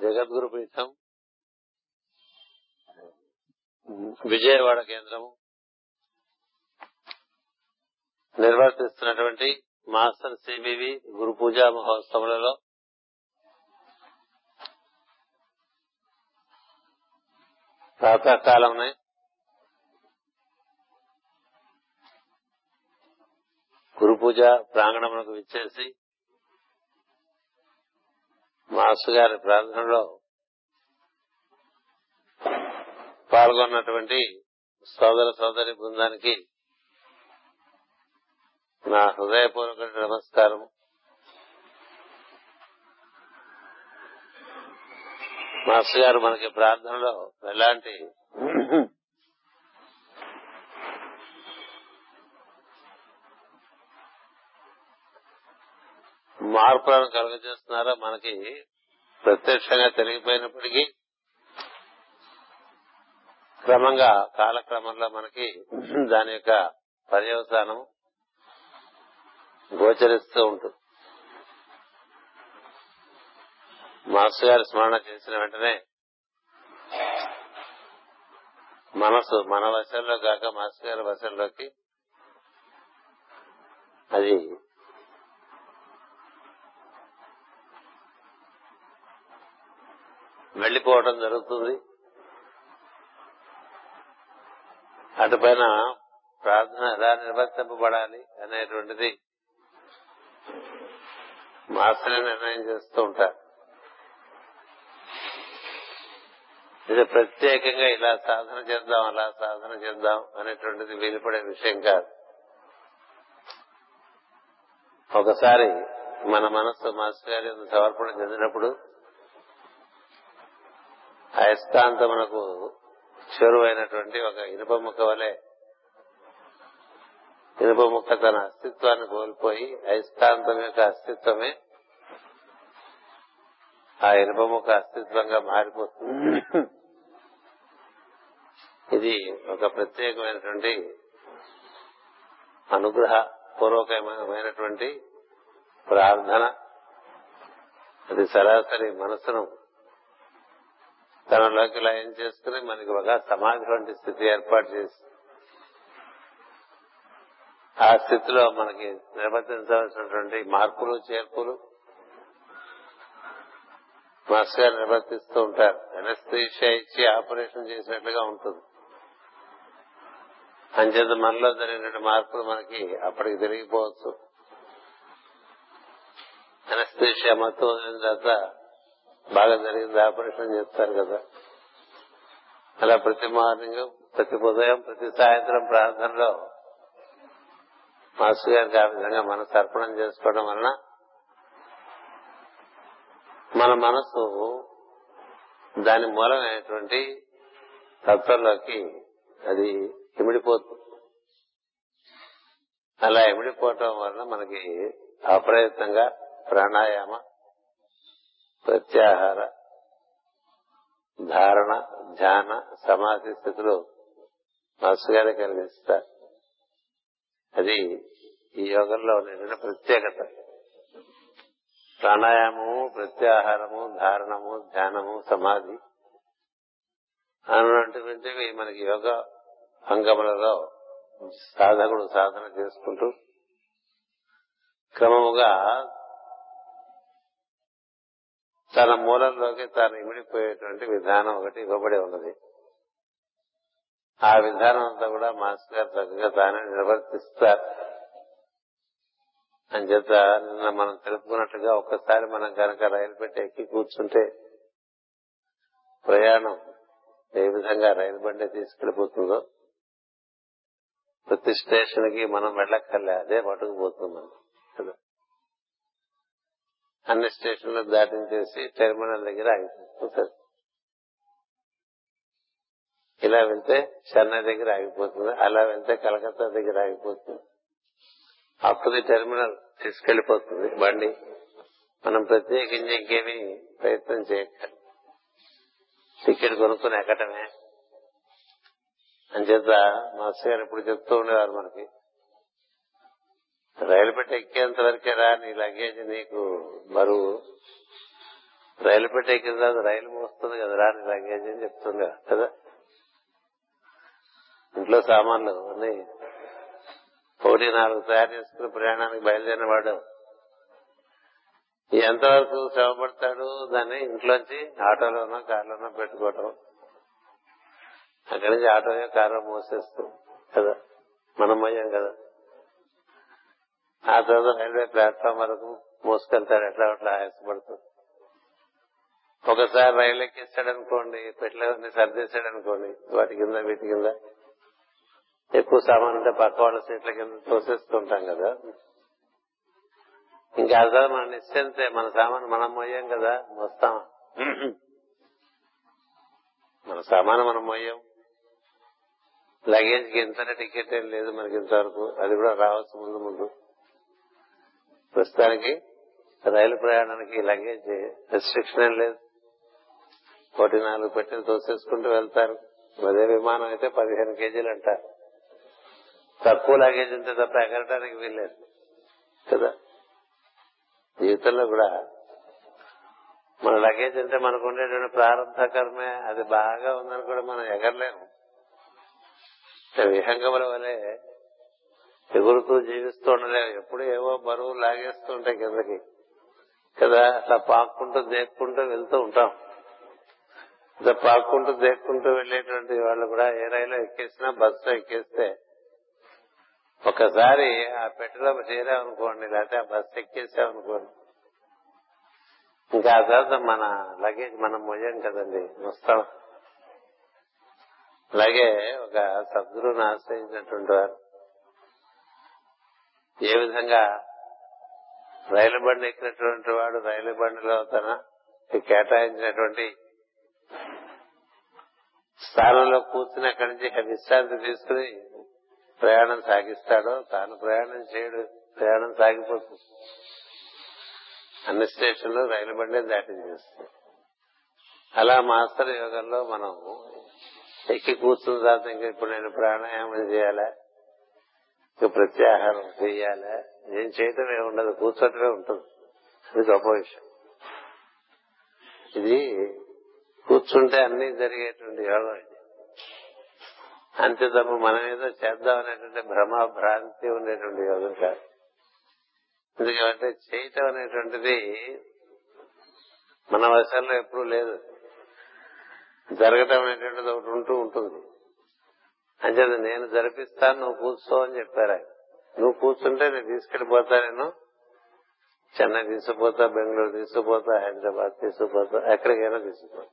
జగద్గురు పీఠం విజయవాడ కేంద్రం నిర్వర్తిస్తున్నటువంటి master CBV గురు పూజా మహోత్సవాలలో ప్రాతకాలంలో గురు పూజ ప్రాంగణములకు విచ్చేసి మాస్టర్ గారి ప్రార్థనలో పాల్గొన్నటువంటి సోదర సోదరి బృందానికి నా హృదయపూర్వక నమస్కారం మాస్టర్ గారు మనకి ప్రార్థనలో ఎలాంటి మార్పులను కలుగజేస్తున్నారో మనకి ప్రత్యక్షంగా తెలిగిపోయినప్పటికీ క్రమంగా కాలక్రమంలో మనకి దాని యొక్క పర్యవసానం గోచరిస్తూ ఉంటుంది. మాస్టర్ గారి స్మరణ చేసిన వెంటనే మనసు మన వశంలో కాక మాస్టర్ గారి వశంలోకి అది వెళ్ళిపోవడం జరుగుతుంది. అటుపైన ప్రార్థన ఎలా నిర్వర్తింపబడాలి అనేటువంటిది మాస్టర్ నిర్ణయం చేస్తూ ఉంటారు. ఇది ప్రత్యేకంగా ఇలా సాధన చేద్దాం అలా సాధన చేద్దాం అనేటువంటిది వీలుపడే విషయం కాదు. ఒకసారి మన మనస్సు మాస్టర్ గారి సమర్పణ చెందినప్పుడు అయస్కాంతమునకు చెరువైనటువంటి ఒక ఇనుప ముక్క వలె ఇనుప ముక్క తన అస్తిత్వాన్ని కోల్పోయి అయస్కాంతం యొక్క అస్తిత్వమే ఆ ఇనుప ముక్క అస్తిత్వంగా మారిపోతుంది. ఇది ఒక ప్రత్యేకమైనటువంటి అనుగ్రహ పూర్వకమైనటువంటి ప్రార్థన. అది సరాసరి మనసును తనలోకి లయం చేసుకుని మనకి ఒక సమాధి వంటి స్థితి ఏర్పాటు చేసి ఆ స్థితిలో మనకి నిర్వర్తించవలసినటువంటి మార్పులు చేర్పులు మాస్టర్ గారు నిర్వర్తిస్తూ ఉంటారు. ఎనస్థీషియా ఇచ్చి ఆపరేషన్ చేసినట్లుగా ఉంటుంది. అంచేత మనలో జరిగినటువంటి మార్పులు మనకి అప్పటికి తిరిగిపోవచ్చు. ఎనస్థీషియా మొత్తం వదిలిన తర్వాత బాగా జరిగింది ఆపరేషన్ చేస్తారు కదా. అలా ప్రతి మార్నింగ్ ప్రతి ఉదయం ప్రతి సాయంత్రం ప్రార్థనలో మాస్టర్ గారికి ఆ విధంగా మనసు అర్పణం చేసుకోవడం వలన మన మనసు దాని మూలమైనటువంటి తత్వంలోకి అది ఇమిడిపోతుంది. అలా ఇమిడిపోవటం వలన మనకి అప్రయత్నంగా ప్రాణాయామ ప్రత్యాహార ధారణ ధ్యాన సమాధి స్థితులు మాస్టర్ గారే కలిగిస్తారు. అది ఈ యోగంలో ఉండే ప్రత్యేకత. ప్రాణాయామము ప్రత్యాహారము ధారణము ధ్యానము సమాధి అన్నటువంటివి మనకి యోగ అంగములలో సాధకుడు సాధన చేసుకుంటూ క్రమముగా తన మూలంలోకి తాను ఇమిడిపోయేటువంటి విధానం ఒకటి ఇవ్వబడి ఉన్నది. ఆ విధానం అంతా కూడా మాస్టర్ గారు చక్కగా తానే నిర్వర్తిస్తారు. అని చేత నిన్న మనం తెలుపుకున్నట్టుగా ఒక్కసారి మనం కనుక రైలు పెట్టి ఎక్కి కూర్చుంటే ప్రయాణం ఏ విధంగా రైలు బండి తీసుకెళ్ళిపోతుందో ప్రతి స్టేషన్కి మనం వెళ్ళక్కర్లే అదే పట్టుకుపోతుంది. మనం అన్ని స్టేషన్లు దాటించేసి టెర్మినల్ దగ్గర ఆగిపోతుంది. ఇలా వెళ్తే చెన్నై దగ్గర ఆగిపోతుంది అలా వెళ్తే కలకత్తా దగ్గర ఆగిపోతుంది. అప్పుడు టెర్మినల్ తీసుకెళ్ళిపోతుంది బండి. మనం ప్రత్యేకించి ఇంకేమి ప్రయత్నం చేయక టికెట్ కొనుక్కుని ఎక్కటమే. అని చేత మాస్టర్ గారు ఇప్పుడు చెప్తూ ఉండేవారు మనకి రైలు పెట్టి ఎక్కేంత వరకే రా నీ లగేజ్ నీకు బరువు. రైలు పెట్టి ఎక్కిన తర్వాత రైలు మోస్తుంది కదా రా నీ లగేజ్ అని చెప్తుంది కదా? ఇంట్లో సామాన్లు అన్ని ఒకటి నాలుగు తయారు చేసుకుని ప్రయాణానికి బయలుదేరిన వాడు ఎంతవరకు శ్రమ పడతాడు దాన్ని ఇంట్లోంచి ఆటోలోనో కార్లోనో పెట్టుకోవటం. అక్కడి నుంచి ఆటోయో కారో మోసేస్తూ కదా? మనం అయ్యాం కదా. ఆ తర్వాత రైల్వే ప్లాట్ఫామ్ వరకు మోసుకెళ్తాడు. ఎట్లా అట్లా ఆయాసపడుతూ ఒకసారి రైలు ఎక్కిస్తాడు అనుకోండి పెట్టలేదని సర్దేశాడు అనుకోండి వాటి కింద వీటి కింద ఎక్కువ సామాన్ ఉంటే పక్క వాళ్ళ సీట్ల కింద తోసేస్తుంటాం కదా. ఇంకా అసలు మన నిశ్చింతే మన సామాన్ మనం మోయాం కదా మోస్తాం. మన సామాను మనం మోయాం. లగేజ్కి ఇంత టికెట్ ఏం లేదు మనకి ఇంతవరకు. అది కూడా రావచ్చు ముందు ముందు. ప్రస్తుతానికి రైలు ప్రయాణానికి లగేజ్ రెస్ట్రిక్షన్ ఏం లేదు. ఒకటి నాలుగు పెట్టెలు తోసేసుకుంటూ వెళ్తారు. అదే విమానం అయితే పదిహేను కేజీలు అంటారు తక్కువ లగేజ్ ఉంటే తప్ప ఎగరటానికి వీల్లేదు. కదా? జీవితంలో కూడా మన లగేజ్ అంటే మనకు ఉండేటువంటి ప్రారంభ కర్మే. అది బాగా ఉందని కూడా మనం ఎగరలేము. విహంగముల వలె ఎగురుతూ జీవిస్తూ ఉండలేము ఎప్పుడు ఏవో బరువు లాగేస్తూ ఉంటాయి కిందకి. కదా అట్లా పాక్కుంటూ దేక్కుంటూ వెళ్తూ ఉంటాం. ఇట్లా పాక్కుంటూ దేక్కుంటూ వెళ్ళేటువంటి వాళ్ళు కూడా ఏ రైలు ఎక్కేసినా బస్సు ఎక్కేస్తే ఒకసారి ఆ పెట్టెలో చేరామనుకోండి లేకపోతే ఆ బస్సు ఎక్కేసామనుకోండి. ఇంకా ఆ తర్వాత మన లగేజ్ మనం మొయ్యం కదండి వస్తాం. అలాగే ఒక సద్గురుని ఆశ్రయించినటువంటి వారు ఏ విధంగా రైలు బండి ఎక్కినటువంటి వాడు రైలు బండిలో తన కేటాయించినటువంటి స్థానంలో కూర్చుని అక్కడి నుంచి విశ్రాంతి తీసుకుని ప్రయాణం సాగిస్తాడో తాను ప్రయాణం చేయడు ప్రయాణం సాగిపోతుంది. అన్ని స్టేషన్లు రైలు బండి దాటించేస్తుంది అలా మాస్టర్ యోగంలో మనం ఎక్కి కూర్చున్న తర్వాత ఇంకా ఇప్పుడు నేను ప్రాణాయామం చేయాలా? ప్రత్యాహారం చేయాలా? ఏం చేయటమే ఉండదు కూర్చోటమే ఉంటుంది. అది గొప్ప విషయం ఇది కూర్చుంటే అన్ని జరిగేటువంటి యోగం ఇది. అంతే తప్ప మనం ఏదో చేద్దాం అనేటువంటి భ్రమ భ్రాంతి ఉండేటువంటి యోగం కాదు. ఎందుకంటే చేయటం అనేటువంటిది మన వశంలో ఎప్పుడూ లేదు. జరగటం అనేటువంటిది ఒకటి ఉంటూ ఉంటుంది. అంటే నేను జరిపిస్తాను నువ్వు కూర్చో అని చెప్పారు ఆయన. నువ్వు కూర్చుంటే నేను తీసుకెళ్ళిపోతా నేను. చెన్నై తీసుకుపోతా బెంగళూరు తీసుకుపోతా హైదరాబాద్ తీసుకుపోతా ఎక్కడికైనా తీసుకుపోతా.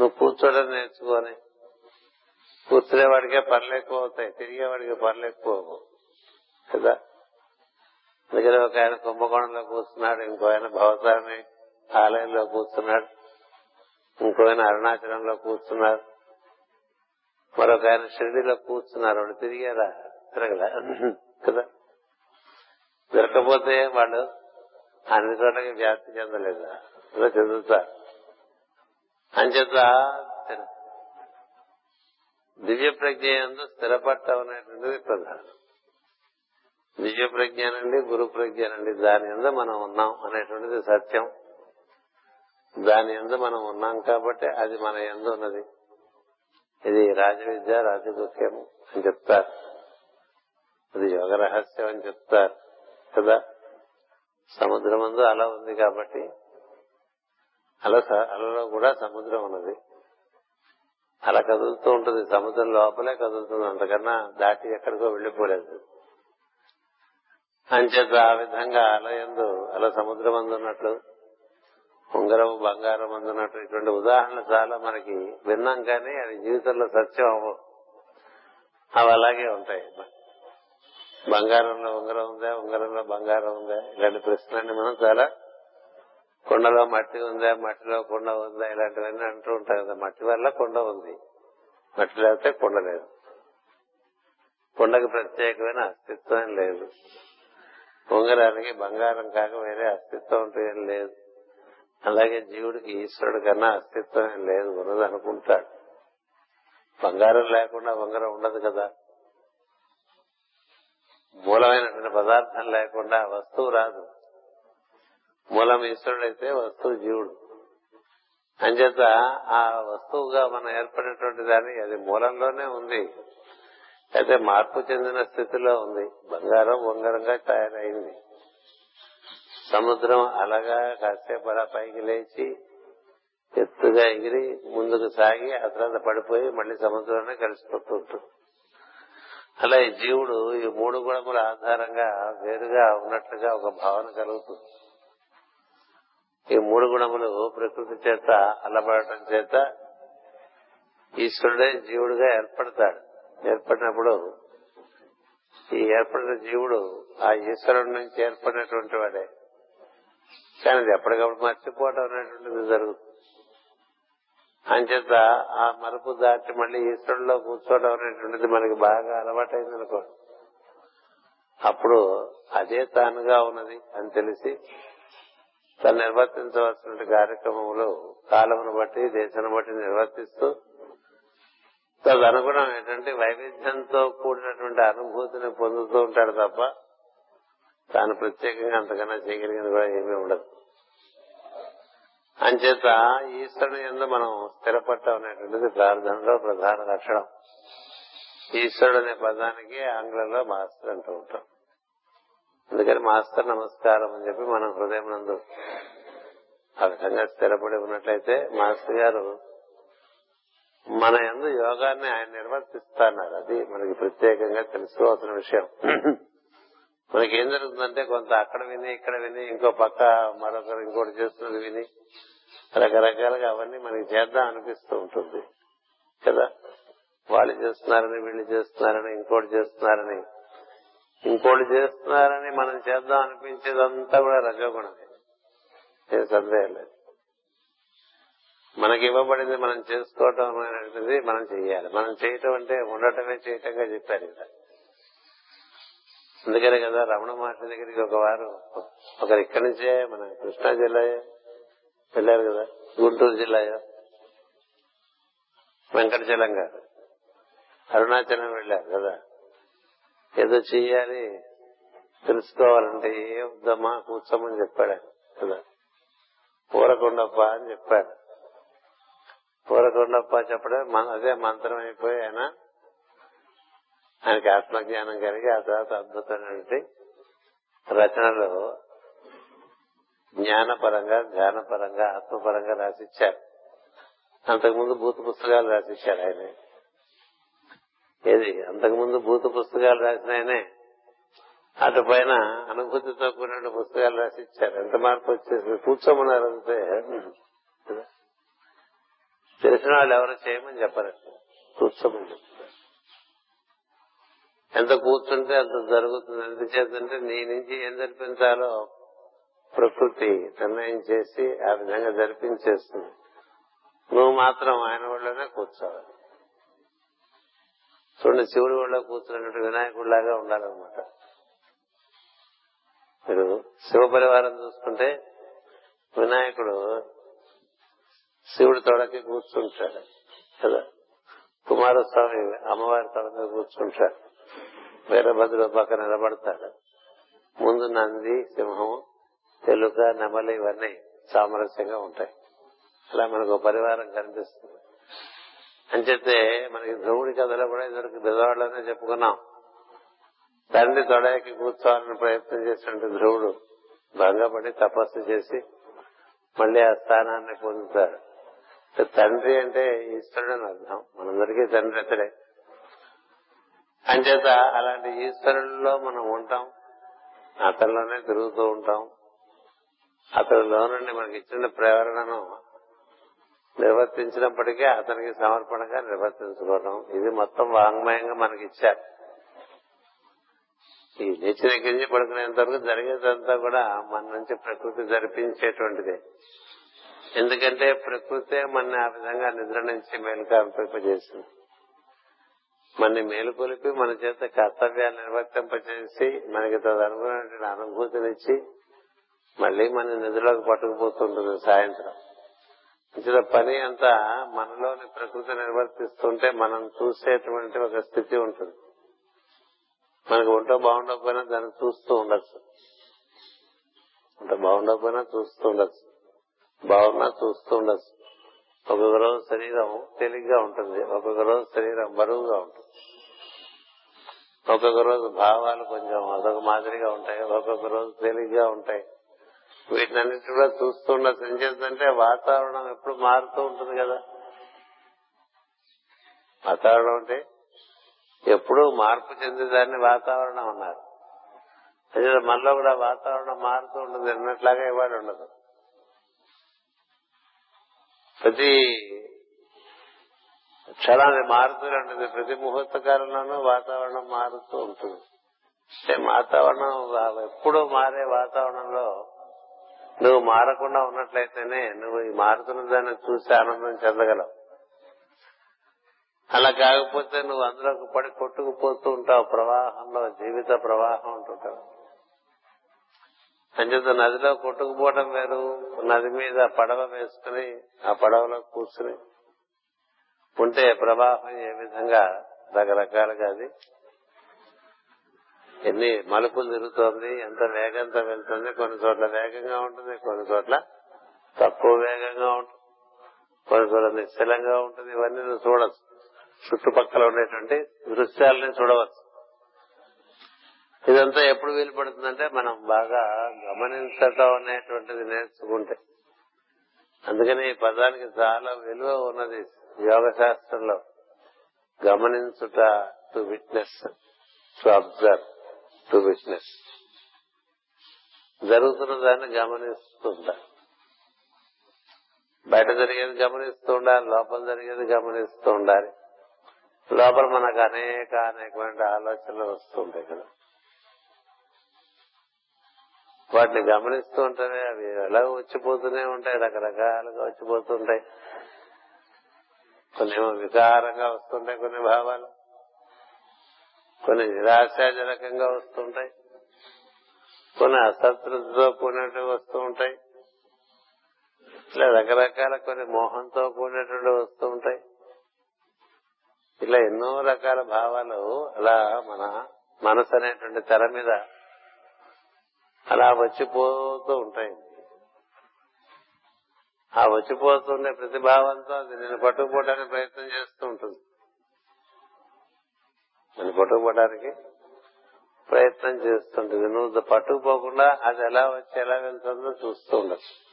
నువ్వు కూర్చోవడం నేర్చుకొని కూర్చునేవాడికే పనులు ఎక్కువ అవుతాయి తిరిగేవాడికి పనులు ఎక్కువ కదా? దగ్గర ఒక ఆయన కుంభకోణంలో కూర్చున్నాడు ఇంకో ఆయన భవతారిని ఆలయంలో కూర్చున్నాడు ఇంకో ఆయన అరుణాచలంలో కూర్చున్నారు. మరొక ఆయన షిరిడిలో కూర్చున్నారు వాళ్ళు తిరిగారా తిరగలా? కదా. దొరకపోతే వాళ్ళు అన్ని చోట్లకి వ్యాప్తి చెందలేదా. ఇలా చదువుతా. అంచేత దివ్య ప్రజ్ఞ ఎందు స్థిరపడటం అనేటువంటిది ప్రధానం. దివ్య ప్రజ్ఞానండి గురు ప్రజ్ఞానండి దాని ఎందు మనం ఉన్నాం అనేటువంటిది సత్యం. దాని ఎందు మనం ఉన్నాం కాబట్టి అది మన ఎందు ఉన్నది. ఇది రాజవిద్య రాజగుహ్యం అని చెప్తారు. అది యోగ రహస్యం అని చెప్తారు కదా? సముద్రం అందు అల ఉంది కాబట్టి అల అలలో కూడా సముద్రం ఉన్నది. అలా కదులుతూ ఉంటుంది సముద్రం లోపలే కదులుతుంది అంతకన్నా దాటి ఎక్కడికో వెళ్ళిపోలేదు అంచేత ఆ విధంగా అల అలా సముద్రం అందున్నట్లు ఉంగరం బంగారం అందనట్టు ఇటువంటి ఉదాహరణలు చాలా మనకి విన్నాం కానీ అది జీవితంలో సత్యం అవ్వవు అవి అలాగే ఉంటాయి. బంగారంలో ఉంగరం ఉందా ఉంగరంలో బంగారం ఉందా? ఇలాంటి ప్రశ్నలన్నీ మనం చాలా కొండలో మట్టి ఉందా మట్టిలో కొండ ఉందా? ఇలాంటివన్నీ అంటూ ఉంటాం కదా మట్టి వల్ల కొండ ఉంది. మట్టి లేకపోతే కొండ లేదు. కొండకు ప్రత్యేకమైన అస్తిత్వం లేదు. ఉంగరానికి బంగారం కాక వేరే అస్తిత్వం అంటూ ఏం లేదు. అలాగే జీవుడికి ఈశ్వరుడు కన్నా అస్తిత్వం ఏం లేదు ఉన్నది అనుకుంటాడు. బంగారం లేకుండా వంగరం ఉండదు కదా. మూలమైనటువంటి పదార్థం లేకుండా వస్తువు రాదు. మూలం ఈశ్వరుడైతే వస్తువు జీవుడు. అంచేత ఆ వస్తువుగా మనం ఏర్పడినటువంటి దాన్ని అది మూలంలోనే ఉంది. అయితే మార్పు చెందిన స్థితిలో ఉంది. బంగారం వంగరంగా తయారైంది. సముద్రం అలాగా కాసేపు అలా పైకి లేచి ఎత్తుగా ఎగిరి ముందుకు సాగి ఆ తర్వాత పడిపోయి మళ్ళీ సముద్రంలో కలిసిపోతూ ఉంటుంది. అలా ఈ జీవుడు ఈ మూడు గుణముల ఆధారంగా వేరుగా ఉన్నట్లుగా ఒక భావన కలుగుతుంది. ఈ మూడు గుణములు ప్రకృతి చేత అల్లబడటం చేత ఈశ్వరుడే జీవుడుగా ఏర్పడతాడు. ఏర్పడినప్పుడు ఈ ఏర్పడిన జీవుడు ఆ ఈశ్వరుడి నుంచి ఏర్పడినటువంటి వాడే. కానీ అది ఎప్పటికప్పుడు మర్చిపోవటం అనేటువంటిది జరుగుతుంది. అంచేత ఆ మరుపు దాటి మళ్ళీ ఈశ్వరుల్లో కూర్చోవడం అనేటువంటిది మనకి బాగా అలవాటైంది అనుకో. అప్పుడు అదే తానుగా ఉన్నది అని తెలిసి తను నిర్వర్తించవలసిన కార్యక్రమంలో కాలమును బట్టి దేశాన్ని బట్టి నిర్వర్తిస్తూ తదనుగుణం ఏంటంటే వైవిధ్యంతో కూడినటువంటి అనుభూతిని పొందుతూ ఉంటాడు తప్ప తాను ప్రత్యేకంగా అంతకన్నా చేయగలిగింది కూడా ఏమీ ఉండదు. అంచేత ఈశ్వరుని ఎందు మనం స్థిరపడటం అనేటువంటిది ప్రార్థనలో ప్రధాన లక్షణం. ఈశ్వరుడు అనే పదానికి ఆంగ్లంలో మాస్టర్ అంటూ ఉంటాం. అందుకని మాస్టర్ నమస్కారం అని చెప్పి మనం హృదయం నందు ఆ విధంగా స్థిరపడి ఉన్నట్లయితే మాస్టర్ గారు మన ఎందు యోగాన్ని ఆయన నిర్వర్తిస్తున్నారు. అది మనకి ప్రత్యేకంగా తెలుసుకోవాల్సిన విషయం. మనకి ఏం జరుగుతుందంటే కొంత అక్కడ విని ఇక్కడ విని ఇంకో పక్క మరొకరు ఇంకోటి చేస్తున్నది విని రకరకాలుగా అవన్నీ మనకి చేద్దాం అనిపిస్తూ ఉంటుంది. కదా? వాళ్ళు చేస్తున్నారని వీళ్ళు చేస్తున్నారని ఇంకోటి చేస్తున్నారని. ఇంకోటి చేస్తున్నారని మనం చేద్దాం అనిపించేదంతా కూడా రజోగుణమే. ఏం సందేహం లేదు. మనకి ఇవ్వబడింది మనం చేసుకోవటం అనేది మనం చెయ్యాలి. మనం చేయటం అంటే ఉండటమే చేయటంగా చెప్పారు కదా. అందుకనే కదా రమణ మహర్షి దగ్గరికి ఒక వారు ఒకరు ఇక్కడి నుంచే మన కృష్ణా జిల్లా వెళ్ళారు కదా గుంటూరు జిల్లా వెంకటచలం గారు అరుణాచలం వెళ్ళారు కదా. ఏదో చెయ్యాలి తెలుసుకోవాలంటే ఏ వద్దమ్మా కూర్చోమని చెప్పాడు కదా. పూరకొండప్ప అని చెప్పాడు పూరకొండప్ప చెప్పడం మన అదే మంత్రం అయిపోయి ఆయన ఆయనకి ఆత్మజ్ఞానం కలిగి ఆ తర్వాత అద్భుతమైనటువంటి రచనలు జ్ఞానపరంగా ధ్యానపరంగా ఆత్మపరంగా రాసిచ్చారు. అంతకుముందు భూత పుస్తకాలు రాసిచ్చారు ఆయన. ఏది? అంతకుముందు భూత పుస్తకాలు రాసిన ఆయనే. అటు పైన అనుభూతితో కూడిన పుస్తకాలు రాసిచ్చారు. ఎంత మార్పు వచ్చేసి కూర్చోమన్నారు అంతే. తెలిసిన వాళ్ళు ఎవరు చేయమని చెప్పారు. కూర్చోమని ఎంత కూర్చుంటే అంత జరుగుతుంది. ఎందుచేతంటే నీ నుంచి ఏం జరిపించాలో ప్రకృతి నిర్ణయం చేసి ఆ విధంగా జరిపించేస్తుంది. నువ్వు మాత్రం ఆయన వాళ్ళనే కూర్చోవాలి. చూడండి శివుడి ఒళ్ళో కూర్చున్నట్టు వినాయకుడిలాగా ఉండాలన్నమాట. మీరు శివ పరివారం చూసుకుంటే వినాయకుడు శివుడి తొడకి కూర్చుంటాడు. కదా? కుమారస్వామి అమ్మవారి తొడ మీద కూర్చుంటాడు. వీరభద్రుడు పక్క నిలబడతాడు. ముందు నంది సింహం తెలుక నెమలి ఇవన్నీ సామరస్యంగా ఉంటాయి. అలా మనకు పరివారం కనిపిస్తుంది. అంచేతే మనకి ధ్రువుడి కథలో కూడా ఇదివరకు బెదవాడలోనే చెప్పుకున్నాం. తండ్రి తొడయకి కూర్చోవాలని ప్రయత్నం చేసినట్టు ధ్రువుడు భంగపడి తపస్సు చేసి మళ్ళీ ఆ స్థానాన్ని పొందుతాడు. తండ్రి అంటే ఈశ్వరుడు అని అర్థం. మనందరికీ తండ్రి అతడే. అంచేత అలాంటి ఈశ్వరుల్లో మనం ఉంటాం. అతనిలోనే తిరుగుతూ ఉంటాం. అతనిలో నుండి మనకి ఇచ్చిన ప్రేరణను నిర్వర్తించినప్పటికీ అతనికి సమర్పణగా నిర్వర్తించుకోవడం ఇది మొత్తం వాంగ్మయంగా మనకి ఇచ్చారు. ఈ లేచిన గింజి పడుకునేంత వరకు జరిగేదంతా కూడా మన నుంచి ప్రకృతి జరిపించేటువంటిదే. ఎందుకంటే ప్రకృతే మన ఆ విధంగా నిద్ర నుంచి మేలుకాంపింపజేసింది మన మేలుకొలిపి మన చేత కర్తవ్యాలు నిర్వర్తింపజేసి మనకి తదనుగుణమైన అనుభూతినిచ్చి మళ్ళీ మన నిధులకు పట్టుకుపోతుంటుంది సాయంత్రం. ఇచ్చిన పని అంతా మనలోని ప్రకృతి నిర్వర్తిస్తుంటే మనం చూసేటువంటి ఒక స్థితి ఉంటుంది. మనకు ఒంటో బాగుండకపోయినా దాన్ని చూస్తూ ఉండొచ్చు. అంత బాగుండకపోయినా చూస్తూ ఉండొచ్చు. బాగున్నా చూస్తూ ఉండొచ్చు. ఒక్కొక్క రోజు శరీరం తేలిగ్గా ఉంటుంది ఒక్కొక్క రోజు శరీరం బరువుగా ఉంటుంది. ఒక్కొక్క రోజు భావాలు కొంచెం అదొక మాదిరిగా ఉంటాయి ఒక్కొక్క రోజు తేలిగ్గా ఉంటాయి. వీటినన్నిటి కూడా చూస్తూ ఉండొచ్చు వాతావరణం ఎప్పుడు మారుతూ ఉంటుంది కదా. వాతావరణం అంటే ఎప్పుడూ మార్పు చెందేదాన్ని వాతావరణం అన్నారు. అదే మనలో కూడా వాతావరణం మారుతూ ఉంటుంది అన్నట్లాగా ఇవాళ ఉండదు. ప్రతి క్షణాన్ని మారుతూనే ఉంటుంది. ప్రతి ముహూర్త కాలంలోనూ వాతావరణం మారుతూ ఉంటుంది. అంటే వాతావరణం ఎప్పుడూ మారే వాతావరణంలో నువ్వు మారకుండా ఉన్నట్లయితేనే నువ్వు ఈ మారుతున్న దాన్ని చూసి ఆనందం చెందగలవు. అలా కాకపోతే నువ్వు అందులోకి పడి కొట్టుకుపోతూ ఉంటావు. ప్రవాహంలో జీవిత ప్రవాహం ఉంటుంటావు అంచేత నదిలో కొట్టుకుపోవడం వేరు. నది మీద పడవ వేసుకుని ఆ పడవలో కూర్చుని ఉంటే ప్రవాహం ఏ విధంగా రకరకాలుగా అది. ఎన్ని మలుపులు తిరుగుతోంది ఎంత వేగంతో వెళ్తుంది కొన్ని చోట్ల వేగంగా ఉంటుంది కొన్ని చోట్ల తక్కువ వేగంగా ఉంటుంది కొన్ని చోట్ల నిశ్చలంగా ఉంటుంది. ఇవన్నీ నువ్వు చూడొచ్చు. చుట్టుపక్కల ఉండేటువంటి దృశ్యాలని చూడవచ్చు. ఇదంతా ఎప్పుడు వీలు పడుతుందంటే మనం బాగా గమనించటం అనేటువంటిది నేర్చుకుంటే. అందుకని ఈ పదానికి చాలా విలువ ఉన్నది యోగ శాస్త్రంలో గమనించుట to witness to observe to witness జరుగుతున్న దాన్ని గమనిస్తుంటా. బయట జరిగేది గమనిస్తూ ఉండాలి లోపల జరిగేది గమనిస్తూ ఉండాలి. లోపల మనకు అనేక అనేకమైన ఆలోచనలు వస్తుంటాయి కదా. వాటిని గమనిస్తూ ఉంటేనే అవి ఎలా వచ్చిపోతూనే ఉంటాయి రకరకాలుగా వచ్చిపోతుంటాయి. కొన్ని వికారంగా వస్తుంటాయి కొన్ని భావాలు. కొన్ని నిరాశాజనకంగా వస్తుంటాయి. కొన్ని అసంతృప్తితో కూడినట్టు వస్తూ ఉంటాయి. ఇలా రకరకాల కొన్ని మోహంతో కూడినటువంటి వస్తూ ఉంటాయి. ఇలా ఎన్నో రకాల భావాలు అలా మన మనసు అనేటువంటి తెర మీద అలా వచ్చిపోతూ ఉంటాయి. ఆ వచ్చిపోతుండే ప్రతిభావంతో అది నేను పట్టుకుపోవడానికి ప్రయత్నం చేస్తూ ఉంటుంది. నేను పట్టుకుపోవడానికి ప్రయత్నం చేస్తుంటుంది. నువ్వు పట్టుకుపోకుండా అది ఎలా వచ్చి ఎలా వెళ్తుందో చూస్తూ ఉండదు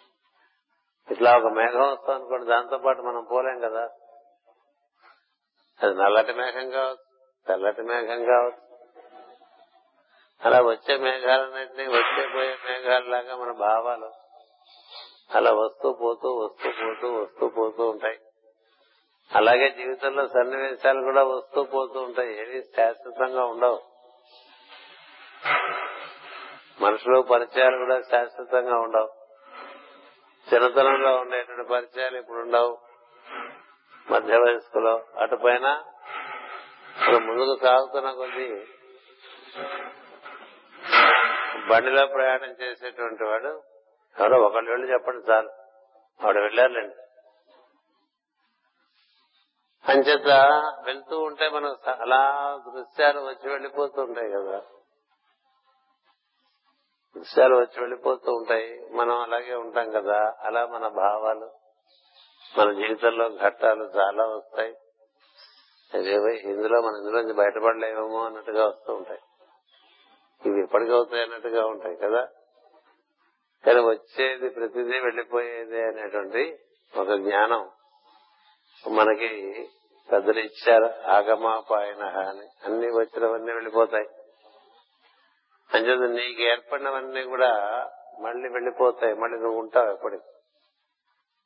ఇట్లా ఒక మేఘం వస్తుంది అనుకోండి దాంతో పాటు మనం పోలేం కదా. అది నల్లటి మేఘం కావచ్చు తెల్లటి మేఘం కావచ్చు. అలా వచ్చే మేఘాలన్నింటినీ వచ్చే పోయే మేఘాలలాగా మన భావాలు అలా వస్తూ పోతూ వస్తూ పోతూ వస్తూ పోతూ ఉంటాయి. అలాగే జీవితంలో సన్నివేశాలు కూడా వస్తూ పోతూ ఉంటాయి. ఏవి శాశ్వతంగా ఉండవు. మనుషులు పరిచయాలు కూడా శాశ్వతంగా ఉండవు. చిన్నతనంలో ఉండేటువంటి పరిచయాలు ఇప్పుడు ఉండవు. మధ్య వయస్కులో అటు పైన ముందుకు సాగుతున్న కొద్దీ బండిలో ప్రయాణం చేసేటువంటి వాడు ఎవరో ఒకళ్ళు వెళ్ళి చెప్పండి చాలు. ఆవిడ వెళ్ళారులేండి. అంచేత వెళ్తూ ఉంటే మనం అలా దృశ్యాలు వచ్చి వెళ్ళిపోతూ ఉంటాయి కదా. దృశ్యాలు వచ్చి వెళ్ళిపోతూ ఉంటాయి. మనం అలాగే ఉంటాం కదా. అలా మన భావాలు మన జీవితంలో ఘట్టాలు చాలా వస్తాయి. ఇందులో మన ఇందులోంచి బయటపడలేమేమో అన్నట్టుగా వస్తూ ఉంటాయి. ఇవి ఎప్పటికీ అవుతాయి అన్నట్టుగా ఉంటాయి కదా. కానీ వచ్చేది ప్రతిదీ వెళ్ళిపోయేది అనేటువంటి ఒక జ్ఞానం మనకి పెద్దలు ఇచ్చారు ఆగమాపాయన అని. అన్ని వచ్చినవన్నీ వెళ్ళిపోతాయి. అంచేత నీకు ఏర్పడినవన్నీ కూడా మళ్ళీ వెళ్ళిపోతాయి. మళ్ళీ నువ్వు ఉంటావు ఎప్పటికి.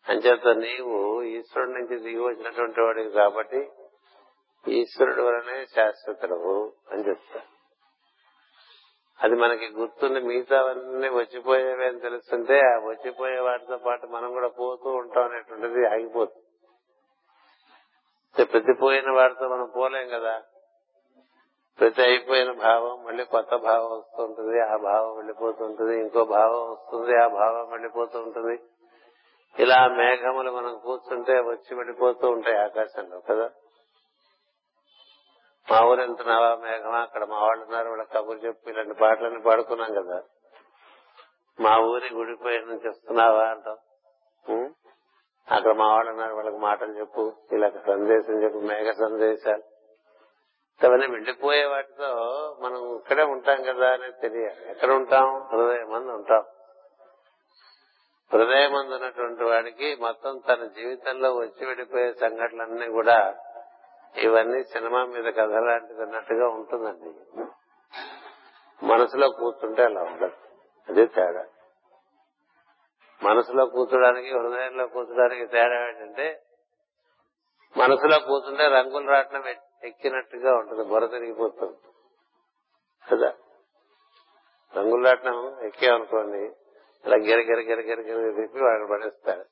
అంచేత నీవు ఈశ్వరుడి నుంచి దిగి వచ్చినటువంటి వాడివి కాబట్టి ఈశ్వరుడు వలనే శాశ్వతుడు అని చెప్తా అది మనకి గుర్తుండి మిగతావన్నీ వచ్చిపోయేవి అని తెలుస్తుంటే ఆ వచ్చిపోయే వాటితో పాటు మనం కూడా పోతూ ఉంటాం అనేటువంటిది ఆగిపోతుంది. ప్రతి పోయిన వాటితో మనం పోలేం కదా. ప్రతి అయిపోయిన భావం మళ్ళీ కొత్త భావం వస్తుంటది ఆ భావం వెళ్ళిపోతుంటది ఇంకో భావం వస్తుంది ఆ భావం వెళ్ళిపోతూ ఉంటుంది ఇలా మేఘములు మనం కూర్చుంటే వచ్చి వెళ్ళిపోతూ ఉంటాయి ఆకాశంలో కదా. మా ఊరు వెళ్తున్నావా మేఘమా అక్కడ మా వాళ్ళు ఉన్నారు వాళ్ళ కబురు చెప్పి ఇలాంటి పాటలన్నీ పాడుకున్నాం కదా. మా ఊరి గుడిపోయి నుంచి వస్తున్నావా అంటాం. అక్కడ మా వాళ్ళు ఉన్నారు వాళ్ళకి మాటలు చెప్పు ఇలా సందేశం చెప్పు మేఘ సందేశాలు. అవన్నీ వెళ్ళిపోయే వాటితో మనం ఇక్కడే ఉంటాం కదా అనేది తెలియాలి. ఎక్కడ ఉంటాం? హృదయం మంది ఉంటాం. హృదయం మంది ఉన్నటువంటి వాడికి మొత్తం తన జీవితంలో వచ్చి వెళ్ళిపోయే సంఘటనలన్నీ కూడా ఇవన్నీ సినిమా మీద కథ లాంటిది అన్నట్టుగా ఉంటుందండి. మనసులో కూర్చుంటే అలా ఉండదు. అదే తేడా. మనసులో కూర్చోడానికి హృదయంలో కూర్చోడానికి తేడా ఏంటంటే మనసులో కూర్చుంటే రంగులు రాట్నం ఎక్కినట్టుగా ఉంటుంది బుర్ర తిరిగిపోతుంది. కదా? రంగులు రాట్నం ఎక్కామనుకోండి ఇలా గిరగిర గిరగిర గిర తిప్పి వాడు పడేస్తాడు.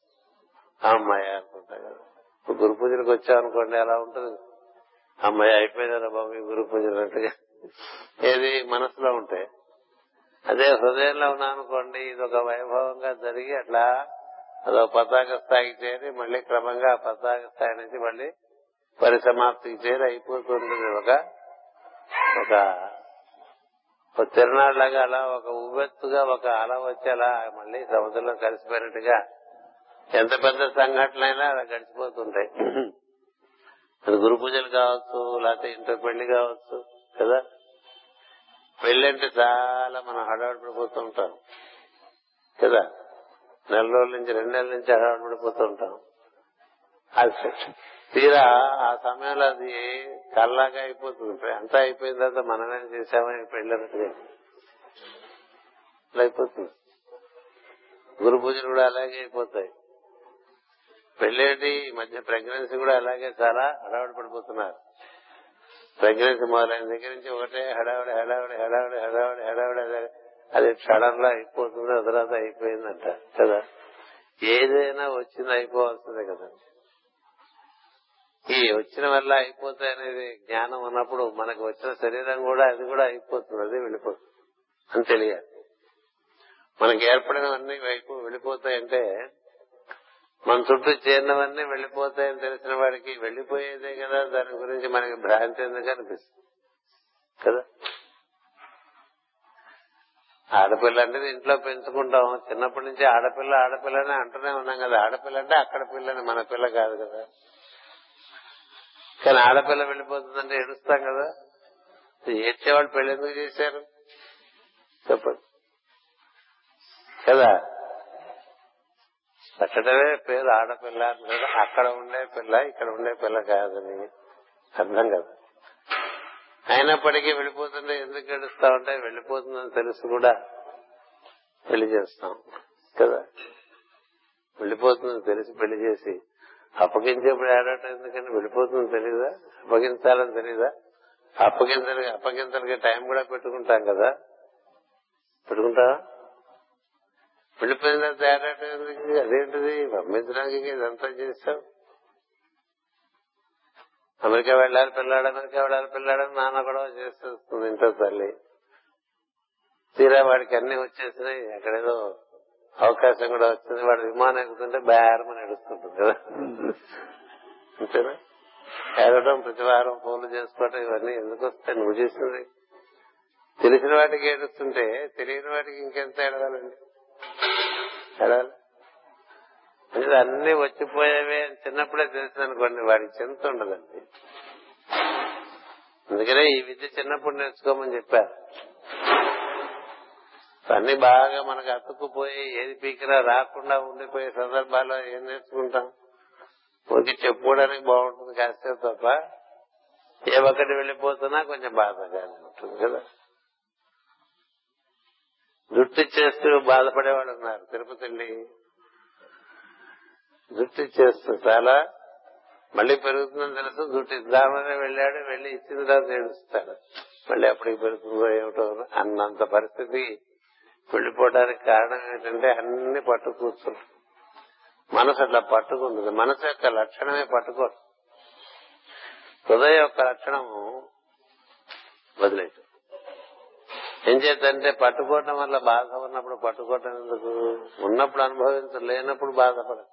అమ్మాయి అనుకుంటా కదా. ఇప్పుడు గురు పూజలకు వచ్చామనుకోండి అలా ఉంటుంది. అమ్మాయి అయిపోయిందా బాబు ఈ గురు పూజలంటే ఏది మనసులో ఉంటే. అదే హృదయంలో ఉన్నానుకోండి ఇది ఒక వైభవంగా జరిగి అట్లా అదో పతాక స్థాయికి చేరి మళ్ళీ క్రమంగా పతాక స్థాయి నుంచి మళ్ళీ పరిసమాప్తికి చేరి అయిపోతుంటుంది ఒక ఒక ఒక తిరునాళ్ళగా అలా ఒక ఉవ్వెత్తుగా ఒక అల వచ్చి అలా మళ్ళీ సముద్రంలో కలిసిపోయినట్టుగా ఎంత పెద్ద సంఘటనలైనా అలా గడిచిపోతుంటాయి. అది గురు పూజలు కావచ్చు లేకపోతే ఇంటర్ పెళ్ళి కావచ్చు కదా? పెళ్ళి అంటే చాలా మనం హడావిడి పడిపోతూ ఉంటాం కదా? నెల రోజుల నుంచి రెండు నెలల నుంచి హడావిడి పడిపోతూ ఉంటాం. అది తీరా ఆ సమయంలో అది కల్లాగా అయిపోతుంది. అంతా అయిపోయిన తర్వాత మనమేం చేసామని పెళ్ళినట్టుగా అయిపోతుంది. గురు పూజలు కూడా అలాగే అయిపోతాయి. పెళ్ళేంటి? ఈ మధ్య ప్రెగ్నెన్సీ కూడా అలాగే చాలా హడావిడి పడిపోతున్నారు. ప్రెగ్నెన్సీ మొదలైన దగ్గర నుంచి ఒకటే హడావిడి హడావిడి హడావిడి హడావిడి హడావిడి అది క్షణంలో అయిపోతుంది ఆ తర్వాత అయిపోయిందంట కదా? ఏదైనా వచ్చింది అయిపోవాల్సిందే కదా. ఈ వచ్చిన వల్ల అయిపోతాయి అనేది జ్ఞానం ఉన్నప్పుడు మనకు వచ్చిన శరీరం కూడా అది కూడా అయిపోతుంది అది వెళ్ళిపోతుంది. అని తెలియాలి. మనకి ఏర్పడినవన్నీ వైపు వెళ్ళిపోతాయంటే మన చుట్టూ చేరినవన్నీ వెళ్ళిపోతాయని తెలిసిన వాడికి వెళ్ళిపోయేదే కదా దాని గురించి మనకి భ్రాంతి ఎందుకు అనిపిస్తుంది? కదా? ఆడపిల్ల అంటే ఇంట్లో పెంచుకుంటాం చిన్నప్పటి నుంచి ఆడపిల్ల అని అంటూనే ఉన్నాం కదా. ఆడపిల్ల అంటే అక్కడ పిల్లని మన పిల్ల కాదు కదా. కానీ ఆడపిల్ల వెళ్ళిపోతుందంటే ఏడుస్తాం కదా. ఏడ్చేవాళ్ళు పెళ్ళి ఎందుకు చేశారు? చెప్పండి. కదా? పెట్టడమే పేరు ఆడపిల్ల అక్కడ ఉండే పిల్ల ఇక్కడ ఉండే పిల్ల కాదని అర్థం కదా? అయినప్పటికీ వెళ్ళిపోతుంటే ఎందుకు గడుస్తా ఉంటే వెళ్ళిపోతుందని తెలుసు కూడా పెళ్ళి చేస్తాం. కదా? వెళ్ళిపోతుందని తెలిసి పెళ్ళి చేసి అప్పగించేప్పుడు ఆడటం ఎందుకంటే వెళ్ళిపోతుందని తెలీదా? అప్పగించాలని తెలియదా అప్పగించడానికి అప్పగించడానికి టైం కూడా పెట్టుకుంటాం కదా? పెట్టుకుంటావా? వెళ్ళిపోయిన తేడాటం ఎందుకు అదేంటిది? పంపించడానికి ఇదంతా చేస్తాం అమెరికా వెళ్ళాలి పిల్లాడు అమెరికా వెళ్ళాలి పిల్లాడు నాన్న కూడా చేసేస్తుంది ఇంట్లో తల్లి. తీరా వాడికి అన్ని వచ్చేసినాయి. అక్కడేదో అవకాశం కూడా వచ్చింది. వాడు విమానం ఎక్కుతుంటే బేరమని నడుస్తుంటుంది కదా. అంతేనా? ఏడవడం ప్రతి వారం ఫోన్లు చేసుకోవటం ఇవన్నీ ఎందుకు వస్తాయి? నువ్వు చేసింది? తెలిసిన వాటికి ఏడుస్తుంటే తెలియని వాటికి ఇంకెంత ఏడవాలండి అన్ని వచ్చిపోయేవే అని చిన్నప్పుడే తెలిసింది అనుకోండి వాడికి చింత ఉండదండి. అందుకనే ఈ విద్య చిన్నప్పుడు నేర్చుకోమని చెప్పారు. అన్ని బాగా మనకు అతుక్కుపోయి ఏది పీకినా రాకుండా ఉండిపోయే సందర్భాల్లో ఏం నేర్చుకుంటాం? ఊరికి చెప్పుకోవడానికి బాగుంటుంది కాసేపు తప్ప ఏ ఒక్కటి వెళ్ళిపోతున్నా కొంచెం బాధగానే ఉంటుంది కదా. జుట్టు చేస్తూ బాధపడేవాడు ఉన్నారు తిరుపతి వెళ్ళి చేస్తూ చాలా మళ్ళీ పెరుగుతుందని తెలుసు. జుట్టు ఇద్దామని వెళ్ళాడు. వెళ్ళి ఇచ్చిన తర్వాత ఏడుస్తాడు. మళ్ళీ అప్పటికి పెరుగుతుందో ఏమిటో అన్నంత పరిస్థితి. వెళ్ళిపోవడానికి కారణం ఏంటంటే అన్ని పట్టు కూర్చుంటుంది మనసు అట్లా పట్టుకుంటుంది మనసు యొక్క లక్షణమే పట్టుకోదు హృదయం యొక్క లక్షణము వదిలేదు ఏం చేద్దంటే పట్టుకోవటం వల్ల బాధ ఉన్నప్పుడు పట్టుకోవటం ఎందుకు? ఉన్నప్పుడు అనుభవించ లేనప్పుడు బాధపడదు.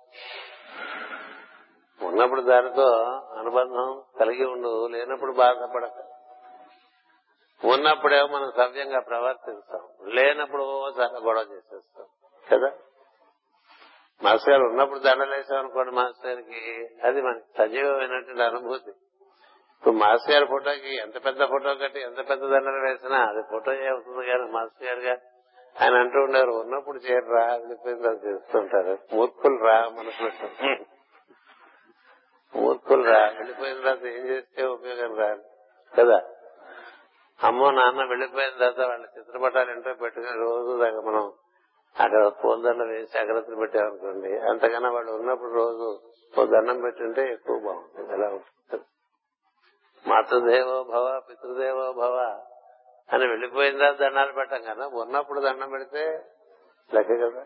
ఉన్నప్పుడు దానితో అనుబంధం కలిగి ఉండు లేనప్పుడు బాధపడక. ఉన్నప్పుడేమో మనం సవ్యంగా ప్రవర్తిస్తాం లేనప్పుడు చాలా గొడవ చేసేస్తాం కదా? మాస్టర్ గారు ఉన్నప్పుడు దండలేసాం అనుకోండి మాస్టర్ గారికి అది మనకి సజీవమైనటువంటి అనుభూతి. ఇప్పుడు మాస్టర్ గారి ఫోటోకి ఎంత పెద్ద ఫోటో కట్టి ఎంత పెద్ద దండలు వేసినా అది ఫోటో అవుతుంది కానీ మాస్టర్ గారుగా? ఆయన అంటూ ఉండేవారు ఉన్నప్పుడు చేయరా వెళ్ళిపోయింది అది చేస్తుంటారు మూర్ఖులు రా మనసు మూర్ఖులు రా వెళ్ళిపోయిన తర్వాత ఏం చేస్తే ఉపయోగం రా? కదా? అమ్మో నాన్న వెళ్ళిపోయిన తర్వాత వాళ్ళ చిత్రపటాలు ఇంట్లో పెట్టుకుని రోజు దాకా మనం అక్కడ పూలదండ వేసి అగ్రతలు పెట్టామనుకోండి అంతకన్నా వాళ్ళు ఉన్నప్పుడు రోజు ఓ దండం పెట్టుంటే ఎక్కువ బాగుంటుంది. ఎలా ఉంటుంది. మాతృదేవో భవ పితృదేవో భవ అని వెళ్ళిపోయిందా దండాలు పెట్టం కదా. ఉన్నప్పుడు దండం పెడితే లెక్క కదా.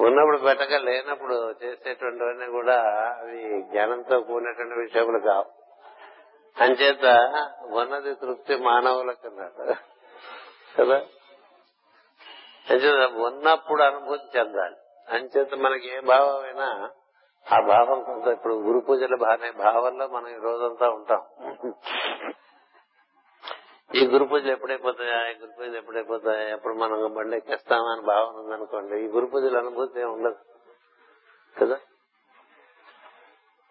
ఉన్నప్పుడు పెట్టక లేనప్పుడు చేసేటువంటివన్నీ కూడా అవి జ్ఞానంతో కూడినటువంటి విషయములు కావు. అంచేత ఉన్నది తృప్తి మానవులకు అన్నాడు కదా? అంచేత ఉన్నప్పుడు అనుభూతి చెందాలి. అంచేత మనకి ఏ భావం అయినా ఆ భావం కొంత ఇప్పుడు గురు పూజల అనే భావంలో మనం ఈ రోజంతా ఉంటాం. ఈ గురు పూజలు ఎప్పుడైపోతాయా? ఈ గురు పూజలు ఎప్పుడైపోతాయా? ఎప్పుడు మనం బండి ఎక్కేస్తామా అని భావన ఉందనుకోండి ఈ గురు పూజల అనుభూతి ఉండదు. కదా?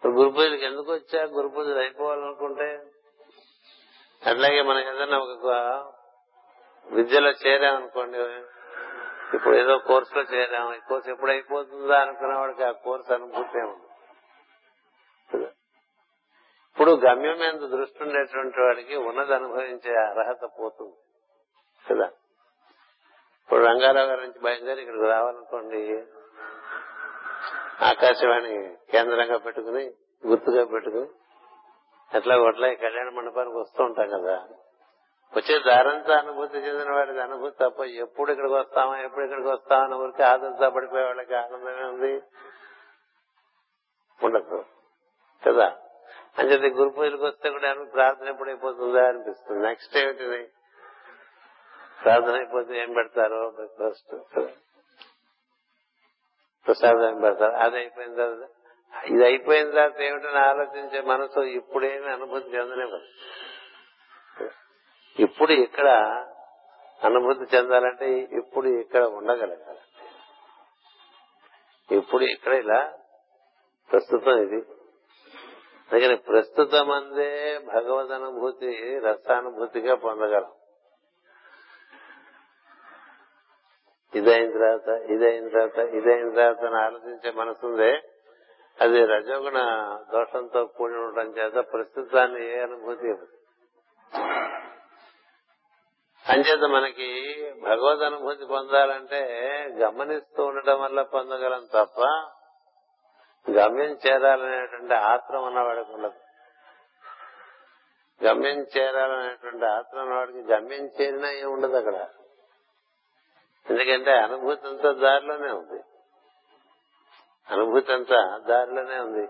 గురు పూజలకు ఎందుకు వచ్చా? గురు పూజలు అయిపోవాలనుకుంటే అట్లాగే మనం ఏదైనా ఒక విద్యలో చేరామనుకోండి ఇప్పుడు ఏదో కోర్సులో చేరాము ఈ కోర్సు ఎప్పుడు అయిపోతుందా అనుకున్న వాడికి ఆ కోర్సు అనుభూతి ఉంది ఇప్పుడు గమ్యం మీద దృష్టి ఉండేటువంటి వాడికి ఉన్నది అనుభవించే అర్హత పోతుంది. కదా? ఇప్పుడు రంగారావు గారి నుంచి బయలుదేరి ఇక్కడికి రావాలనుకోండి ఆకాశవాణి కేంద్రంగా పెట్టుకుని గుర్తుగా పెట్టుకుని ఎట్లా కొట్లా ఈ కళ్యాణ మండపానికి వస్తూ ఉంటాం కదా? వచ్చే దారంతా అనుభూతి చెందిన వాడికి అనుభూతి తప్ప ఎప్పుడు ఇక్కడికి వస్తామా ఎప్పుడు ఇక్కడికి వస్తామా అని ఊరికి ఆదర్శ పడిపోయే వాళ్ళకి ఆనందమే ఉంది. ఉండదు. కదా? అంచేది గురు పూజలకు వస్తే కూడా ప్రార్థన ఎప్పుడైపోతుందా అనిపిస్తుంది. నెక్స్ట్ ఏమిటిది ప్రార్థన అయిపోతే ఏం పెడతారు బ్రేక్ఫాస్ట్ ప్రసాదం ఏం పెడతారు? అది అయిపోయిన తర్వాత ఇది అయిపోయిన తర్వాత ఏమిటని ఆలోచించే మనసు ఇప్పుడేమి అనుభూతి చెందలేదు ఇప్పుడు ఇక్కడ అనుభూతి చెందాలంటే ఇప్పుడు ఇక్కడ ఉండగలగాలి. ఇప్పుడు ఇక్కడ ఇలా ప్రస్తుతం ఇది. అందుకని ప్రస్తుతం అందే భగవద్ అనుభూతి రసానుభూతిగా పొందగలం. ఇదైన తర్వాత ఇదైన తర్వాత ఇదైన తర్వాత అని ఆలోచించే మనసుందే. అది రజోగుణ దోషంతో కూడి ఉండటం చేత ప్రస్తుతాన్ని ఏ అనుభూతి అంచేత మనకి భగవద్ అనుభూతి పొందాలంటే గమనిస్తూ ఉండటం వల్ల పొందగలం తప్ప గమ్యం చేరాలనేటువంటి ఆత్రం ఉన్నవాడికి ఉండదు. గమ్యం చేరాలనేటువంటి ఆత్రం ఉన్నవాడికి గమ్యం చేరినా ఏం ఉండదు అక్కడ. ఎందుకంటే అనుభూతి అంతా దారిలోనే ఉంది. అనుభూతి అంతా దారిలోనే ఉంది.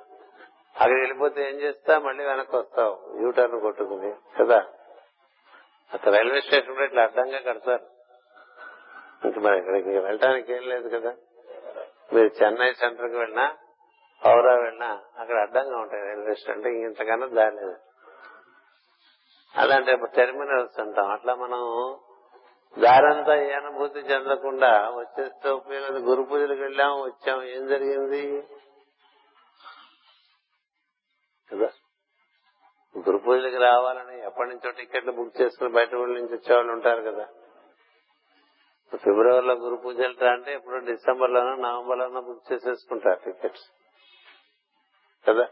అక్కడికి వెళ్ళిపోతే ఏం చేస్తా మళ్ళీ వెనక్కి వస్తావు. యూటర్న్ కొట్టుకుని కదా? అక్కడ రైల్వే స్టేషన్ ఇట్లా అడ్డంగా కడతారు. ఇంక మరి ఇక్కడికి వెళ్ళటానికి ఏం లేదు కదా. మీరు చెన్నై సెంటర్కి వెళ్ళినా పౌరా వెళ్ళినా అక్కడ అడ్డంగా ఉంటాయి రైల్వే స్టేషన్ ఇంతకన్నా దారి లేదు. అలాంటి టెర్మినల్స్ అంటాం. అట్లా మనం దారంతా ఏ అనుభూతి చెందకుండా వచ్చేస్తే ఉపయోగం గురు పూజలకు వెళ్ళాం వచ్చాం. ఏం జరిగింది? కదా. గురు పూజలకు రావాలని ఎప్పటి నుంచో టికెట్లు బుక్ చేసుకుని బయట ఊళ్ళ నుంచి వచ్చేవాళ్ళు ఉంటారు కదా. ఫిబ్రవరిలో గురు పూజలు అంటే ఇప్పుడు డిసెంబర్ లోనో నవంబర్ లోనో బుక్ చేసేసుకుంటారు టికెట్స్. కదా?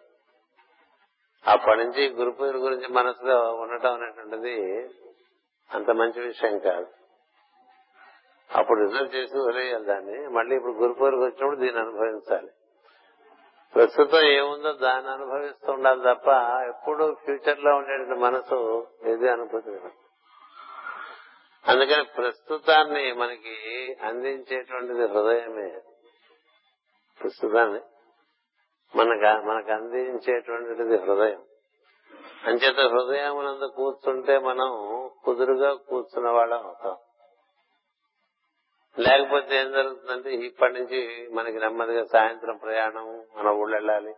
అప్పటి నుంచి గురు పూజల గురించి మనసులో ఉండటం అనేటువంటిది అంత మంచి విషయం కాదు. అప్పుడు రిజర్వ్ చేసి వదిలేయాలి దాన్ని. మళ్ళీ ఇప్పుడు గురు పూజలకు వచ్చినప్పుడు దీన్ని అనుభవించాలి. ప్రస్తుతం ఏముందో దాన్ని అనుభవిస్తూ ఉండాలి తప్ప ఎప్పుడు ఫ్యూచర్లో ఉండేటువంటి మనసు ఏది అనుభూతి. అందుకని ప్రస్తుతాన్ని మనకి అందించేటువంటిది హృదయమే. ప్రస్తుతాన్ని మనకు మనకు అందించేటువంటిది హృదయం. అంచేత హృదయం నందు కూర్చుంటే మనం కుదురుగా కూర్చున్న వాళ్ళం అవుతాం. లేకపోతే ఏం జరుగుతుందంటే ఇప్పటి నుంచి మనకి నెమ్మదిగా సాయంత్రం ప్రయాణం మన ఊళ్ళు వెళ్ళాలి.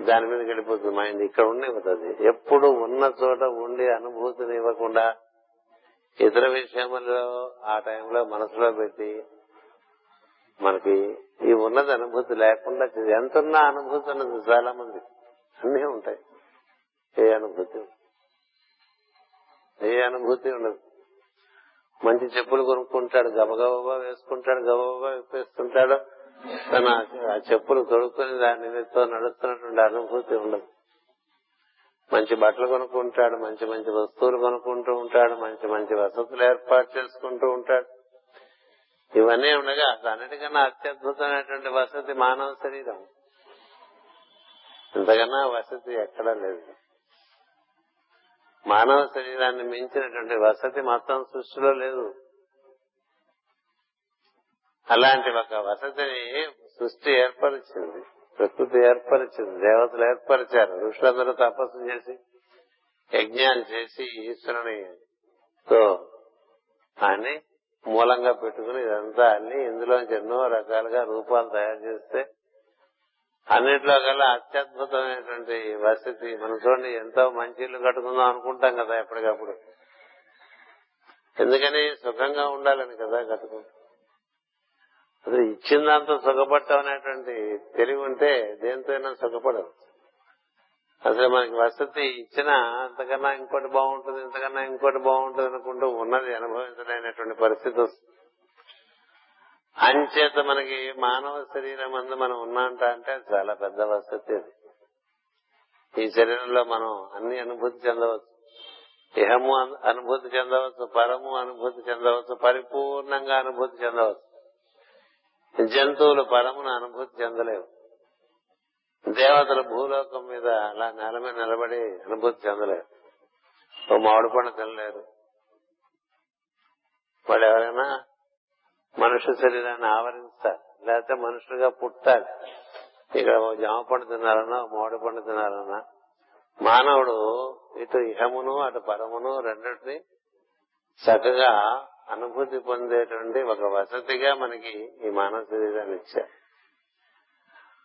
దాని మీదకి వెళ్ళిపోతుంది మైండ్. ఇక్కడ ఉండేపోతుంది ఎప్పుడు ఉన్న చోట ఉండి అనుభూతిని ఇవ్వకుండా ఇతర విషయంలో ఆ టైంలో మనసులో పెట్టి మనకి ఈ ఉన్నది అనుభూతి లేకుండా ఎంత అనుభూతి ఉన్నది చాలా మంది అన్నీ ఉంటాయి. ఏ అనుభూతి? ఏ అనుభూతి ఉండదు. మంచి చెప్పులు కొనుక్కుంటాడు గబగబా వేసుకుంటాడు గబగబా విప్పేస్తుంటాడు. తన ఆ చెప్పులు తొడుక్కుని దాని నిమిత్తం నడుస్తున్నటువంటి అనుభూతి ఉండదు. మంచి బట్టలు కొనుక్కుంటాడు మంచి మంచి వస్తువులు కొనుక్కుంటూ ఉంటాడు మంచి మంచి వసతులు ఏర్పాటు చేసుకుంటూ ఉంటాడు. ఇవన్నీ ఉండగా అన్నిటికన్నా అత్యద్భుతమైనటువంటి వసతి మానవ శరీరం. ఇంతకన్నా వసతి ఎక్కడా లేదు. మానవ శరీరాన్ని మించినటువంటి వసతి మొత్తం సృష్టిలో లేదు. అలాంటి ఒక వసతిని సృష్టి ఏర్పరిచింది ప్రకృతి ఏర్పరిచింది దేవతలు ఏర్పరిచారు ఋషులందరూ తపస్సు చేసి యజ్ఞాలు చేసి ఈశ్వరుని తో అని మూలంగా పెట్టుకుని ఇదంతా అన్ని ఇందులోంచి ఎన్నో రకాలుగా రూపాలు తయారు చేస్తే అన్నిట్లో కల్లా అత్యద్భుతమైనటువంటి వసతి మనం చూడండి ఎంతో మంచి ఇల్లు కట్టుకుందాం అనుకుంటాం కదా ఎప్పటికప్పుడు. ఎందుకని? సుఖంగా ఉండాలని కదా కట్టుకుంటాం అసలు ఇచ్చిన సుఖపడటం అనేటువంటి తెలివి ఉంటే దేంతోనైనా సుఖపడదు. అసలు మనకి వసతి ఇచ్చినా అంతకన్నా ఇంకోటి బాగుంటుంది ఇంతకన్నా ఇంకోటి బాగుంటుంది అనుకుంటూ ఉన్నది అనుభవించలేనటువంటి పరిస్థితి వస్తుంది. అంచేత మనకి మానవ శరీరం అందు మనం ఉన్నాంట అంటే అది చాలా పెద్ద వసతి అది. ఈ శరీరంలో మనం అన్ని అనుభూతి చెందవచ్చు. ఇహము అనుభూతి చెందవచ్చు పరము అనుభూతి చెందవచ్చు పరిపూర్ణంగా అనుభూతి చెందవచ్చు. జంతువులు పరమును అనుభూతి చెందలేవు. దేవతలు భూలోకం మీద అలా నేల మీద నిలబడి అనుభూతి చెందలేరు. ఓ మామిడి పండు తినలేరు. వాళ్ళు ఎవరైనా మనుష్య శరీరాన్ని ఆవరిస్తారు లేకపోతే మనుషులుగా పుట్టాలి. ఇక్కడ ఓ జామ పండు తినాలన్నా ఓ పండు తినాలన్నా మానవుడు ఇటు ఇహమును అటు పరమును రెండింటిని చక్కగా అనుభూతి పొందేటువంటి ఒక వసతిగా మనకి ఈ మానవ శరీరాన్ని ఇచ్చారు.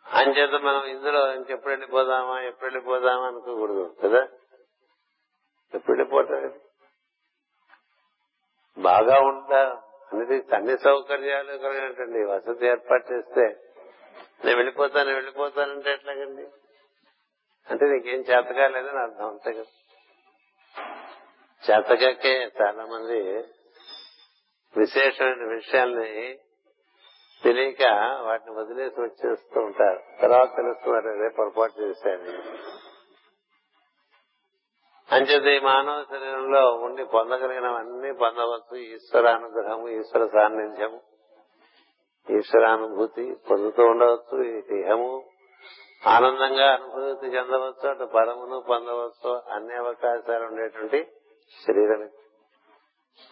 అంచేత మనం ఇందులో ఇంకెప్పుడు వెళ్ళిపోదామా ఎప్పుడు వెళ్ళిపోదామా అనుకోకూడదు కదా? ఎప్పుడు వెళ్ళిపోతాం? బాగా ఉంటా. అన్ని అన్ని సౌకర్యాలు కలిగినటువంటి వసతి ఏర్పాటు చేస్తే నేను వెళ్ళిపోతాను వెళ్ళిపోతానంటే ఎట్లాగండి? అంటే నీకేం చేతగా లేదని అర్థం అంతే కదా. చేతగాకే చాలా మంది విశేషమైన విషయాల్ని తెలియక వాటిని వదిలేసి వచ్చేస్తూ ఉంటారు. తర్వాత తెలుస్తున్నారు అదే పొరపాటు చేశాను అంచేత ఈ మానవ శరీరంలో ఉండి పొందగలిగినవన్నీ పొందవచ్చు. ఈశ్వరానుగ్రహము ఈశ్వర సాన్నిధ్యము. ఈశ్వరానుభూతి పొందుతూ ఉండవచ్చు ఈ దేహము ఆనందంగా అనుభూతి చెందవచ్చు అటు పరమును పొందవచ్చు అన్ని అవకాశాలు ఉండేటువంటి శరీరం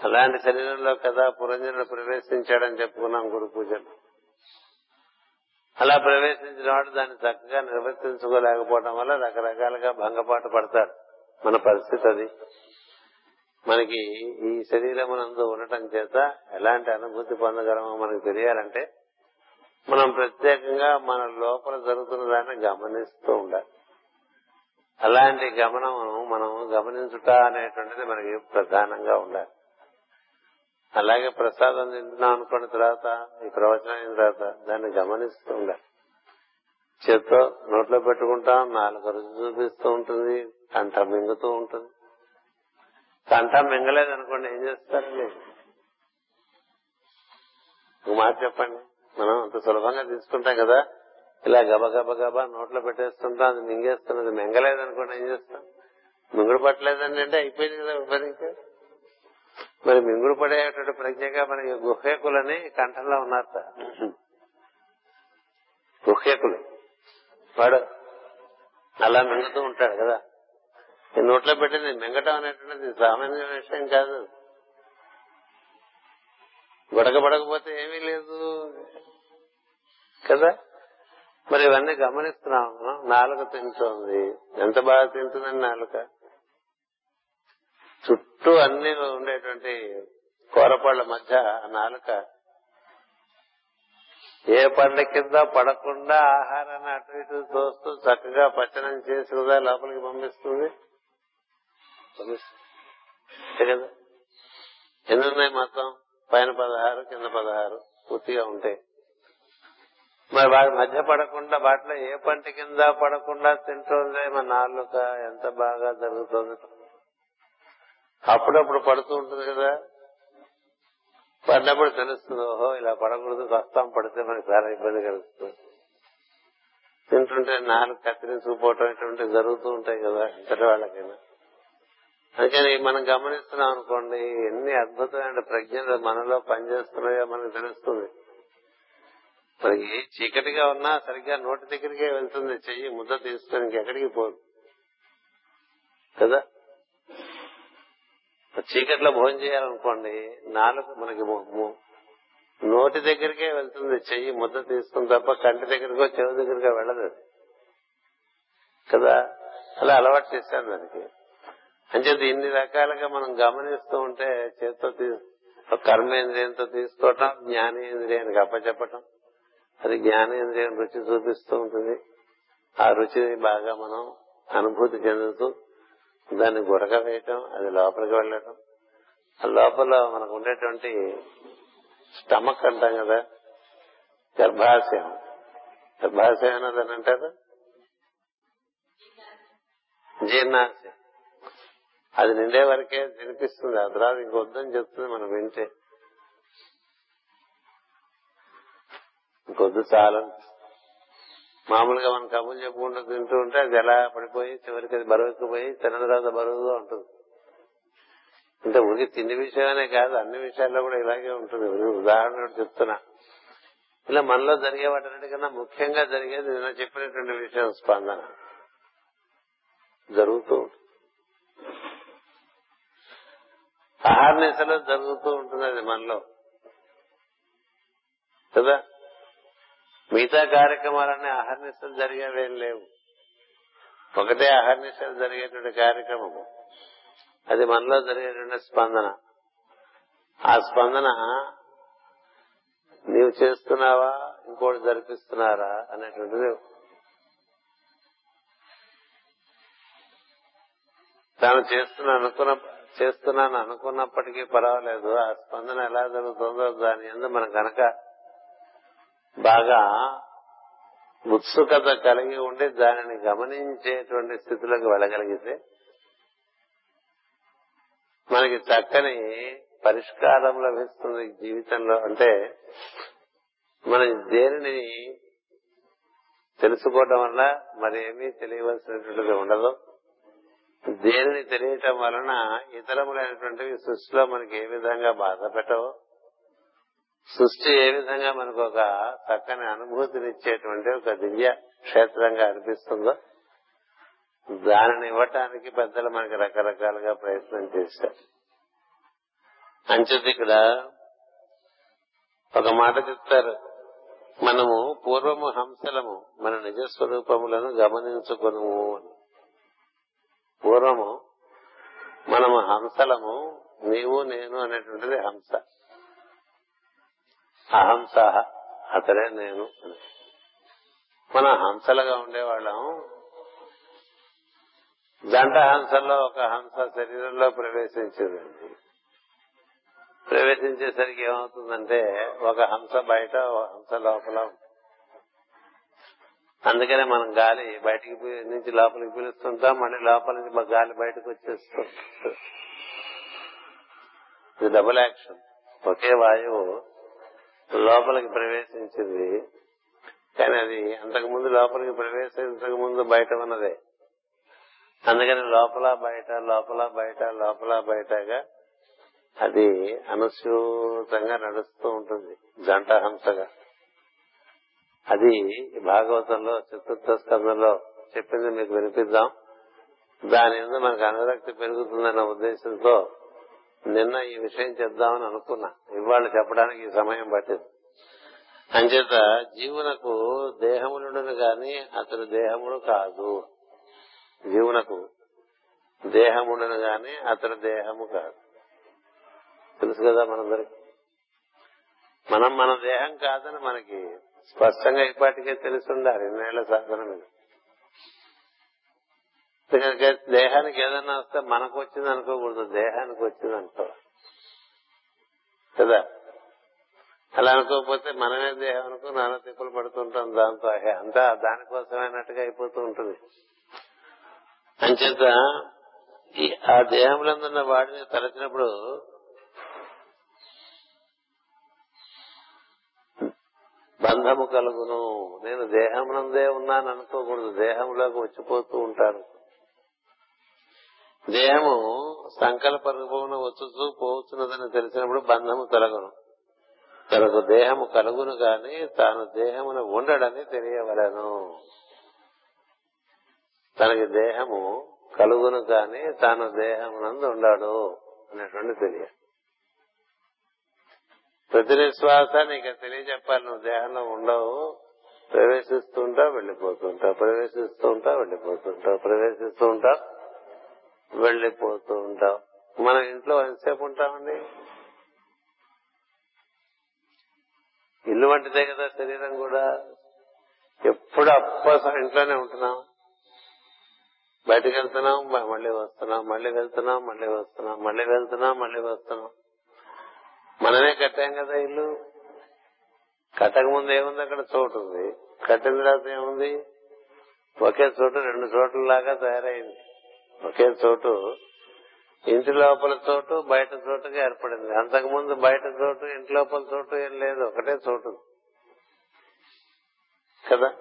అలాంటి శరీరంలో కదా పురంజనుడు ప్రవేశించాడని చెప్పుకున్నాం గురు పూజలు. అలా ప్రవేశించిన వాడు దాన్ని చక్కగా నిర్వర్తించుకోలేకపోవడం వల్ల రకరకాలుగా భంగపాటు పడతాడు. మన పరిస్థితి అది. మనకి ఈ శరీరమునందు ఉండటం చేత ఎలాంటి అనుభూతి పొందగలమో మనకు తెలియాలంటే మనం ప్రత్యేకంగా మన లోపల జరుగుతున్న దాన్ని గమనిస్తూ ఉండాలి. అలాంటి గమనం మనం గమనించుట అనేటువంటిది మనకి ప్రధానంగా ఉండాలి. అలాగే ప్రసాదం తింటున్నాం అనుకున్న తర్వాత ఈ ప్రవచనం అయిన తర్వాత దాన్ని గమనిస్తూ ఉండాలి. చేత్తో నోట్లో పెట్టుకుంటాం నాలుగు రుచి చూపిస్తూ ఉంటుంది. కంఠ మింగుతూ ఉంటుంది. కంఠ మింగలేదు అనుకోండి ఏం చేస్తారండి? ఒక మాట చెప్పండి. మనం అంత సులభంగా తీసుకుంటాం కదా. ఇలా గబ గబ గబ నోట్లో పెట్టేస్తుంటాం అది మింగేస్తున్నది మింగలేదు అనుకోండి ఏం చేస్తాం? మింగుడు పట్టలేదండి అంటే అయిపోయింది కదా విపరీతం. మరి మింగుడు పడేటువంటి ప్రజ్ఞగా మనకి గుహేకులని కంఠంలో ఉన్నారట గుహేకులు వాడు అలా మింగుతూ ఉంటాడు కదా. నోట్లో పెట్టింది మింగటం అనేటువంటిది సామాన్య విషయం కాదు. గొడగబడకపోతే ఏమీ లేదు. కదా? మరి ఇవన్నీ గమనిస్తున్నాం నాలుక తింటోంది. ఎంత బాగా తింటుందని నాలుక? చుట్టూ అన్ని ఉండేటువంటి కూరపళ్ళ మధ్య నాలుక ఏ పండ్ల కింద పడకుండా ఆహారాన్ని అటు ఇటు చూస్తూ చక్కగా పచ్చనం చేసి కదా లోపలికి పంపిస్తుంది. కదా? ఎన్ని ఉన్నాయి మొత్తం? పైన పదహారు కింద పదహారు పూర్తిగా ఉంటాయి. మరి వాడి మధ్య పడకుండా వాటిలో ఏ పంట కింద పడకుండా తింటుందే? మన నాలుక ఎంత బాగా జరుగుతుంది అప్పుడప్పుడు పడుతూ ఉంటుంది కదా? పడినప్పుడు తెలుస్తుంది ఓహో ఇలా పడకూడదు కష్టం పడితే మనకి చాలా ఇబ్బంది కలుగుతుంది. తింటుంటే నాలుగు కత్తిరించుకుపోవటం ఇటువంటి జరుగుతూ ఉంటాయి కదా ఇంతటి వాళ్ళకైనా. అందుకని మనం గమనిస్తున్నాం అనుకోండి ఎన్ని అద్భుతమైన ప్రజ్ఞలు మనలో పనిచేస్తున్నాయో మనకు తెలుస్తుంది. మనకి చీకటిగా ఉన్నా సరిగ్గా నోటి దగ్గరికే వెళ్తుంది. చెయ్యి ముద్ద తీసుకొని ఇంకెక్కడికి పోదు. కదా? చీకట్లో భోజనం చేయాలనుకోండి నాలుగు మనకి నోటి దగ్గరికే వెళ్తుంది. చెయ్యి ముద్ద తీసుకుని తప్ప కంటి దగ్గరకో చెవి దగ్గరకో వెళ్ళదు కదా? అలా అలవాటు చేశాను దానికి. అంచేది ఇన్ని రకాలుగా మనం గమనిస్తూ ఉంటే చేత్తో కర్మేంద్రియంతో తీసుకోవటం జ్ఞానేంద్రియానికి అప్పచెప్పటం అది జ్ఞానేంద్రియం రుచి చూపిస్తూ ఉంటుంది. ఆ రుచిని బాగా మనం అనుభూతి చెందుతూ దాన్ని గుడక వేయటం అది లోపలికి వెళ్ళటం. ఆ లోపల మనకు ఉండేటువంటి స్టమక్ అంటాం కదా గర్భాశయం. గర్భాశయం అని అంటారు జీర్ణాశయం. అది నిండే వరకే తినిపిస్తుంది ఆ తర్వాత ఇంకొద్దని చెప్తుంది మనం వింటే. ఇంకొద్దు చాలు. మామూలుగా మనం కబుర్లు చెప్పుకుంటూ తింటూ ఉంటే అది ఎలా పడిపోయి చివరికి అది బరువు ఎక్కిపోయి తిన్న తర్వాత బరువుగా ఉంటుంది. అంటే ఊరికి తిండి విషయమనే కాదు అన్ని విషయాల్లో కూడా ఇలాగే ఉంటుంది. ఉదాహరణ చెప్తున్నా. ఇలా మనలో జరిగే వాటన్నిటికన్నా ముఖ్యంగా జరిగేది నిన్న చెప్పినటువంటి విషయం స్పందన. జరుగుతూ ఉంటుంది. అహర్నిశలో జరుగుతూ ఉంటుంది అది మనలో. కదా? మిగతా కార్యక్రమాలన్నీ అహర్నిశలు జరిగేవేం లేవు. ఒకటే అహర్నిశలు జరిగేటువంటి కార్యక్రమము. అది మనలో జరిగేటువంటి స్పందన. ఆ స్పందన నీవు చేస్తున్నావా? ఇంకోటి జరిపిస్తున్నారా? అనేటువంటిది తాను చేస్తున్నా అనుకున్న చేస్తున్నాను అనుకున్నప్పటికీ పర్వాలేదు. ఆ స్పందన ఎలా జరుగుతుందో దాని ఎందు మనం కనుక బాగా ఉత్సుకత కలిగి ఉండి దానిని గమనించేటువంటి స్థితిలోకి వెళ్ళగలిగితే మనకి చక్కని పరిష్కారం లభిస్తుంది జీవితంలో. అంటే మనం దేనిని తెలుసుకోవటం వల్ల మరేమీ తెలియవలసినటువంటిది ఉండదు. దేనిని తెలియటం వలన ఇతరములైనటువంటివి సృష్టిలో మనకి ఏ విధంగా బాధ పెట్టవు? సృష్టి ఏ విధంగా మనకు ఒక చక్కని అనుభూతినిచ్చేటువంటి ఒక దివ్య క్షేత్రంగా అనిపిస్తుందో దానిని ఇవ్వటానికి పెద్దలు మనకి రకరకాలుగా ప్రయత్నం చేశారు. అంచేది ఇక్కడ ఒక మాట చెప్తారు. మనము పూర్వము హంసలము మన నిజ స్వరూపములను గమనించుకును పూర్వము మనము హంసలము నీవు నేను అనేటువంటిది హంస. అహంస అతడే నేను మన హంసలుగా ఉండేవాళ్ళం. జంట హంసల్లో ఒక హంస శరీరంలో ప్రవేశించిందండి. ప్రవేశించేసరికి ఏమవుతుందంటే ఒక హంస బయట ఒక హంస లోపల అందుకనే మనం గాలి బయటికి నుంచి లోపలికి పిలుస్తుంటాం మళ్ళీ లోపల నుంచి గాలి బయటకు వచ్చేస్తుంది. ఇది డబుల్ యాక్షన్ ఒకే వాయువు లోపలికి ప్రవేశించింది కానీ అది అంతకు ముందు లోపలికి ప్రవేశించక ముందు బయట ఉన్నదే. అందుకని లోపల బయట లోపల బయట లోపల బయటగా అది అనుసూతంగా నడుస్తూ ఉంటుంది జంట హంసగా అది భాగవతంలో చతుర్థ స్కంధంలో చెప్పింది మీకు వినిపిద్దాం. దాని మీద మనకు అనురక్తి పెరుగుతుందన్న ఉద్దేశంతో నిన్న ఈ విషయం చెప్దామని అనుకున్నా. ఇవాళ చెప్పడానికి ఈ సమయం పట్టింది. అంచేత జీవునకు దేహములుండను గాని అతడు దేహముడు కాదు. జీవునకు దేహముండను గాని అతడు దేహము కాదు. తెలుసు కదా మనందరికి? మనం మన దేహం కాదని మనకి స్పష్టంగా ఇప్పటికే తెలుసుండాలి ఇన్నేళ్ళ సాధన మీద. దేహానికి ఏదన్నా వస్తే మనకు వచ్చింది అనుకోకూడదు దేహానికి వచ్చింది అనుకో కదా? అలా అనుకోకపోతే మనమే దేహం అనుకో నానా తిప్పులు పడుతుంటాం దాంతో. అంతా దానికోసమైనట్టుగా అయిపోతూ ఉంటుంది. అంచేత ఆ దేహంలో వాడిని తలచినప్పుడు బంధము కలుగును. నేను దేహమునందే ఉన్నాను అనుకోకూడదు దేహంలోకి వచ్చిపోతూ ఉంటాను. దేహము సంకల్ప రూపమున వచ్చుతూ పోతున్నదని తెలిసినప్పుడు బంధము కలగను తనకు దేహము కలుగును గాని తాను దేహమున ఉండడని తెలియవలను. తనకి దేహము కలుగును గాని తాను దేహమునందు ఉండాడు అనేటువంటి తెలియాలి ప్రతి నిశ్వాస నీకు తెలియజెప్పాలి నువ్వు దేహంలో ఉండవు. ప్రవేశిస్తూ ఉంటావు ప్రవేశిస్తుంటా ప్రవేశిస్తూ ఉంటావు వెళ్ళిపోతుంటావు ప్రవేశిస్తూ ఉంటావు వెళ్ళిపోతూ ఉంటాం మన ఇంట్లో ఎంతసేపు ఉంటామండి? ఇల్లు వంటిదే కదా శరీరం కూడా. ఎప్పుడు అప్ప ఇంట్లోనే ఉంటున్నాం. బయటకు వెళ్తున్నాం మళ్ళీ వస్తున్నాం మళ్ళీ వెళ్తున్నాం మళ్ళీ వస్తున్నాం మళ్ళీ వెళ్తున్నాం మళ్ళీ వస్తున్నాం. మనమే కట్టాం కదా ఇల్లు. కట్టక ముందు ఏముంది అక్కడ? చోటు ఉంది. కట్టిన తర్వాత ఏముంది? ఒకే చోటు రెండు చోట్ల లాగా తయారైంది. ఒకే చోటు. ఇంటి లోపల చోటు బయట చోటుగా ఏర్పడింది. అంతకుముందు బయట చోటు ఇంటి లోపల చోటు ఏం లేదు. ఒకటే చోటు. కదా?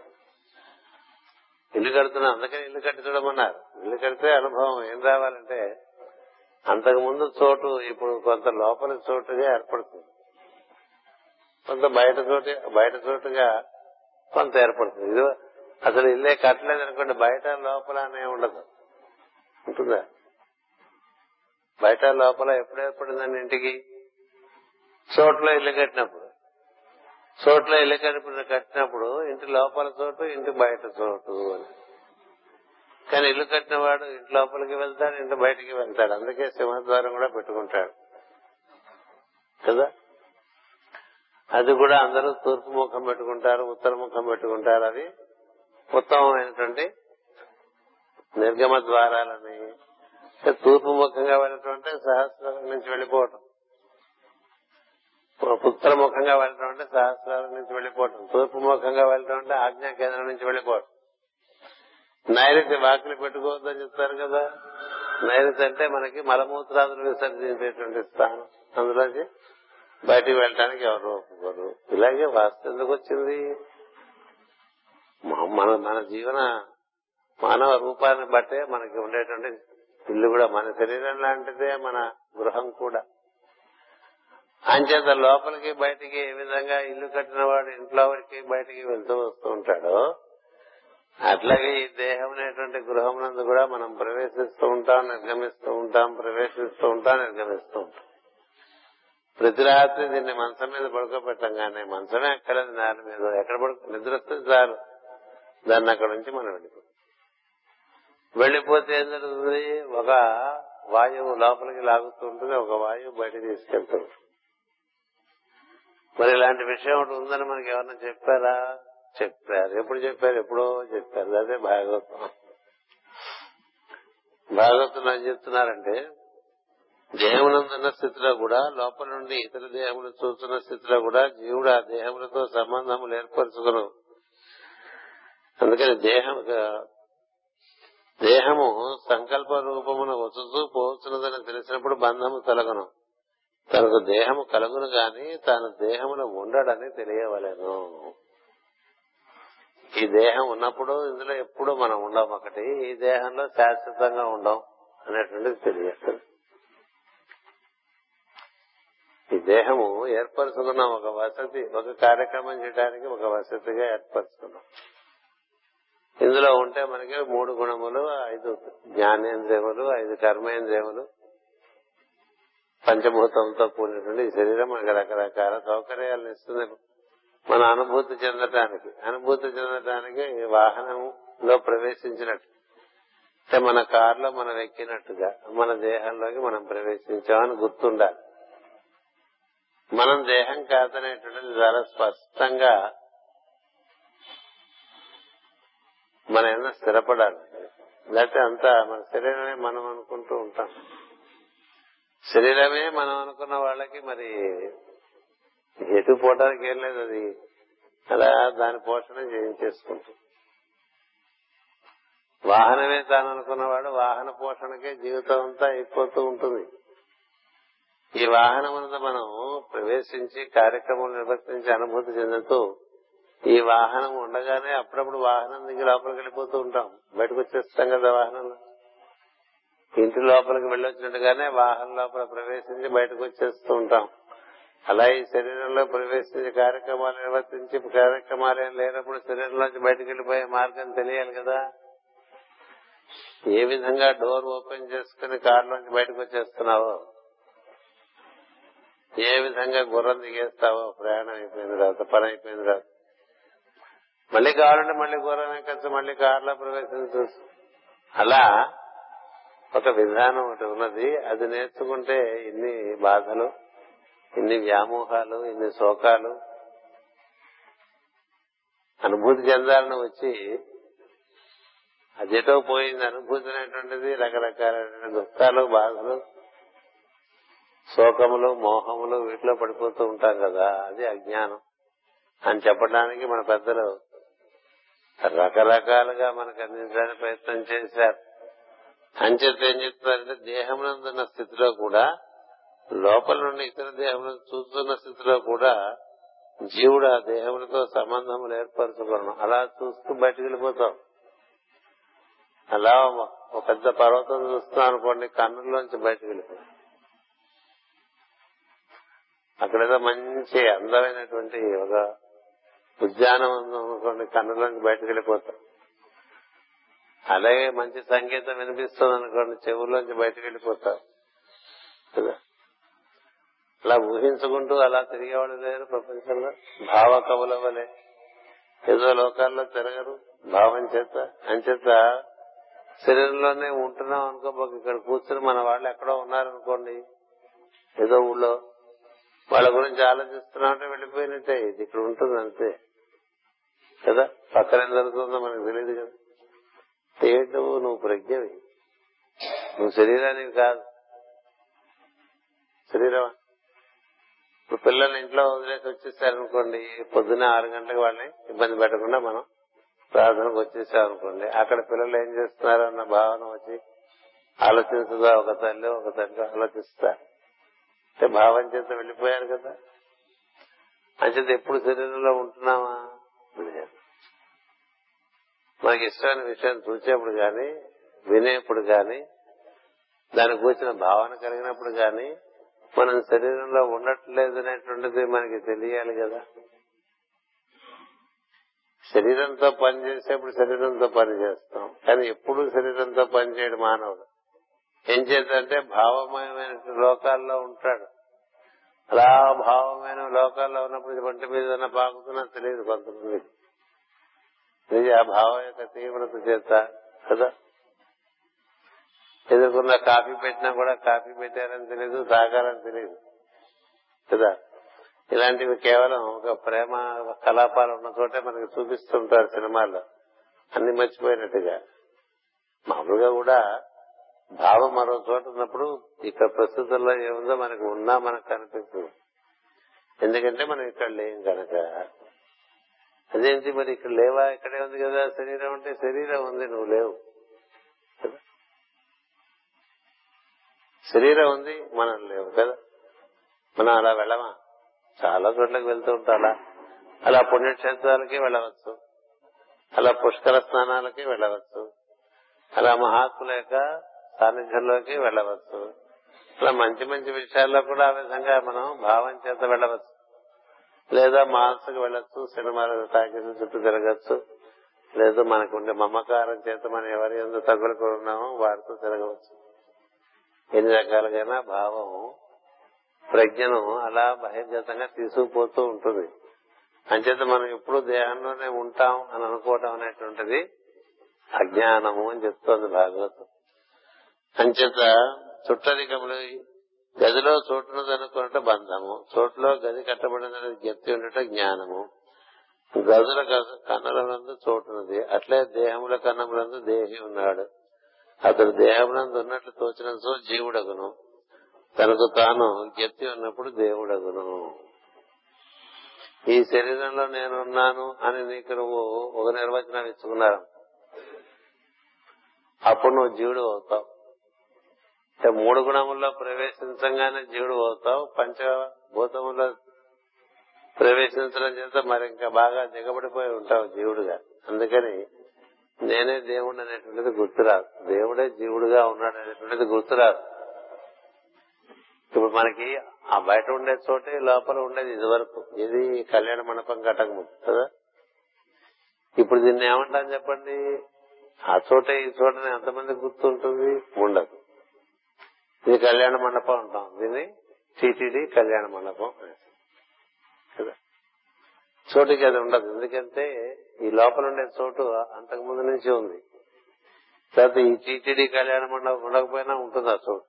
ఇల్లు కడుతున్నాం. అందుకని ఇల్లు కట్టి చూడమన్నారు. ఇల్లు కడితే అనుభవం ఏం రావాలంటే అంతకు ముందు చోటు ఇప్పుడు కొంత లోపల చోటుగా ఏర్పడుతుంది. కొంత బయట చోటు బయట చోటుగా కొంత ఏర్పడుతుంది. ఇది అసలు ఇల్లే కట్టలేదు అనుకోండి బయట లోపల అనే ఉండదు. ఉంటుందా? బయట లోపల ఎప్పుడు ఏర్పడిందండి ఇంటికి? చోట్ల ఇల్లు కట్టినప్పుడు. చోట్ల ఇల్లు కట్టినప్పుడు కట్టినప్పుడు ఇంటి లోపల చోటు ఇంటి బయట చోటు అని. కానీ ఇల్లు కట్టినవాడు ఇంటి లోపలికి వెళ్తాడు ఇంటి బయటికి వెళ్తాడు. అందుకే సింహద్వారం కూడా పెట్టుకుంటాడు. కదా? అది కూడా అందరూ తూర్పు ముఖం పెట్టుకుంటారు ఉత్తర ముఖం పెట్టుకుంటారు. అది ఉత్తమమైనటువంటి నిర్గమ ద్వారాలని తూర్పు ముఖంగా వెళ్ళటం అంటే సహస్రాల నుంచి వెళ్ళిపోవటం. ఉత్తర ముఖంగా వెళ్ళటం అంటే సహస్రాల నుంచి వెళ్ళిపోవటం. తూర్పు ముఖంగా వెళ్ళటం అంటే ఆజ్ఞా కేంద్రం నుంచి వెళ్ళిపోవటం. నైరుతి వాకిలి పెట్టుకోవద్దని చెప్తారు కదా. నైరుతి అంటే మనకి మలమూత్రాదులు విసర్జించేటువంటి స్థానం. అందులోంచి బయటికి వెళ్ళడానికి ఎవరు ఒప్పుకోరు. ఇలాగే వాస్తు ఎందుకు వచ్చింది? మన మన జీవన మానవ రూపాన్ని బట్టే మనకి ఉండేటువంటి ఇల్లు కూడా మన శరీరం లాంటిదే మన గృహం కూడా. అంచేత లోపలికి బయటికి ఏ విధంగా ఇల్లు కట్టిన వాడు ఇంట్లో వారికి బయటికి వెళ్తూ వస్తూ ఉంటాడో అట్లాగే ఈ దేహం అనేటువంటి గృహం నందు కూడా మనం ప్రవేశిస్తూ ఉంటాం నిర్గమిస్తూ ఉంటాం ప్రవేశిస్తూ ఉంటాం నిర్గమిస్తూ ఉంటాం. ప్రతి రాత్రి దీన్ని మంచం మీద పడుకోబెట్టంగానే మంచమే ఎక్కలేదు దాని మీద ఎక్కడ పడుకో నిద్ర వస్తే చాలు. దాన్ని అక్కడ నుంచి మనం వెళ్ళిపోతాం. వెళ్ళిపోతే ఏం జరుగుతుంది? ఒక వాయువు లోపలికి లాగుతూ ఉంటుంది ఒక వాయువు బయట తీసుకెళ్తుంది మరి ఇలాంటి విషయం ఒకటి ఉందని మనకి ఎవరన్నా చెప్పారా? చెప్పారు. ఎప్పుడు చెప్పారు? ఎప్పుడో చెప్పారు. అదే భాగవతం. భాగవతం ఏం చెప్తున్నారంటే దేహమునందున్న స్థితిలో కూడా లోపల నుండి ఇతర దేహములు చూస్తున్న స్థితిలో కూడా జీవుడు ఆ దేహములతో సంబంధములు ఏర్పరచుకును. అందుకని దేహం దేహము సంకల్ప రూపమున వచ్చుతూ పోతున్నదని తెలిసినప్పుడు బంధము తొలగను తనకు దేహము కలుగును గాని తాను దేహమున ఉండడని తెలియవలేను. ఈ దేహం ఉన్నప్పుడు ఇందులో ఎప్పుడు మనం ఉండం ఒకటి ఈ దేహంలో శాశ్వతంగా ఉండం అనేటువంటిది తెలియదు. ఈ దేహము ఏర్పరచుకున్నాం ఒక వసతి ఒక కార్యక్రమం చేయడానికి ఒక వసతిగా ఏర్పరచుకున్నాం. ఇందులో ఉంటే మనకి మూడు గుణములు ఐదు జ్ఞానేంద్రియములు ఐదు కర్మేంద్రియములు పంచభూతంతో కూడినటువంటి ఈ శరీరం మనకి రకరకాల సౌకర్యాలను ఇస్తుంది. మన అనుభూతి చెందటానికి అనుభూతి చెందటానికి వాహనంలో ప్రవేశించినట్టు. అంటే మన కారులో మనం ఎక్కినట్టుగా మన దేహంలోకి మనం ప్రవేశించామని గుర్తుండాలి. మనం దేహం కాదనేటువంటిది చాలా స్పష్టంగా మన ఏమన్నా స్థిరపడాలి. లేకపోతే అంతా మన శరీరమే మనం అనుకుంటూ ఉంటాం. శరీరమే మనం అనుకున్న వాళ్ళకి మరి ఎటు పోవడానికి ఏం లేదు అది. అలా దాని పోషణ చేయించేసుకుంటుంది వాహనమే తాను అనుకున్నవాడు వాహన పోషణకే జీవితం అంతా అయిపోతూ ఉంటుంది. ఈ వాహనమునందు మనం ప్రవేశించి కార్యక్రమం నిర్వర్తించి అనుభూతి చెందుతూ ఈ వాహనం ఉండగానే అప్పుడప్పుడు వాహనం దిగి లోపలికి వెళ్ళిపోతూ ఉంటాం. బయటకు వచ్చేస్తాం కదా వాహనంలో. ఇంటి లోపలికి వెళ్ళొచ్చినట్టుగానే వాహనం లోపల ప్రవేశించి బయటకు వచ్చేస్తూ ఉంటాం. అలా ఈ శరీరంలో ప్రవేశించే కార్యక్రమాలు నిర్వర్తించి కార్యక్రమాలు ఏం లేనప్పుడు శరీరంలోంచి బయటకు వెళ్ళిపోయే మార్గం తెలియాలి కదా. ఏ విధంగా డోర్ ఓపెన్ చేసుకుని కారులోంచి బయటకు వచ్చేస్తున్నావో ఏ విధంగా గుర్రం దిగేస్తావో ప్రయాణం అయిపోయిన తర్వాత పని అయిపోయిన తర్వాత. మళ్ళీ కావాలంటే మళ్ళీ గుర్రం ఎక్కచ్చు మళ్ళీ కారులో ప్రవేశించు అలా ఒక విధానం ఒకటి ఉన్నది. అది నేర్చుకుంటే ఇన్ని బాధలు. ఇన్ని వ్యామోహాలు ఇన్ని శోకాలు. అనుభూతి చెందాలని వచ్చి అదేటో పోయింది. అనుభూతి అనేటువంటిది రకరకాలైన దుఃఖాలు బాధలు శోకములు మోహములు వీటిలో పడిపోతూ ఉంటాం కదా. అది అజ్ఞానం. అని చెప్పడానికి మన పెద్దలు రకరకాలుగా మనకు అందించడానికి ప్రయత్నం చేశారు. అంచేత ఏం చెప్తారంటే దేహమునందున్న స్థితిలో కూడా లోపల నుండి ఇతర దేహములను చూస్తున్న స్థితిలో కూడా జీవుడు ఆ దేహములతో సంబంధములు ఏర్పరచుకోవడం అలా చూస్తూ బయటికి వెళ్ళిపోతాం. అలా ఒక పెద్ద పర్వతం చూస్తున్నాం అనుకోండి కన్నుల్లోంచి బయటకు వెళ్ళిపోతాం. అక్కడేదో మంచి అందమైనటువంటి ఒక ఉద్యానం అనుకోండి కన్నులోంచి బయటకు వెళ్ళిపోతాం. అలాగే మంచి సంగీతం వినిపిస్తుంది అనుకోండి చెవుల్లోంచి బయటకు వెళ్ళిపోతారు కదా? అలా ఊహించుకుంటూ అలా తిరిగేవాడు లేరు ప్రపంచంలో. భావ కవుల ఏదో లోకాల్లో తిరగరు. భావం చేత. అంచేత శరీరంలోనే ఉంటున్నాం అనుకోబోక ఇక్కడ కూర్చుని మన వాళ్ళు ఎక్కడో ఉన్నారనుకోండి ఏదో ఊళ్ళో వాళ్ళ గురించి ఆలోచిస్తున్నామంటే వెళ్ళిపోయినట్టే. ఇది ఇక్కడ ఉంటుంది అంతే. కదా? పక్కన ఏం జరుగుతుందో మనకు తెలియదు కదా. ఏంటో నువ్వు ప్రజ్ఞవి. నువ్వు శరీరానికి కాదు. శరీరం ఇప్పుడు పిల్లల్ని ఇంట్లో వదిలేసి వచ్చేసారనుకోండి పొద్దున్న ఆరు గంటలకు వాళ్ళని ఇబ్బంది పెట్టకుండా మనం ప్రార్థనకు వచ్చేసామనుకోండి అక్కడ పిల్లలు ఏం చేస్తున్నారు అన్న భావన వచ్చి ఆలోచించదా? ఒక తల్లి ఒక తండ్రి ఆలోచిస్తారు. అంటే భావం చేత వెళ్ళిపోయారు కదా. అంచేత ఎప్పుడు శరీరంలో ఉంటున్నామా? మనకి ఇష్టమైన విషయాన్ని చూసేప్పుడు కానీ వినేప్పుడు కానీ దాని కూర్చిన భావన కలిగినప్పుడు కానీ మనం శరీరంలో ఉండట్లేదు అనేటువంటిది మనకి తెలియాలి కదా. శరీరంతో పని చేసేప్పుడు శరీరంతో పని చేస్తాం. కానీ ఎప్పుడు శరీరంతో పని చేయడు మానవుడు. ఏం చేద్దంటే భావమయమైన లోకాల్లో ఉంటాడు. అలా భావమైన లోకాల్లో ఉన్నప్పుడు వంటి మీద పాకుతున్నా తెలియదు కొంతమంది ఇది ఆ భావం యొక్క తీవ్రత చేత కదా? ఎదుర్కొన్న కాఫీ పెట్టినా కూడా కాఫీ పెట్టారని తెలియదు తాగారని తెలియదు కదా? ఇలాంటివి కేవలం ఒక ప్రేమ కలాపాలు ఉన్న చోటే మనకి చూపిస్తుంటారు సినిమాల్లో. అన్ని మర్చిపోయినట్టుగా. మామూలుగా కూడా భావం మరో చోట ఉన్నప్పుడు ఇక్కడ ప్రస్తుతంలో ఏముందో మనకు ఉన్నా మనకు కనిపిస్తుంది. ఎందుకంటే మనం ఇక్కడ లేం కనుక. అదేంటి మరి ఇక్కడ లేవా? ఇక్కడే ఉంది కదా శరీరం అంటే శరీరం ఉంది నువ్వు లేవు. శరీరం ఉంది మనం లేవు కదా. మనం అలా వెళ్ళమా? చాలా చోట్లకి వెళ్తూ ఉంటాం అలా. అలా పుణ్యక్షేత్రాలకి వెళ్ళవచ్చు. అలా పుష్కర స్నానాలకి వెళ్ళవచ్చు. అలా మహాత్ముల యొక్క సాన్నిధ్యంలోకి వెళ్ళవచ్చు. అలా మంచి మంచి విషయాల్లో కూడా ఆ విధంగా మనం భావం చేత వెళ్ళవచ్చు. లేదా మాల్స్కి వెళ్ళొచ్చు సినిమాలు టాకీస్ చుట్టూ తిరగచ్చు. లేదా మనకు ఉండే మమకారం చేత మనం ఎవరి ఎందుకు తగులుకున్నామో వారితో తిరగవచ్చు. ఎన్ని రకాలుగా భావం ప్రజ్ఞను అలా బహిర్గతంగా తీసుకుపోతూ ఉంటుంది. అంచేత మనం ఎప్పుడు దేహంలోనే ఉంటాం అని అనుకోవటం అనేటువంటిది అజ్ఞానము అని చెప్తోంది భాగవతం. అంచేత చుట్టరికములు గదిలో చోటును అనుకున్నట్టు బంధము చోటులో గది కట్టబడిన గెత్తి ఉండట జ్ఞానము గదుల కన్నులందు చోటున్నది అట్లే దేహముల కన్నములందు దేహి ఉన్నాడు. అతడు దేహమునందు ఉన్నట్లు తోచినంతో జీవుడగును. తనకు తాను గెత్తి ఉన్నప్పుడు దేవుడగును. ఈ శరీరంలో నేనున్నాను అని నీకు నువ్వు ఒక నిర్వచనం ఇచ్చుకున్నారు? అప్పుడు నువ్వు జీవుడు అవుతావు. అంటే మూడు గుణముల్లో ప్రవేశించగానే జీవుడు అవుతావు. పంచభూతముల్లో ప్రవేశించడం చేత మరి ఇంకా బాగా దిగబడిపోయి ఉంటావు జీవుడుగా. అందుకని నేనే దేవుడు అనేటువంటిది గుర్తురాదు. దేవుడే జీవుడుగా ఉన్నాడు అనేటువంటిది గుర్తురాదు. ఇప్పుడు మనకి ఆ బయట ఉండే చోటే లోపల ఉండేది ఇది వరకు ఇది కళ్యాణ మండపం కట్టకముందు కదా? ఇప్పుడు దీన్ని ఏమంటాం చెప్పండి? ఆ చోటే ఈ చోటనే ఎంతమంది గుర్తుంటుంది? ఉండదు. ఇది కళ్యాణ మండపం అంటాం. దీన్ని టీటీడీ కళ్యాణ మండపం చోటుకి అది ఉండదు. ఎందుకంటే ఈ లోపల ఉండే చోటు అంతకు ముందు నుంచి ఉంది. తర్వాత ఈ టీటీడీ కళ్యాణ మండపం ఉండకపోయినా ఉంటుంది ఆ చోటు.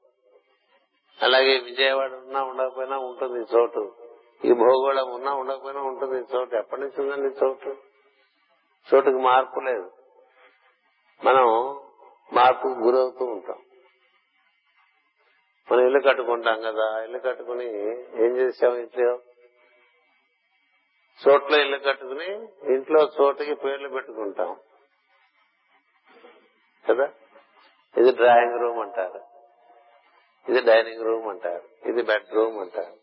అలాగే విజయవాడ ఉన్నా ఉండకపోయినా ఉంటుంది ఈ చోటు. ఈ భూగోళం ఉన్నా ఉండకపోయినా ఉంటుంది ఈ చోటు. ఎప్పటి నుంచి ఉందండి చోటు? చోటుకి మార్పు లేదు. మనం మార్పుకు గురవుతూ ఉంటాం. మనం ఇల్లు కట్టుకుంటాం కదా. ఇల్లు కట్టుకుని ఏం చేసాం ఇంట్లో? చోట్ల ఇల్లు కట్టుకుని ఇంట్లో చోటుకి పేర్లు పెట్టుకుంటాం. కదా? ఇది డ్రాయింగ్ రూమ్ అంటారు. ఇది డైనింగ్ రూమ్ అంటారు. ఇది బెడ్ రూమ్ అంటారు.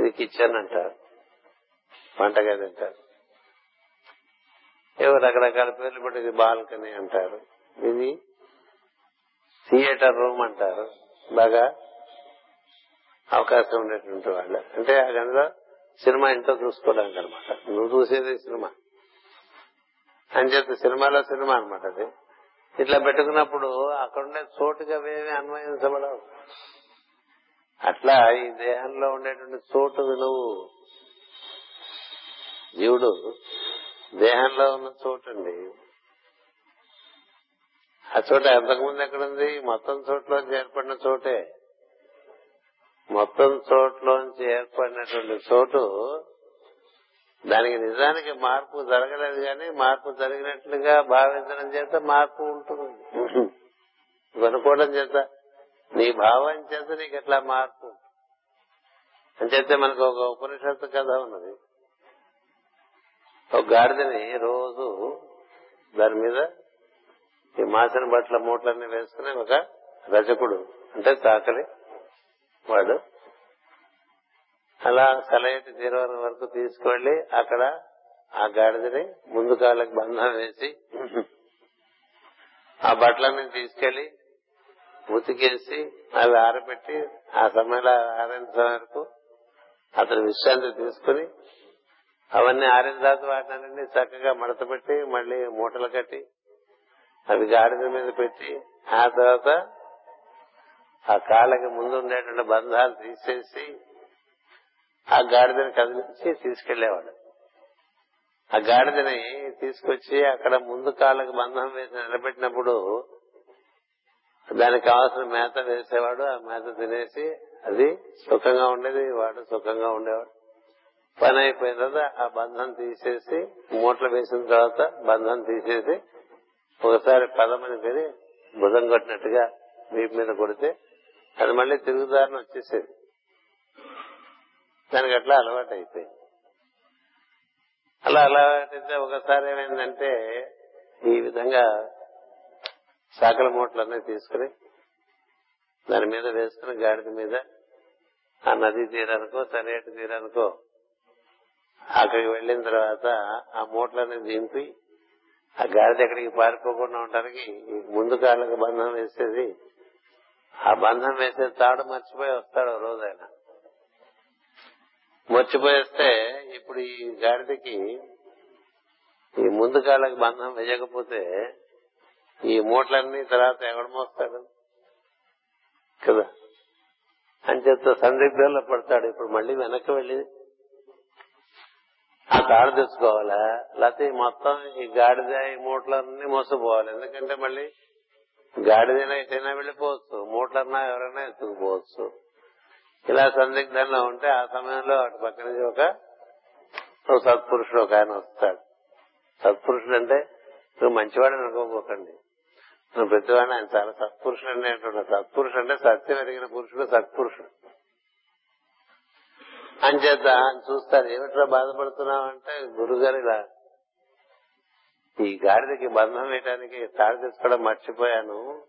ఇది కిచెన్ అంటారు. వంటగది అంటారు. ఏవో రకరకాల పేర్లు పెట్టి ఇది బాల్కనీ అంటారు. ఇది థియేటర్ రూమ్ అంటారు. బాగా అవకాశం ఉండేటువంటి వాళ్ళు. అంటే అందులో సినిమా ఇంట్లో చూసుకోవడానికి అనమాట నువ్వు చూసేది సినిమా. అని చెప్పి సినిమాలో సినిమా అనమాట అది. ఇట్లా పెట్టుకున్నప్పుడు అక్కడుండే చోటుగా అవేమి అన్వయించబడవు అట్లా ఈ దేహంలో ఉండేటువంటి చోటు నువ్వు జీవుడు దేహంలో ఉన్న చోటు అండి ఆ చోట ఎంతకుముందు ఎక్కడుంది? మొత్తం చోట్ల ఏర్పడిన చోటే. మొత్తం చోట్లోంచి ఏర్పడినటువంటి చోటు దానికి నిజానికి మార్పు జరగలేదు కానీ మార్పు జరిగినట్లుగా భావించడం చేత మార్పు ఉంటుంది. అనుకోవడం చేత. నీ భావం చేత నీకు ఎట్లా మార్పు? అంచేతే మనకు ఒక ఉపనిషత్తు కథ ఉన్నది. ఒక గాడిదని రోజు దాని మీద ఈ మాసిన బట్టల మూటలన్నీ వేసుకుని ఒక రజకుడు అంటే చాకలి వాడు. అలా సెలయేటి తీరం వరకు తీసుకువెళ్ళి అక్కడ ఆ గాడిదని ముందు కాళ్ళకి బంధం వేసి ఆ బట్టలన్నీ తీసుకెళ్ళి ఉతికేసి అవి ఆరబెట్టి ఆ సమయంలో ఆరించే వరకు అతను విశ్రాంతి తీసుకుని అవన్నీ ఆరిన తర్వాత వాటిని చక్కగా మడత పెట్టి మళ్ళీ మూటలు కట్టి అవి గాడిద మీద పెట్టి ఆ తర్వాత ఆ కాళ్ళకి ముందు ఉండేటువంటి బంధాలు తీసేసి ఆ గాడిదని కదిలించి తీసుకెళ్ళేవాడు. ఆ గాడిదని తీసుకొచ్చి అక్కడ ముందు కాళ్ళకి బంధం వేసి నిలబెట్టినప్పుడు దానికి కావాల్సిన మేత వేసేవాడు. ఆ మేత తినేసి అది సుఖంగా ఉండేది వాడు సుఖంగా ఉండేవాడు. పని అయిపోయిన తర్వాత ఆ బంధం తీసేసి మూటలు వేసిన తర్వాత బంధం తీసేసి ఒకసారి పదమని పెరి భుజం కొట్టినట్టుగా వీపు మీద కొడితే అది మళ్ళీ తిరుగుదారిని వచ్చేసేది. దానికి అట్లా అలవాటు అయిపోయింది అలా అలవాటైతే ఒకసారి ఏమైందంటే ఈ విధంగా సాకల మూటలన్నీ తీసుకుని దాని మీద వేసుకుని గాడిద మీద ఆ నది తీరానికో సరిహద్దు తీరానికో అక్కడికి వెళ్ళిన తర్వాత ఆ మూటలన్నీ దింపి ఆ గాడిద ఎక్కడికి పారిపోకుండా ఉండడానికి ముందు కాళ్ళకి బంధం వేసేది ఆ బంధం వేసే తాడు మర్చిపోయి వస్తాడు రోజు ఆయన మర్చిపోయేస్తే ఇప్పుడు ఈ గాడిదకి ఈ ముందు కాళ్ళకి బంధం వేయకపోతే ఈ మూటలన్నీ తర్వాత ఎవడు మోస్తాడు? కదా? అని చెప్తే సందిగ్ధంలో పడతాడు. ఇప్పుడు మళ్ళీ వెనక్కి వెళ్ళి ఆ తాడు తెచ్చుకోవాలా? లేకపోతే మొత్తం ఈ గాడిద ఈ మూటలన్నీ మోసపోవాలి. ఎందుకంటే మళ్ళీ గాడిదైనా ఎటైనా వెళ్ళిపోవచ్చు. మూటలన్నా ఎవరైనా ఎత్తుకుపోవచ్చు. ఇలా సందిగ్ధంలో ఉంటే ఆ సమయంలో అటు పక్క నుంచి ఒక సత్పురుషుడు ఒక ఆయన వస్తాడు. సత్పురుషుడు అంటే నువ్వు మంచివాడు అనుకోపోకండి నువ్వు ప్రతివాడిని ఆయన చాలా సత్పురుషుడు అంటే అంటున్నా సత్పురుషుడు అంటే సత్యం ఎరిగిన పురుషుడు సత్పురుషుడు. అంచేత చూస్తారు ఏమిట్రా బాధపడుతున్నావు? అంటే గురుగారు ఇలా ఈ గాడిదకి బంధం వేయడానికి తాడు తెచ్చుకోవడం మర్చిపోయాను.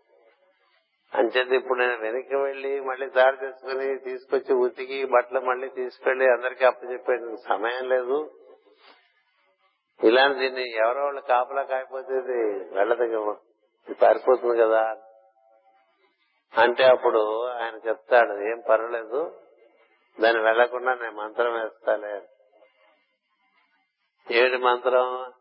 అంచేది ఇప్పుడు నేను వెనక్కి వెళ్ళి మళ్ళీ తాడు తెచ్చుకుని తీసుకొచ్చి ఉతికి బట్టలు మళ్ళీ తీసుకెళ్ళి అందరికీ అప్పచెప్పేందుకు సమయం లేదు. ఇలాంటి దీన్ని ఎవరో వాళ్ళు కాపలా కాకపోతే ఇది పారిపోతుంది కదా. అంటే అప్పుడు ఆయన చెప్తాడు ఏం పర్వాలేదు దాన్ని వెళ్ళకుండా నేను మంత్రం వేస్తాలే. ఏమిటి మంత్రం?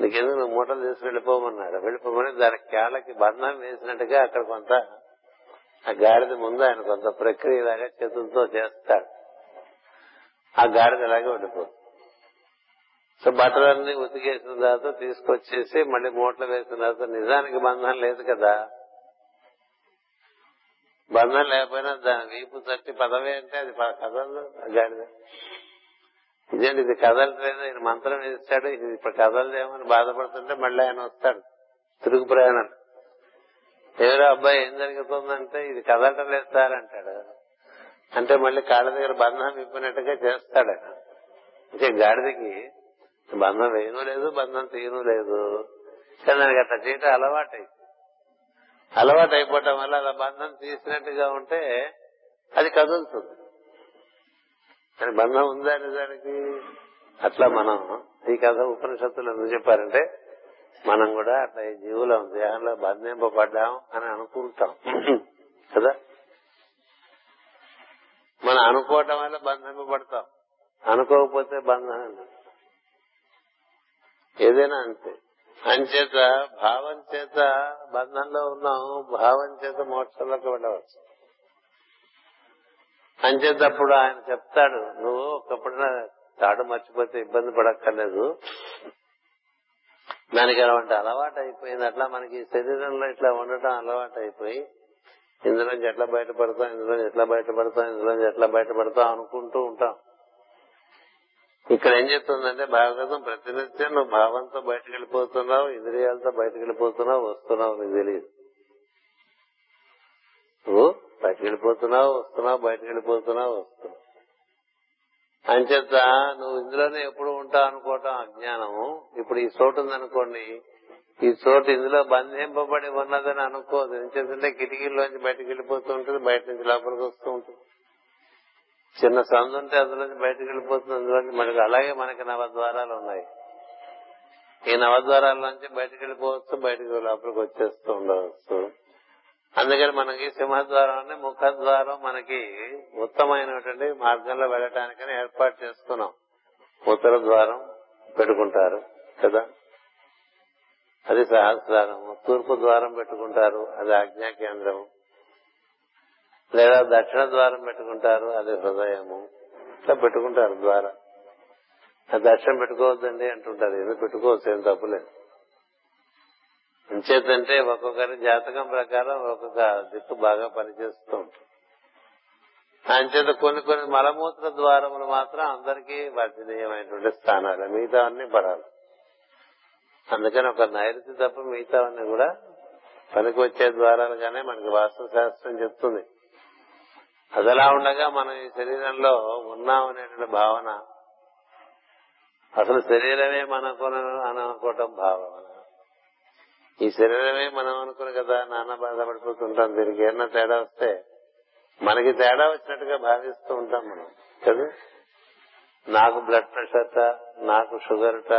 నీకెందుకు నువ్వు మూటలు తీసి వెళ్ళిపోమన్నాడు వెళ్ళిపోమని దాని కేళ్ళకి బంధం వేసినట్టుగా అక్కడ కొంత ఆ గాడిద ముందు ఆయన కొంత ప్రక్రియ లాగా చేతులతో చేస్తాడు. ఆ గాడిద లాగా ఉండిపోతుంది సో బట్టలన్నీ ఉతికేసిన తర్వాత తీసుకొచ్చేసి మళ్ళీ మూటలు వేసిన తర్వాత నిజానికి బంధం లేదు కదా. బంధం లేకపోయినా దాని వీపు తట్టి పదవి అంటే అది కదలదు గాడిద. ఇదేంటి ఇది కదలట్లేదు? ఆయన మంత్రం ఇస్తాడు ఇది ఇప్పుడు కదలదేమని బాధపడుతుంటే మళ్ళీ ఆయన వస్తాడు. తిరుగు ప్రయాణం. ఎవరో అబ్బాయి ఏం జరుగుతుందంటే ఇది కదలటం లేదు సార్ అంటాడు. అంటే మళ్ళీ కాళ్ళ దగ్గర బంధం విప్పినట్టుగా చేస్తాడు ఆయన. అంటే గాడిదకి బంధం వేయను లేదు బంధం తీయను లేదు. కానీ దానికి అట్లా చేయటం అలవాటు అలవాటు అయిపోవటం వల్ల అలా బంధం తీసినట్టుగా ఉంటే అది కదులుతుంది. కానీ బంధం ఉందా నిజానికి? అట్లా మనం ఈ కథ ఉపనిషత్తులు ఎందుకు చెప్పారంటే మనం కూడా అట్లా ఈ జీవులం దేహంలో బంధింపబడ్డాం అని అనుకుంటాం. కదా? మనం అనుకోవటం వల్ల బంధింపబడతాం. అనుకోకపోతే బంధం ఏదైనా అంతే. అంచేత భావం చేత బంధంలో ఉన్నాం భావం చేత మోక్షంలోకి వెళ్ళవచ్చు. అంచేటప్పుడు ఆయన చెప్తాడు నువ్వు ఒకప్పుడు తాడు మర్చిపోతే ఇబ్బంది పడక్కర్లేదు. దానికి అలాంటి అలవాటు అయిపోయింది. అట్లా మనకి శరీరంలో ఇట్లా ఉండటం అలవాటు అయిపోయి ఇందులోంచి ఎట్లా బయటపడతాం ఇందులో ఎట్లా బయటపడతాం ఇందులోంచి ఎట్లా బయటపడతాం అనుకుంటూ ఉంటాం. ఇక్కడ ఏం చెప్తుందంటే భాగవతం ప్రతినిత్యం నువ్వు భావంతో బయటకు వెళ్ళిపోతున్నావు ఇంద్రియాలతో బయటకు వెళ్ళిపోతున్నావు వస్తున్నావు నీకు తెలియదు బయటకు వెళ్ళిపోతున్నావు వస్తున్నావు బయటకు వెళ్ళిపోతున్నావు వస్తున్నావు. అంచేత నువ్వు ఇందులోనే ఎప్పుడు ఉంటావు అనుకోవటం అజ్ఞానము. ఇప్పుడు ఈ చోటు ఉందనుకోండి ఈ చోటు ఇందులో బంధింపబడి ఉన్నదని అనుకోదు. ఎందుకంటే కిటికీల్లోంచి బయటకు వెళ్ళిపోతూ ఉంటుంది బయట నుంచి లోపలికి వస్తూ ఉంటుంది. చిన్న సందు ఉంటే అందులోంచి బయటకు వెళ్ళిపోతుంది అందులోంచి మనకి అలాగే మనకి నవద్వారాలు ఉన్నాయి. ఈ నవద్వారాల నుంచి బయటకు వెళ్ళిపోవచ్చు బయటకు లోపలికి వచ్చేస్తూ ఉండవచ్చు. అందుకని మనకి సింహద్వారం అంటే ముఖద్వారం మనకి ఉత్తమైనటువంటి మార్గంలో వెళ్ళటానికని ఏర్పాటు చేసుకున్నాం. ఉత్తర ద్వారం పెట్టుకుంటారు కదా? అది సహస్రారం. తూర్పు ద్వారం పెట్టుకుంటారు అది ఆజ్ఞా కేంద్రం లేదా దక్షిణ ద్వారం పెట్టుకుంటారు అది హృదయము. ఇట్లా పెట్టుకుంటారు ద్వారం. దక్షిణం పెట్టుకోవద్దండి అంటుంటారు ఎందుకు పెట్టుకోవచ్చు ఏం తప్పులేదు ఇంచేతంటే ఒక్కొక్కరి జాతకం ప్రకారం ఒక్కొక్క దిక్కు బాగా పనిచేస్తూ ఉంటుంది. అంచేత కొన్ని కొన్ని మలమూత్ర ద్వారములు మాత్రం అందరికీ వర్జనీయమైనటువంటి స్థానాలు. మిగతా అన్ని పడాలి. అందుకని ఒక నైరుతి తప్ప మిగతావన్నీ కూడా పనికి వచ్చే ద్వారాలుగానే మనకి వాస్తు శాస్త్రం చెప్తుంది. అదలా ఉండగా మనం ఈ శరీరంలో ఉన్నాం అనేటువంటి భావన అసలు శరీరమే మనకు అనుకోవటం భావన. ఈ శరీరమే మనం అనుకుని కదా నాన్న బాధపడిపోతుంటాం దీనికి ఏమన్నా తేడా వస్తే మనకి తేడా వచ్చినట్టుగా భావిస్తూ ఉంటాం మనం కదా? నాకు బ్లడ్ ప్రెషర్ట నాకు షుగర్ట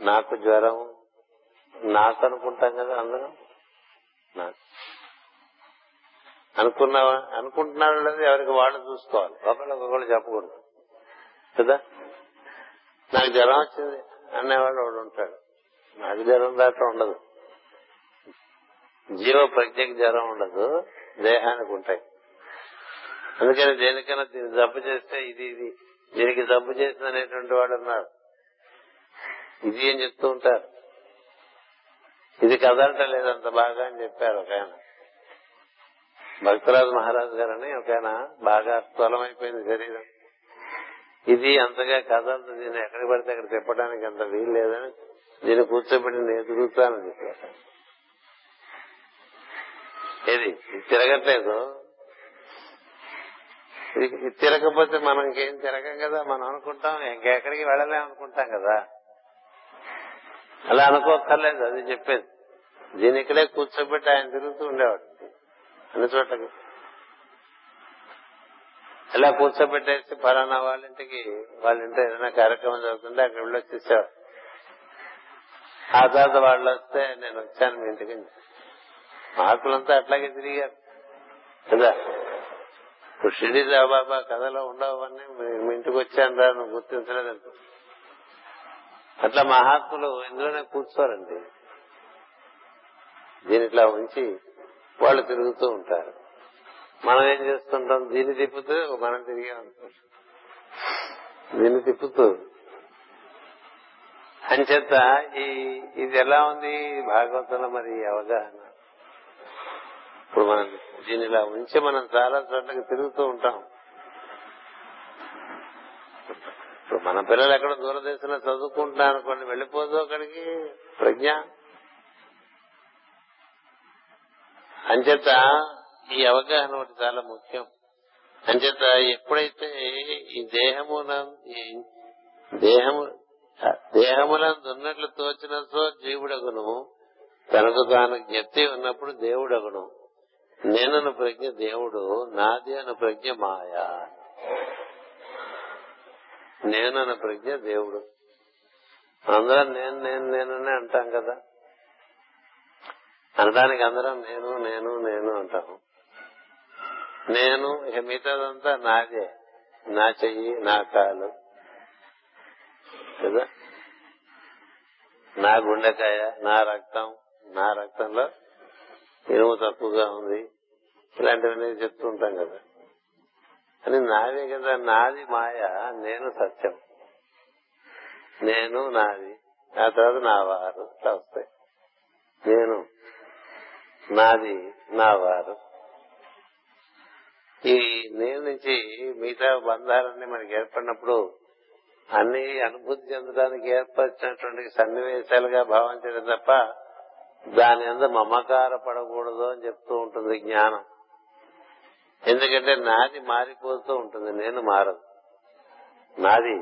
నాకు జ్వరం నాకు అనుకుంటాం కదా అందరం? నాకు. అనుకున్నావా? అనుకుంటున్నారు ఎవరికి వాళ్ళు చూసుకోవాలి. ఒకళ్ళు ఒకళ్ళు చెప్పకూడదు కదా? నాకు జ్వరం వచ్చింది అనేవాడు వాడు ఉంటాడు. నాకు జ్వరం దాకా ఉండదు. జీవ ప్రజ్ఞకి జ్వరం ఉండదు దేహానికి ఉంటాయి. అందుకని దేనికైనా దీన్ని జబ్బు చేస్తే ఇది ఇది. దీనికి జబ్బు చేసింది అనేటువంటి వాడు ఉన్నారు. ఇది అని చెప్తూ ఉంటారు. ఇది కదలటం లేదంత బాగా అని చెప్పారు ఒక ఆయన. భక్తరాజు మహారాజు గారని ఒక ఆయన బాగా స్థూలమైపోయింది శరీరం. ఇది అంతగా కదలదు దీన్ని ఎక్కడ పడితే అక్కడ తిప్పడానికి అంత వీలు లేదని దీన్ని కూర్చోబెట్టి నేను తిరుగుతానని చెప్పారు. ఏది? ఇది తిరగట్లేదు. ఇది తిరగకపోతే మనం ఇంకేం తిరగం కదా? మనం అనుకుంటాం ఇంకెక్కడికి వెళ్ళలేం అనుకుంటాం కదా? అలా అనుకోక్కర్లేదు అది చెప్పేది. దీని ఇక్కడే కూర్చోబెట్టి ఆయన తిరుగుతూ ఉండేవాడు. అన్ని చోట్లకి. ఇలా కూర్చోబెట్టేసి ఫలానా వాళ్ళ ఇంటికి వాళ్ళ ఇంట్లో ఏదైనా కార్యక్రమం జరుగుతుంటే అక్కడ వెళ్ళి ఆ తర్వాత వాళ్ళు వస్తే నేను వచ్చాను మీ ఇంటికి. మహాత్ములంతా అట్లాగే తిరిగారు. కదా? ఇప్పుడు షిరిడి సాయిబాబా కథలో ఉండవన్నీ మీ ఇంటికి వచ్చాను రా నువ్వు గుర్తించలేదంట అట్లా మహాత్ములు ఇందులోనే కూర్చోరండి. దీని ఇట్లా ఉంచి వాళ్ళు తిరుగుతూ ఉంటారు. మనం ఏం చేస్తుంటాం? దీన్ని తిప్పుతూ మనం తిరిగే ఉంటాం దీన్ని తిప్పుతూ అంచేత ఈ ఇది ఎలా ఉంది? భాగవతంలో మరి ఈ అవగాహన. ఇప్పుడు మనం దీని ఇలా ఉంచి మనం చాలా చోట్లకి తిరుగుతూ ఉంటాం. ఇప్పుడు మన పిల్లలు ఎక్కడ దూరదేశంలో చదువుకుంటున్నారు అనుకోండి వెళ్ళిపోదు అక్కడికి. ప్రజ్ఞ. అంచేత ఈ అవగాహన ఒకటి చాలా ముఖ్యం. అంచేత ఎప్పుడైతే ఈ దేహము ఈ దేహములను దున్నట్లు తోచిన సో జీవుడగును. తనకు తాను జ్ఞప్తి ఉన్నప్పుడు దేవుడగును. నేనను ప్రజ్ఞ దేవుడు నాది అను ప్రజ్ఞ మాయా. నేనన్న ప్రజ్ఞ దేవుడు. అందరం నేను నేను నేననే అంటాం కదా. అనడానికి అందరం నేను నేను నేను అంటాము నేను ఇక మిగతాదంతా నాదే. నా చెయ్యి నా కాలు. కదా? నా గుండెకాయ నా రక్తం నా రక్తంలో ఇనుము తక్కువగా ఉంది. ఇలాంటివన్నీ చెప్తూ ఉంటాం కదా? అని నాదే కదా? నాది మాయ? నేను సత్యం. నేను నాది. ఆ తర్వాత నా వారు ఇట్లా వస్తాయి. నేను నాది నా వారు. ఈ నేను నుంచి మిగతా బంధాలన్నీ మనకి ఏర్పడినప్పుడు అన్ని అనుభూతి చెందడానికి ఏర్పరిచినటువంటి సన్నివేశాలుగా భావించడం తప్ప దాని అంత మమకార పడకూడదు అని చెప్తూ ఉంటుంది జ్ఞానం. ఎందుకంటే నాది మారిపోతూ ఉంటుంది నేను మారదు నాది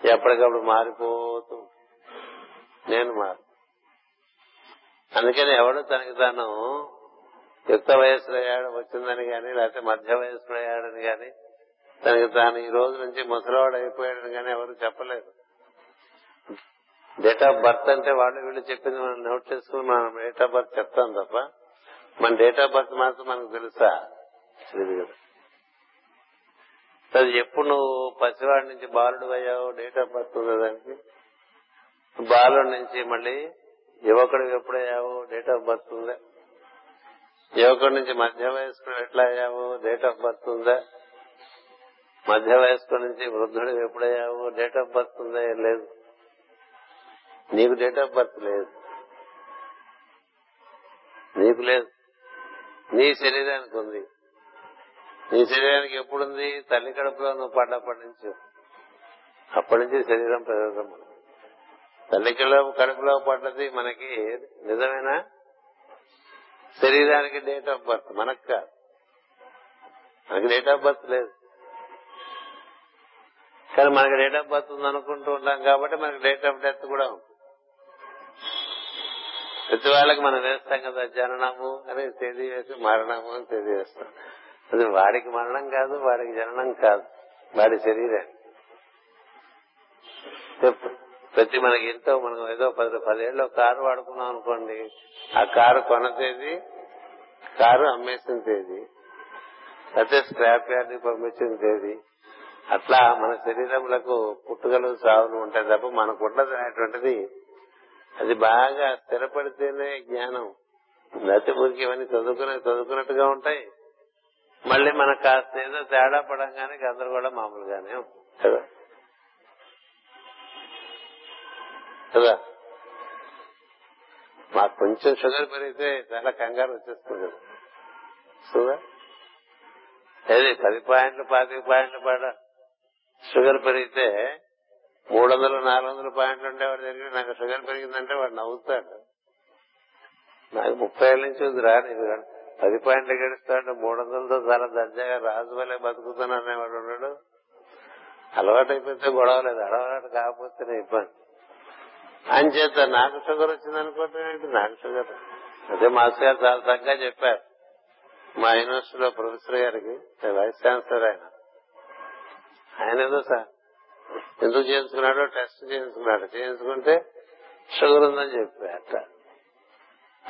ఎప్పటికప్పుడు మారిపోతూ నేను మారు అందుకని ఎవడు తనకి తాను యుక్త వయస్సులో అయ్యాడు వచ్చిందని కానీ లేకపోతే మధ్య వయస్సులో అయ్యాడని గాని తనకి తాను ఈ రోజు నుంచి ముసలివాడు అయిపోయాడని కానీ ఎవరు చెప్పలేదు. డేట్ ఆఫ్ బర్త్ అంటే వాళ్ళు వీళ్ళు చెప్పింది మనం నోట్ చేసుకుని మనం డేట్ ఆఫ్ బర్త్ చెప్తాం తప్ప మన డేట్ ఆఫ్ బర్త్ మాత్రం మనకు తెలుసా? తెలియదు కదా. అది ఎప్పుడు నువ్వు పసివాడి నుంచి బాలుడు అయ్యావు డేట్ ఆఫ్ బర్త్ ఉంది దానికి? బాలుడి నుంచి మళ్ళీ యువకుడు ఎప్పుడయ్యావు డేట్ ఆఫ్ బర్త్ ఉందా? యువకుడి నుంచి మధ్య వయస్కుడు ఎట్లా అయ్యావు డేట్ ఆఫ్ బర్త్ ఉందా? మధ్య వయస్కు నుంచి వృద్ధుడు ఎప్పుడయ్యావు డేట్ ఆఫ్ బర్త్ ఉందా? లేదు. నీకు డేట్ ఆఫ్ బర్త్ లేదు. నీకు లేదు. నీ శరీరానికి ఉంది. నీ శరీరానికి ఎప్పుడుంది? తల్లి కడుపులో నువ్వు పడ్డప్పటి నుంచి. అప్పటి నుంచి శరీరం ప్రదేశం తల్లి కడుపులో పడ్డది మనకి నిజమైన? శరీరానికి డేట్ ఆఫ్ బర్త్ మనకు కాదు. మనకి డేట్ ఆఫ్ బర్త్ లేదు. కానీ మనకి డేట్ ఆఫ్ బర్త్ ఉంది అనుకుంటూ ఉంటాం కాబట్టి మనకి డేట్ ఆఫ్ డెత్ కూడా ఉంది. ప్రతి వాళ్ళకి మనం వేస్తాం కదా జననము అని తేదీ వేసి మరణము అని తేదీ వేస్తాం. అది వాడికి మరణం కాదు వాడికి జననం కాదు. వాడి శరీరం. ప్రతి మనకి ఎంతో మనం ఏదో పది పదేళ్ళు కారు వాడుకున్నాం అనుకోండి ఆ కారు కొన తేదీ కారు అమ్మేసిన తేదీ అయితే స్క్రాప్ యార్డ్ పంపించిన తేదీ అట్లా మన శరీరములకు పుట్టుకలు సావులు ఉంటాయి తప్ప మనకు ఉండదు అనేటువంటిది అది బాగా స్థిరపడితేనే జ్ఞానం. లేకపోతే ఊరికి ఇవన్నీ చదువుకునే చదువుకున్నట్టుగా ఉంటాయి. మళ్ళీ మనకు కాస్త ఏదో తేడా పడంగానే గందరగోళం మామూలుగానే కదా? కదా? మాకు కొంచెం షుగర్ పెరిగితే చాలా కంగారు వచ్చేస్తుంది షుగర్ ఏది పది పాయింట్లు పాతిక పాయింట్లు పడ షుగర్ పెరిగితే మూడు వందలు నాలుగు వందల పాయింట్లు ఉండేవాడు దగ్గర నాకు షుగర్ పెరిగిందంటే వాడు నవ్వుతాడు. నాకు ముప్పై ఏళ్ళ నుంచి ఉంది రా నీకు. పది పాయింట్లు గడుస్తాడు మూడు వందలతో చాలా దర్జాగా రాజు వల్లే బతుకుతాను అనేవాడు ఉన్నాడు. అలవాటు అయిపోతే గొడవ లేదు అలవాటు కాకపోతేనే ఇబ్బంది. అంచేత నాకు షుగర్ వచ్చింది అనుకోవటం ఏంటి? నాకు షుగర్. అదే మాస్టర్ గారు చాలా చక్కగా చెప్పారు. మా యూనివర్సిటీలో ప్రొఫెసర్ గారికి వైస్ ఛాన్సలర్ ఆయన. ఆయన ఏదో సార్ ఎందుకు చేయించుకున్నాడో టెస్ట్ చేయించుకున్నాడు. చేయించుకుంటే షుగర్ ఉందని చెప్పారట.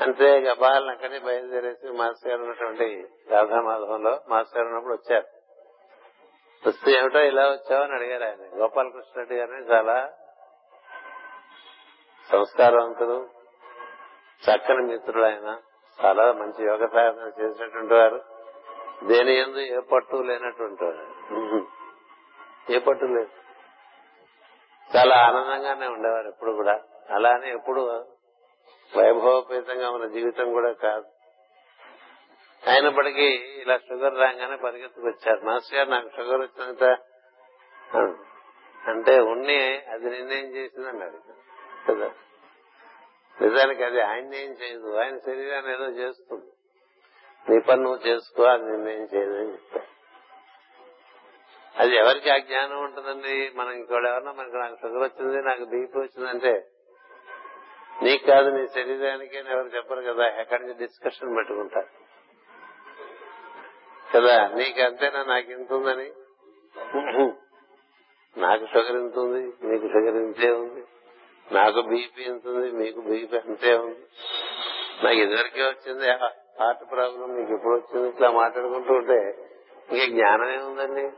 అంతే గబాలను అక్కడే బయలుదేరేసి మాస్టర్ గారు ఉన్నటువంటి రాధామాధవంలో మాస్టర్ గారు ఉన్నప్పుడు వచ్చారు. వస్తే ఏమిటో ఇలా వచ్చావని అని అడిగారు ఆయన. గోపాలకృష్ణ రెడ్డి గారిని చాలా సంస్కారవంతులు చక్కని మిత్రుడు ఆయన. చాలా మంచి యోగ సాధన చేసినటువంటి వారు. దేని ఎందు ఏ పట్టు లేనటువంటి వారు. ఏ పట్టు లేదు. చాలా ఆనందంగానే ఉండేవారు ఎప్పుడు కూడా. అలానే ఎప్పుడు వైభవపేతంగా ఉన్న జీవితం కూడా కాదు. అయినప్పటికీ ఇలా షుగర్ రాగానే పరిగెత్తుకు వచ్చారు మాస్టర్ గారు నాకు షుగర్ వచ్చినంత అంటే ఉన్ని అది నిర్ణయం చేసిందని అది కదా. నిజానికి అది ఆయన ఏం చేయదు. ఆయన శరీరాన్ని ఏదో చేస్తుంది. నీ పని నువ్వు చేసుకో అది నిర్ణయం చేయదు అని చెప్పారు. అది ఎవరికి ఆ జ్ఞానం ఉంటుందండి? మనం ఇంకోటి ఎవరన్నా మనకి నాకు షుగర్ వచ్చింది నాకు బీపీ వచ్చిందంటే నీకు కాదు నీ శరీరానికి అని ఎవరు చెప్పరు కదా? ఎక్కడి నుంచి డిస్కషన్ పెట్టుకుంటారు. కదా? నీకు అంతేనా నాకు ఇంత ఉందని? నాకు షుగర్ ఇంత ఉంది నీకు షుగర్ ఇంతే ఉంది. నాకు బీపీ ఎంత ఉంది మీకు బీపీ అంతే ఉంది. నాకు ఇదివరకే వచ్చింది హార్ట్ ప్రాబ్లం నీకు ఎప్పుడు వచ్చింది ఇట్లా మాట్లాడుకుంటూ ఉంటే ఇంకే జ్ఞానం ఏముందండి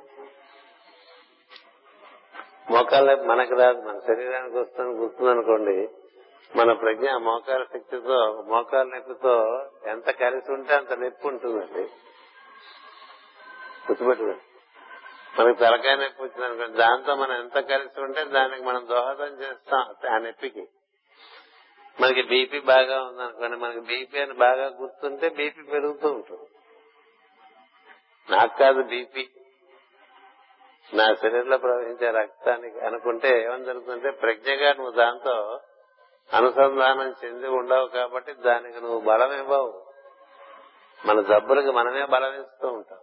మోకాళ్ళ మనకు రాదు మన శరీరానికి వస్తుంది గుర్తుందనుకోండి మన ప్రజ్ఞ మోకాల శక్తితో మోకాల నొప్పితో ఎంత కలిసి ఉంటే అంత నొప్పి ఉంటుందండి. గుర్తుపెట్టుకోండి. మనకి తలకాయ నొప్పి వచ్చింది అనుకోండి దాంతో మనం ఎంత కలిసి ఉంటే దానికి మనం దోహదం చేస్తాం ఆ నొప్పికి. మనకి బీపీ బాగా ఉందనుకోండి మనకి బీపీ అని బాగా గుర్తుంటే బీపీ పెరుగుతూ ఉంటుంది. నాకు కాదు బీపీ. నా శరీరంలో ప్రవహించే రక్తానికి అనుకుంటే ఏమని జరుగుతుందంటే ప్రజ్ఞగా నువ్వు దాంతో అనుసంధానం చెంది ఉండవు కాబట్టి దానికి నువ్వు బలం ఇవ్వవు. మన జబ్బులకి మనమే బలం ఇస్తూ ఉంటాం.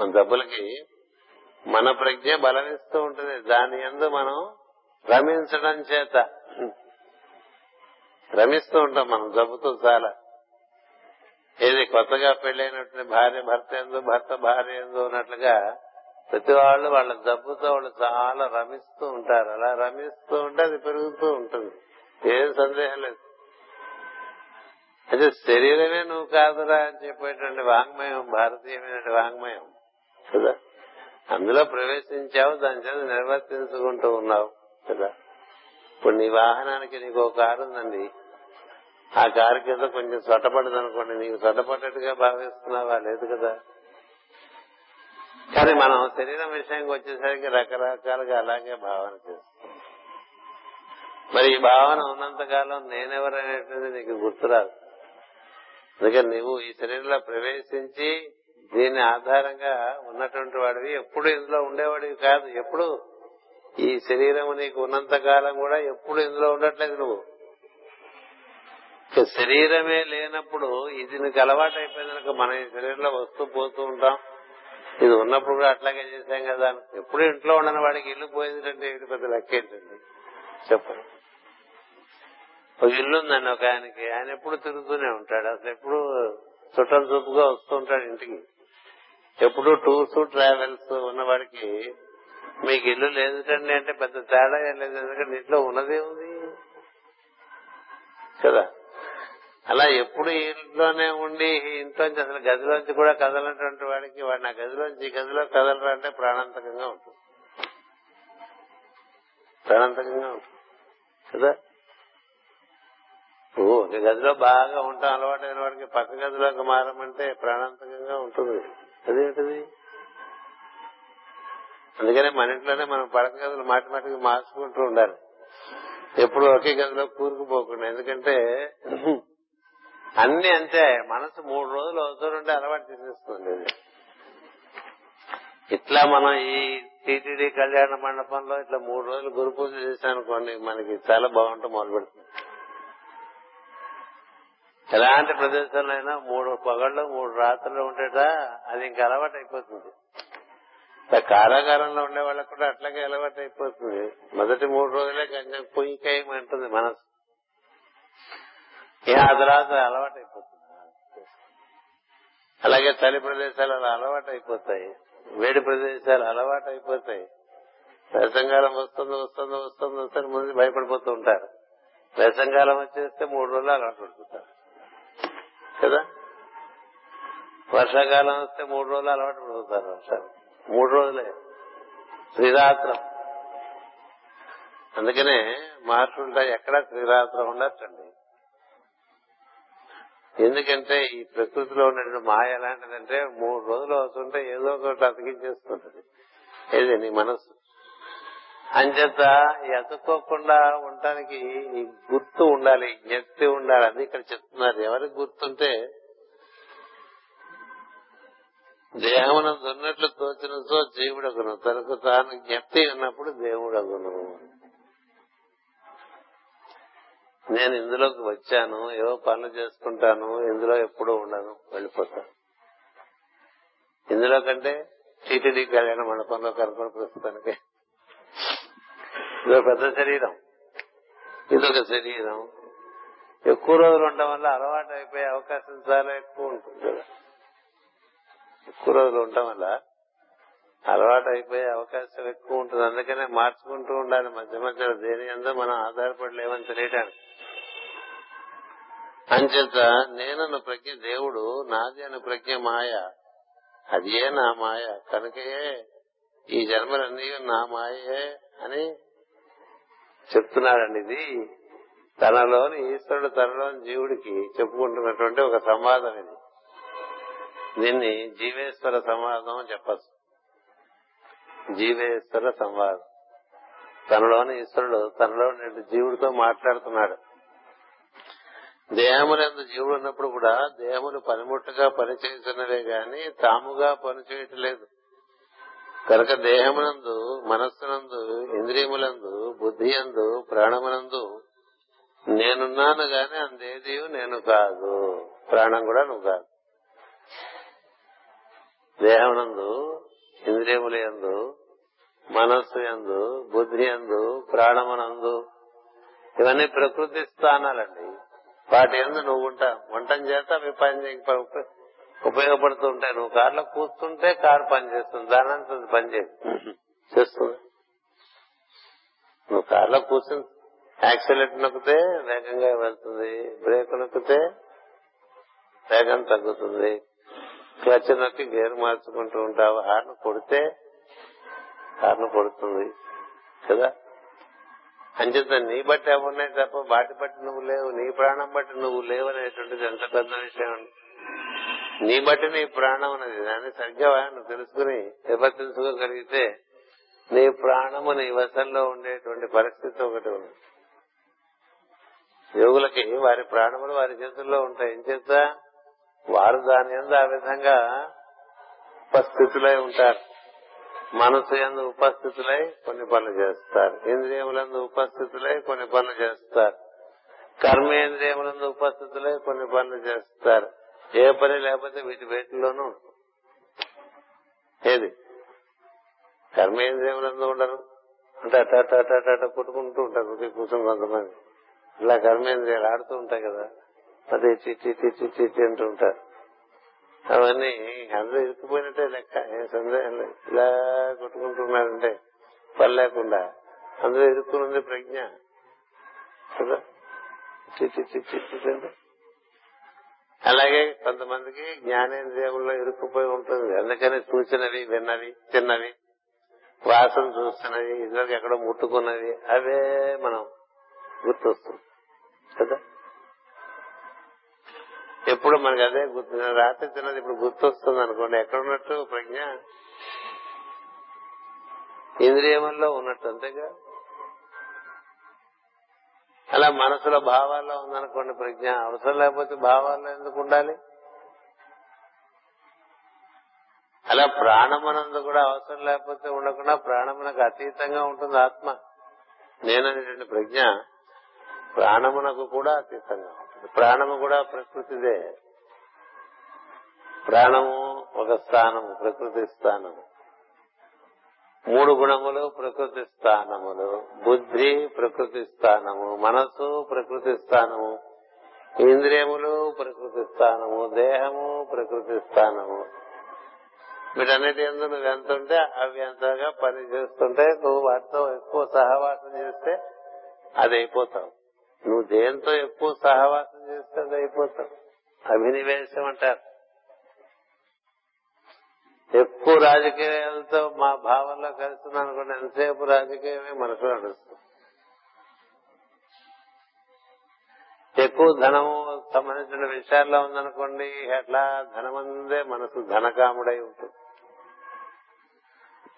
మన జబ్బులకి మన ప్రజ్ఞ బలమిస్తూ ఉంటుంది. దాని ఎందు మనం రమించడం చేత. రమిస్తూ ఉంటాం మనం జబ్బుతో చాలా. ఏది కొత్తగా పెళ్ళైనటువంటి భార్య భర్త ఎందు భర్త భార్య ఎందు ఉన్నట్లుగా ప్రతి వాళ్ళు వాళ్ళ జబ్బుతో వాళ్ళు చాలా రమిస్తూ ఉంటారు. అలా రమిస్తూ ఉంటే అది పెరుగుతూ ఉంటుంది. ఏం సందేహం లేదు. అయితే శరీరమే నువ్వు కాదురా అని చెప్పేటువంటి వాంగ్మయం భారతీయమైన వాంగ్మయం. కదా? అందులో ప్రవేశించావు దాని చేత నిర్వర్తించుకుంటూ ఉన్నావు. కదా? ఇప్పుడు నీ వాహనానికి నీకు ఒక కారు ఉందండి ఆ కారు కింద కొంచెం సొట్టపడదు అనుకోండి. నీకు సొట్టపడ్డట్టుగా భావిస్తున్నావా? లేదు కదా. కానీ మనం శరీరం విషయానికి వచ్చేసరికి రకరకాలుగా అలాగే భావన చేస్తాం. మరి ఈ భావన ఉన్నంత కాలం నేనెవరనేటువంటిది నీకు గుర్తురాదు. అందుకని నువ్వు ఈ శరీరంలో ప్రవేశించి దీని ఆధారంగా ఉన్నటువంటి వాడివి. ఎప్పుడు ఇందులో ఉండేవాడివి కాదు. ఎప్పుడు ఈ శరీరం నీకు ఉన్నంత కాలం కూడా ఎప్పుడు ఇందులో ఉండట్లేదు నువ్వు. శరీరమే లేనప్పుడు ఇది నీకు అలవాటు అయిపోయిందనుకో మన ఈ శరీరంలో వస్తూ పోతూ ఉంటాం. ఇది ఉన్నప్పుడు కూడా అట్లాగే చేశాం కదా ఎప్పుడు ఇంట్లో ఉండని వాడికి ఇల్లు పోయిందంటే ఏమిటి పెద్ద లెక్క ఏంటండి? చెప్పండి. ఒక ఇల్లు ఉందండి ఒక ఆయనకి. ఆయన ఎప్పుడు తిరుగుతూనే ఉంటాడు. అసలు ఎప్పుడు చుట్టం చూపుగా వస్తూ ఉంటాడు ఇంటికి. ఎప్పుడు టూర్స్ ట్రావెల్స్ ఉన్నవాడికి మీకు ఇల్లు లేదుటండి అంటే పెద్ద తేడా ఏం లేదు. ఎందుకంటే ఇంట్లో ఉన్నదే ఉంది కదా. అలా ఎప్పుడు ఇంట్లోనే ఉండి ఇంట్లోంచి అసలు గదిలోంచి కూడా కదలనటువంటి వాడికి వాడు నా గదిలోంచి ఈ గదిలో కదలరా అంటే ప్రాణాంతకంగా ఉంటుంది. ప్రాణాంతకంగా ఉంటుంది. కదా? ఓ ఒక గదిలో బాగా ఉంటాం అలవాటైన వాడికి పక్క గదిలోకి మారమంటే ప్రాణాంతకంగా ఉంటుంది. అదేంటిది? అందుకనే మన ఇంట్లోనే మనం పడక గదులు మాటి మాటికి మార్చుకుంటూ ఉండాలి. ఎప్పుడు ఒకే గదిలో కూరుకుపోకుండా. ఎందుకంటే అన్ని అంతే. మనసు మూడు రోజులు అవుతుంటే అలవాటు చేసేస్తుంది ఇట్లా మనం ఈ టీటీడీ కళ్యాణ మండపంలో ఇట్లా మూడు రోజులు గురు పూజ చేశానుకోండి మనకి చాలా బాగుంటూ మొదలు పెడుతుంది ఎలాంటి ప్రదేశంలో అయినా మూడు పగళ్ళు మూడు రాత్రులు ఉండేట అది ఇంకా అలవాటు అయిపోతుంది. కారాగారంలో ఉండే వాళ్ళకు కూడా అట్లాగే అలవాటు అయిపోతుంది. మొదటి మూడు రోజులే కొంచెం పొయ్యి అంటుంది మనసు. ఏ ఆ తర్వాత అలవాటు అయిపోతుంది అలాగే చలి ప్రదేశాలు అలా అలవాటు అయిపోతాయి వేడి ప్రదేశాలు అలవాటు అయిపోతాయి వేసంకాలం వస్తుంది వస్తుంది వస్తుంది వస్తుంది ముందు భయపడిపోతూ ఉంటారు. వేసంకాలం వచ్చేస్తే మూడు రోజులు అలవాటు పడిపోతారు. కదా? వర్షాకాలం వస్తే మూడు రోజులు అలవాటు పడిపోతారు వర్షాలు. మూడు రోజులే. శ్రీరాత్రం. అందుకనే మహర్షులుంటా ఎక్కడ శ్రీరాత్రం ఉండొచ్చండి. ఎందుకంటే ఈ ప్రకృతిలో ఉన్నటువంటి మాయ ఎలాంటిదంటే మూడు రోజులు వస్తుంటే ఏదో ఒకటి అతికించేస్తుంటది. ఏది నీ మనస్సు. అంచేత ఈ అతుక్కోకుండా ఉండటానికి ఈ గుర్తు ఉండాలి జ్ఞప్తి ఉండాలి. అది ఇక్కడ చెప్తున్నారు. ఎవరికి గుర్తుంటే దేహమున దున్నట్లు తోచినతో జీవుడగును. తనకు తాను జ్ఞప్తి ఉన్నప్పుడు దేవుడగును. నేను ఇందులోకి వచ్చాను ఏవో పనులు చేసుకుంటాను ఇందులో ఎప్పుడూ ఉండను వెళ్ళిపోతాను. ఇందులో కంటే టీటీడీ కళ్యాణ మండపంలో కనుకొని ప్రస్తుతానికి ఇదొక పెద్ద శరీరం. ఇదొక శరీరం. ఎక్కువ రోజులు ఉండటం వల్ల అలవాటు అయిపోయే అవకాశం చాలా ఎక్కువ ఉంటుంది కదా. ఎక్కువ రోజులు ఉండటం వల్ల అలవాటు అయిపోయే అవకాశం ఎక్కువ ఉంటుంది. అందుకనే మార్చుకుంటూ ఉండాలి మధ్య మధ్యలో. దేని అందరూ మనం ఆధారపడలేమని తెలియటానికి. అంచేత నేనన్న ప్రజ్ఞ దేవుడు నాది అన్న ప్రజ్ఞ మాయ. అదే నా మాయ? కనుకే ఈ జన్మలన్నీ నా మాయే అని చెప్తున్నాడండి ఇది. తనలోని ఈశ్వరుడు తనలోని జీవుడికి చెప్పుకుంటున్నటువంటి ఒక సంవాదం ఇది. దీన్ని జీవేశ్వర సంవాదం అని చెప్పచ్చు. జీవేశ్వర సంవాదం. తనలోని ఈశ్వరుడు తనలో జీవుడితో మాట్లాడుతున్నాడు. దేహములందు జీవుడు ఉన్నప్పుడు కూడా దేహమును పనిముట్టుగా పనిచేసినవే గాని తాముగా పనిచేయట్లేదు. కనుక దేహమునందు మనస్సునందు ఇంద్రియములందు బుద్ధి అందు ప్రాణమునందు నేనున్నాను గాని అందేది నేను కాదు. ప్రాణం కూడా నువ్వు కాదు. దేహమునందు ఇంద్రియముల ఎందు మనస్సు ఎందు బుద్ధి ఎందు ప్రాణమునందు ఇవన్నీ ప్రకృతి స్థానాలండి. వాటి ఎందు నువ్వు ఉంటా వంటం చేత అవి పని ఉపయోగపడుతూ ఉంటాయి నువ్వు కార్లో కూర్చుంటే కారు పని చేస్తుంది దానంతా పని చేస్తుంది. నువ్వు కార్లో కూర్చుని యాక్సిడెంట్ నొక్కితే వేగంగా వెళ్తుంది బ్రేక్ నొక్కితే వేగం తగ్గుతుంది. క్లచ్ నొక్కి గేర్ మార్చుకుంటూ ఉంటావు హార్న్ కొడితే హార్న్ కొడుతుంది. కదా? అంచేత నీ బట్టి అవి ఉన్నాయి తప్ప వాటి బట్టి నువ్వు లేవు నీ ప్రాణం బట్టి నువ్వు లేవు అనేటువంటిది ఎంత పెద్ద విషయం నీ బట్టి నీ ప్రాణం అనేది దాన్ని సరిగ్గా నువ్వు తెలుసుకుని నిర్వర్తించుకోగలిగితే నీ ప్రాణము నీ వశంలో ఉండేటువంటి పరిస్థితి ఒకటి ఉంది. యోగులకి వారి ప్రాణములు వారి చేతుల్లో ఉంటాయి. ఏం చేస్తా? వారు దాని ఎందు ఆ విధంగా ఉపస్థితులై ఉంటారు. మనసు ఎందు ఉపస్థితులై కొన్ని పనులు చేస్తారు. ఇంద్రియములందు ఉపస్థితులై కొన్ని పనులు చేస్తారు. కర్మేంద్రియములందు ఉపస్థితులై కొన్ని పనులు చేస్తారు. ఏ పని లేకపోతే వీటి వేటిలోనూ ఏది? కర్మేంద్రియములందు ఉండరు. అంటే అట్ట అట్ట అట్ట అట్ట అట్ట కొట్టుకుంటూ ఉంటారు ఉదయం కూర్చొని కొంతమంది. ఇలా కర్మేంద్రియాలు ఆడుతూ ఉంటాయి కదా. అదే చిట్టి చిట్టి చిట్టి అంటూ ఉంటారు. అవన్నీ అందరూ ఇరుక్కుపోయినట్టే లెక్క. ఏం సందేహం లేదు ఇలా కొట్టుకుంటున్నారంటే పని లేకుండా అందరూ ఇరుక్కునుంది ప్రజ్ఞ. కదా? అలాగే కొంతమందికి జ్ఞానేంద్రియముల్లో ఇరుక్కుపోయి ఉంటుంది. అందుకని చూసినవి విన్నవి తిన్నవి వాసన చూస్తున్నవి ఇదివరకు ఎక్కడో ముట్టుకున్నవి అవే మనం గుర్తొస్తుంది. కదా? ఎప్పుడు మనకి అదే గుర్తు రాత్రి తిన్నది ఇప్పుడు గుర్తొస్తుంది అనుకోండి. ఎక్కడున్నట్టు ప్రజ్ఞ? ఇంద్రియముల్లో ఉన్నట్టు అంతేగా? అలా మనసులో భావాల్లో ఉందనుకోండి ప్రజ్ఞ. అవసరం లేకపోతే భావాల్లో ఎందుకు ఉండాలి? అలా ప్రాణమనందు కూడా అవసరం లేకపోతే ఉండకుండా ప్రాణమునకు అతీతంగా ఉంటుంది ఆత్మ. నేననేటువంటి ప్రజ్ఞ ప్రాణమునకు కూడా అతీతంగా ఉంటుంది. ప్రాణము కూడా ప్రకృతిదే. ప్రాణము ఒక స్థానము ప్రకృతి స్థానము. మూడు గుణములు ప్రకృతి స్థానములు. బుద్ధి ప్రకృతి స్థానము. మనస్సు ప్రకృతి స్థానము. ఇంద్రియములు ప్రకృతి స్థానము. దేహము ప్రకృతి స్థానము. వీటన్నిటి ఎందు నువ్వు ఎంత ఉంటే అవి ఎంతగా పని చేస్తుంటే నువ్వు వాటితో ఎక్కువ సహవాసం చేస్తే అది అయిపోతావు. నువ్వు దేంతో ఎక్కువ సహవాసం చేస్తే అయిపోతావు. అభినివేశం అంటారు. ఎక్కువ రాజకీయాలతో మా భావంలో కలుస్తుంది అనుకోండి ఎంతసేపు రాజకీయమే మనకు నడుస్తుంది. ఎక్కువ ధనము సంబంధించిన విషయాల్లో ఉందనుకోండి ఎట్లా ధనమందే మనసు ధనకాముడై ఉంటుంది.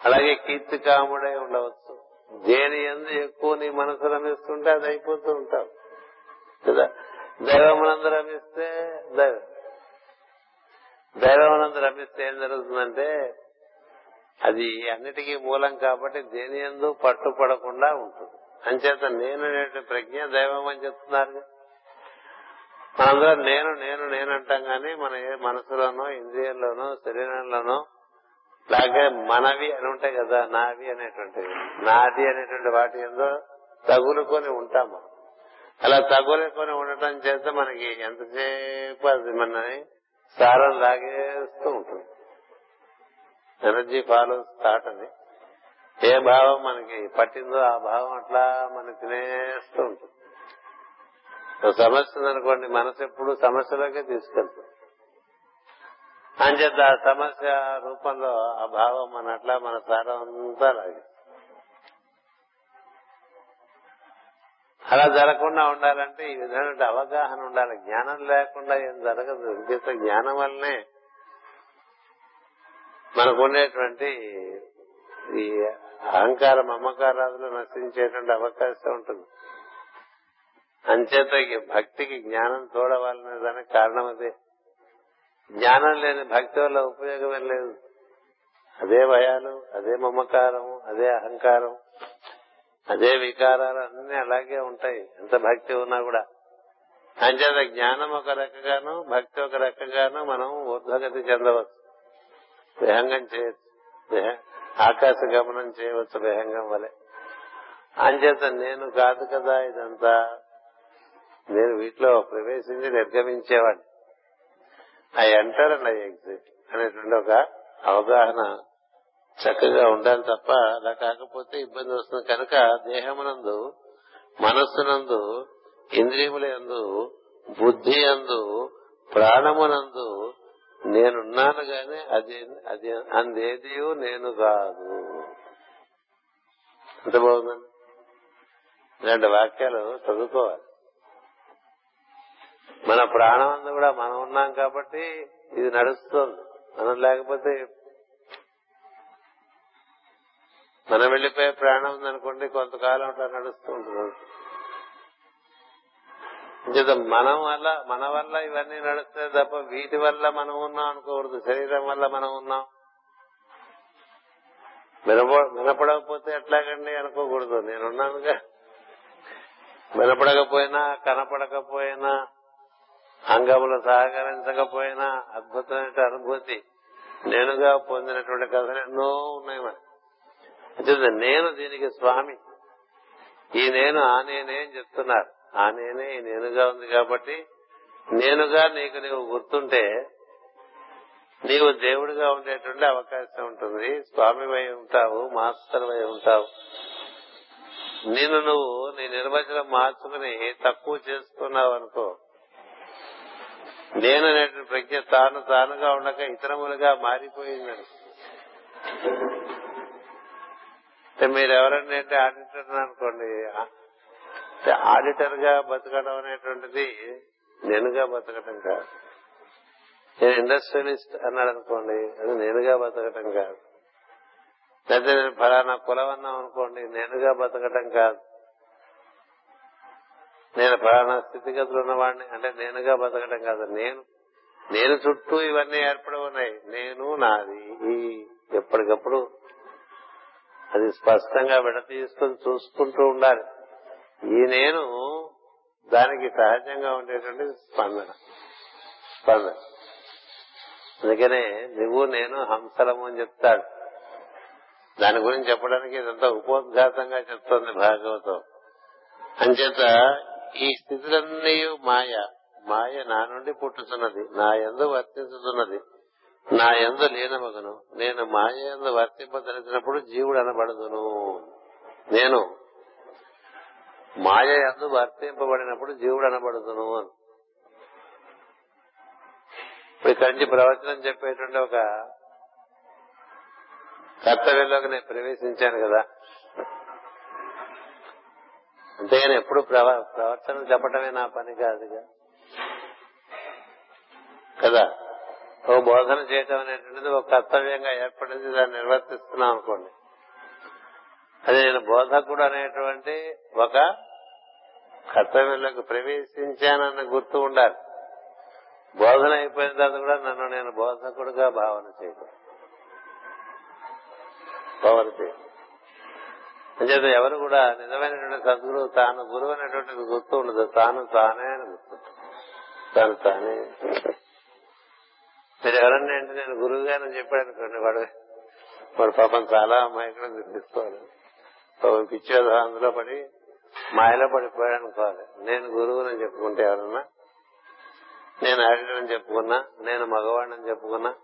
అలాగే కీర్తి కాముడై ఉండవచ్చు. దేని ఎందు ఎక్కువ నీ మనసు రమిస్తుంటే అది అయిపోతూ ఉంటావు కదా? దైవమునందు రమిస్తే దైవం. దైవమునందు రమిస్తే ఏం జరుగుతుందంటే అది అన్నిటికీ మూలం కాబట్టి దేని ఎందు పట్టుపడకుండా ఉంటుంది. అంచేత నేను ప్రజ్ఞ దైవం అని చెప్తున్నారు మనందరం నేను నేను నేను అంటాం కానీ మన మనసులోనో ఇంద్రియంలోనో శరీరంలోనో లాగే మనవి అని ఉంటాయి కదా నావి అనేటువంటివి. నాది అనేటువంటి వాటి ఏందో తగులుకొని ఉంటాం మనం. అలా తగులుకొని ఉండటం చేత మనకి ఎంతసేపు అది మనని సారం లాగేస్తూ ఉంటుంది. ఎనర్జీ ఫాలో థాట్ అని. ఏ భావం మనకి పట్టిందో ఆ భావం అట్లా మనకి తినేస్తూ ఉంటుంది. సమస్య ఉందనుకోండి మనసు ఎప్పుడు సమస్యలోకే తీసుకెళ్తుంది. అంచేత ఆ సమస్య రూపంలో ఆ భావం మన అట్లా మన సారం అంతా అలా జరగకుండా ఉండాలంటే ఈ విధమైన అవగాహన ఉండాలి. జ్ఞానం లేకుండా ఏం జరగదు. ఇంకేత జ్ఞానం వల్లనే మనకుండేటువంటి ఈ అహంకార మమకారాదులు నశించేటువంటి అవకాశం ఉంటుంది. అంచేత భక్తికి జ్ఞానం తోడవాలనే దానికి కారణం అదే. జ్ఞానం లేని భక్తి వల్ల ఉపయోగం లేదు. అదే భయాలు అదే మమకారం అదే అహంకారం అదే వికారాలు అన్ని అలాగే ఉంటాయి. ఎంత భక్తి ఉన్నా కూడా. అంచేత జ్ఞానం ఒక రకంగాను భక్తి ఒక రకంగాను మనం ఊర్ధ్వగతి చెందవచ్చు. విహంగం చేయొచ్చు. ఆకాశ గమనం చేయవచ్చు విహంగం వలె. అంచేత నేను కాదు కదా ఇదంతా. నేను వీటిలో ప్రవేశించి నిర్గమించేవాడిని. I enter and I exit అనేటువంటి ఒక అవగాహన చక్కగా ఉండాలి తప్ప అలా కాకపోతే ఇబ్బంది వస్తుంది. కనుక దేహమునందు మనస్సునందు ఇంద్రియముల యందు బుద్ధి అందు ప్రాణమునందు నేనున్నాను గాని అది అది అందేది నేను కాదు. ఎంత బాగుందండి. ఇలాంటి వాక్యాలు చదువుకోవాలి. మన ప్రాణం అంతా కూడా మనం ఉన్నాం కాబట్టి ఇది నడుస్తుంది. మనం లేకపోతే మనం వెళ్ళిపోయే ప్రాణం ఉందనుకోండి కొంతకాలం అట్లా నడుస్తూ ఉంటుంది. మనం వల్ల మన వల్ల ఇవన్నీ నడుస్తాయి తప్ప వీటి వల్ల మనం ఉన్నాం అనుకోకూడదు. శరీరం వల్ల మనం ఉన్నాం. వినప వినపడకపోతే ఎట్లాగండి అనుకోకూడదు. నేనున్నానుగా. వినపడకపోయినా కనపడకపోయినా అంగములు సహకరించకపోయినా అద్భుతమైన అనుభూతి నేనుగా పొందినటువంటి కథలు ఎన్నో ఉన్నాయి మరి అంటే నేను దీనికి స్వామి. ఈ నేను ఆ నేనే అని చెప్తున్నారు. ఆ నేనే ఈ నేనుగా ఉంది కాబట్టి నేనుగా నీకు నీవు గుర్తుంటే నీవు దేవుడిగా ఉండేటువంటి అవకాశం ఉంటుంది. స్వామి వై ఉంటావు మాస్టర్ వై ఉంటావు. నిన్ను నువ్వు నీ నిర్వచనం మార్చుకుని తక్కువ చేసుకున్నావు అనుకో నేను అనేటువంటి ప్రజ్ఞ తాను తానుగా ఉండక ఇతరములుగా మారిపోయిందని. మీరు ఎవరండి అంటే ఆడిటర్ అనుకోండి ఆడిటర్గా బతకడం అనేటువంటిది నేనుగా బతకటం కాదు. నేను ఇండస్ట్రియలిస్ట్ అన్నాడు అనుకోండి అది నేనుగా బతకటం కాదు. లేకపోతే నేను ఫలానా కులం అన్నాం అనుకోండి నేనుగా బతకటం కాదు. నేను ఫలానా స్థితిగతులు ఉన్నవాడిని. అంటే నేనుగా బతకడం కాదు. నేను నేను చుట్టూ ఇవన్నీ ఏర్పడి ఉన్నాయి. నేను నాది. ఈ ఎప్పటికప్పుడు అది స్పష్టంగా విడతీసుకొని చూసుకుంటూ ఉండాలి. ఈ నేను దానికి సహజంగా ఉండేటువంటి స్పందన. స్పందన. అందుకనే నువ్వు నేను హంసలము అని చెప్తాడు. దాని గురించి చెప్పడానికి ఇదంతా ఉపోద్ఘాతంగా చెప్తోంది భాగవతం. అంచేత ఈ స్థితులన్నీ మాయ. మాయ నా నుండి పుట్టుతున్నది. నా ఎందు వర్తించుతున్నది. నా ఎందు లీనమగును. నేను మాయ ఎందు వర్తింపదలిచినప్పుడు జీవుడు అనబడదును. నేను మాయ ఎందు వర్తింపబడినప్పుడు జీవుడు అనబడుతును అని. ఇప్పుడు ఇక్కడి నుంచి ప్రవచనం చెప్పేటువంటి ఒక కర్తవ్యంలోకి నేను ప్రవేశించాను కదా. అంతేగాని ఎప్పుడు ప్రవ- చెప్పటమే నా పని కాదుగా. కదా? ఓ బోధన చేయటం అనేటువంటిది ఒక కర్తవ్యంగా ఏర్పడింది దాన్ని నిర్వర్తిస్తున్నాం అనుకోండి. అది నేను బోధకుడు అనేటువంటి ఒక కర్తవ్యంలోకి ప్రవేశించానన్న గుర్తు ఉండాలి. బోధన అయిపోయిన తర్వాత కూడా నన్ను నేను బోధకుడుగా భావన చేయకూడదు. భావన చేయకూడదు. అంచేత ఎవరు కూడా నిజమైనటువంటి సద్గురువు తాను గురువు అనేటువంటి గుర్తు ఉండదు. తాను తానే అని గుర్తు తాను తానే. మీరు ఎవరన్నా అంటే నేను గురువు గారిని చెప్పాడు అనుకోండి వాడు వాడు పాపం చాలా అమాయకుడు గుర్తిసుకోవాలి పాపం పిచ్చేదో అందులో పడి మాయలో పడిపోయాడు అనుకోవాలి. నేను గురువునని చెప్పుకుంటే ఎవరన్నా నేను ఆడినని చెప్పుకున్నా నేను మగవాడిని చెప్పుకున్నా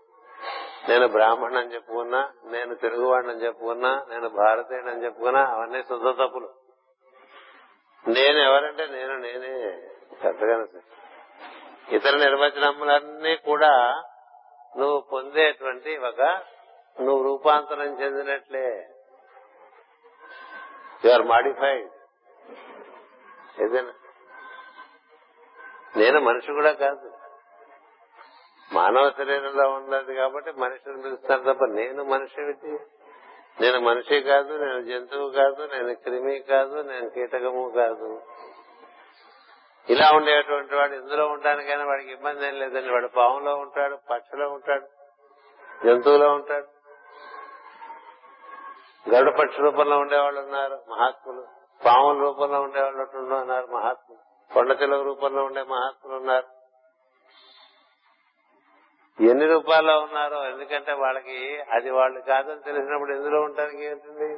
నేను బ్రాహ్మణ్ అని చెప్పుకున్నా నేను తెలుగువాడిని చెప్పుకున్నా నేను భారతీయుడని చెప్పుకున్నా అవన్నీ శుద్ధ తప్పులు. నేను ఎవరంటే నేను నేనే పెద్దగానే ఇతర నిర్వచనములన్నీ కూడా నువ్వు పొందేటువంటి ఒక నువ్వు రూపాంతరం చెందినట్లే. యు ఆర్ మాడిఫైడ్ ఏదైనా. నేను మనిషి కూడా కాదు. మానవ శరీరంలో ఉండదు కాబట్టి మనిషిని పిలుస్తారు తప్ప నేను మనిషి నేను మనిషి కాదు నేను జంతువు కాదు నేను క్రిమి కాదు నేను కీటకము కాదు. ఇలా ఉండేటువంటి వాడు ఇందులో ఉండడానికైనా వాడికి ఇబ్బంది ఏం లేదండి. వాడు పాములో ఉంటాడు పక్షిలో ఉంటాడు జంతువులో ఉంటాడు. గరుడ పక్షి రూపంలో ఉండేవాళ్ళు ఉన్నారు మహాత్ములు. పాముల రూపంలో ఉండేవాళ్ళు ఉన్నారు మహాత్ములు. కొండ చిలువ రూపంలో ఉండే మహాత్ములు ఉన్నారు. ఎన్ని రూపాల్లో ఉన్నారో ఎందుకంటే వాళ్ళకి అది వాళ్ళు కాదని తెలిసినప్పుడు ఎందులో ఉండడానికి ఏంటండి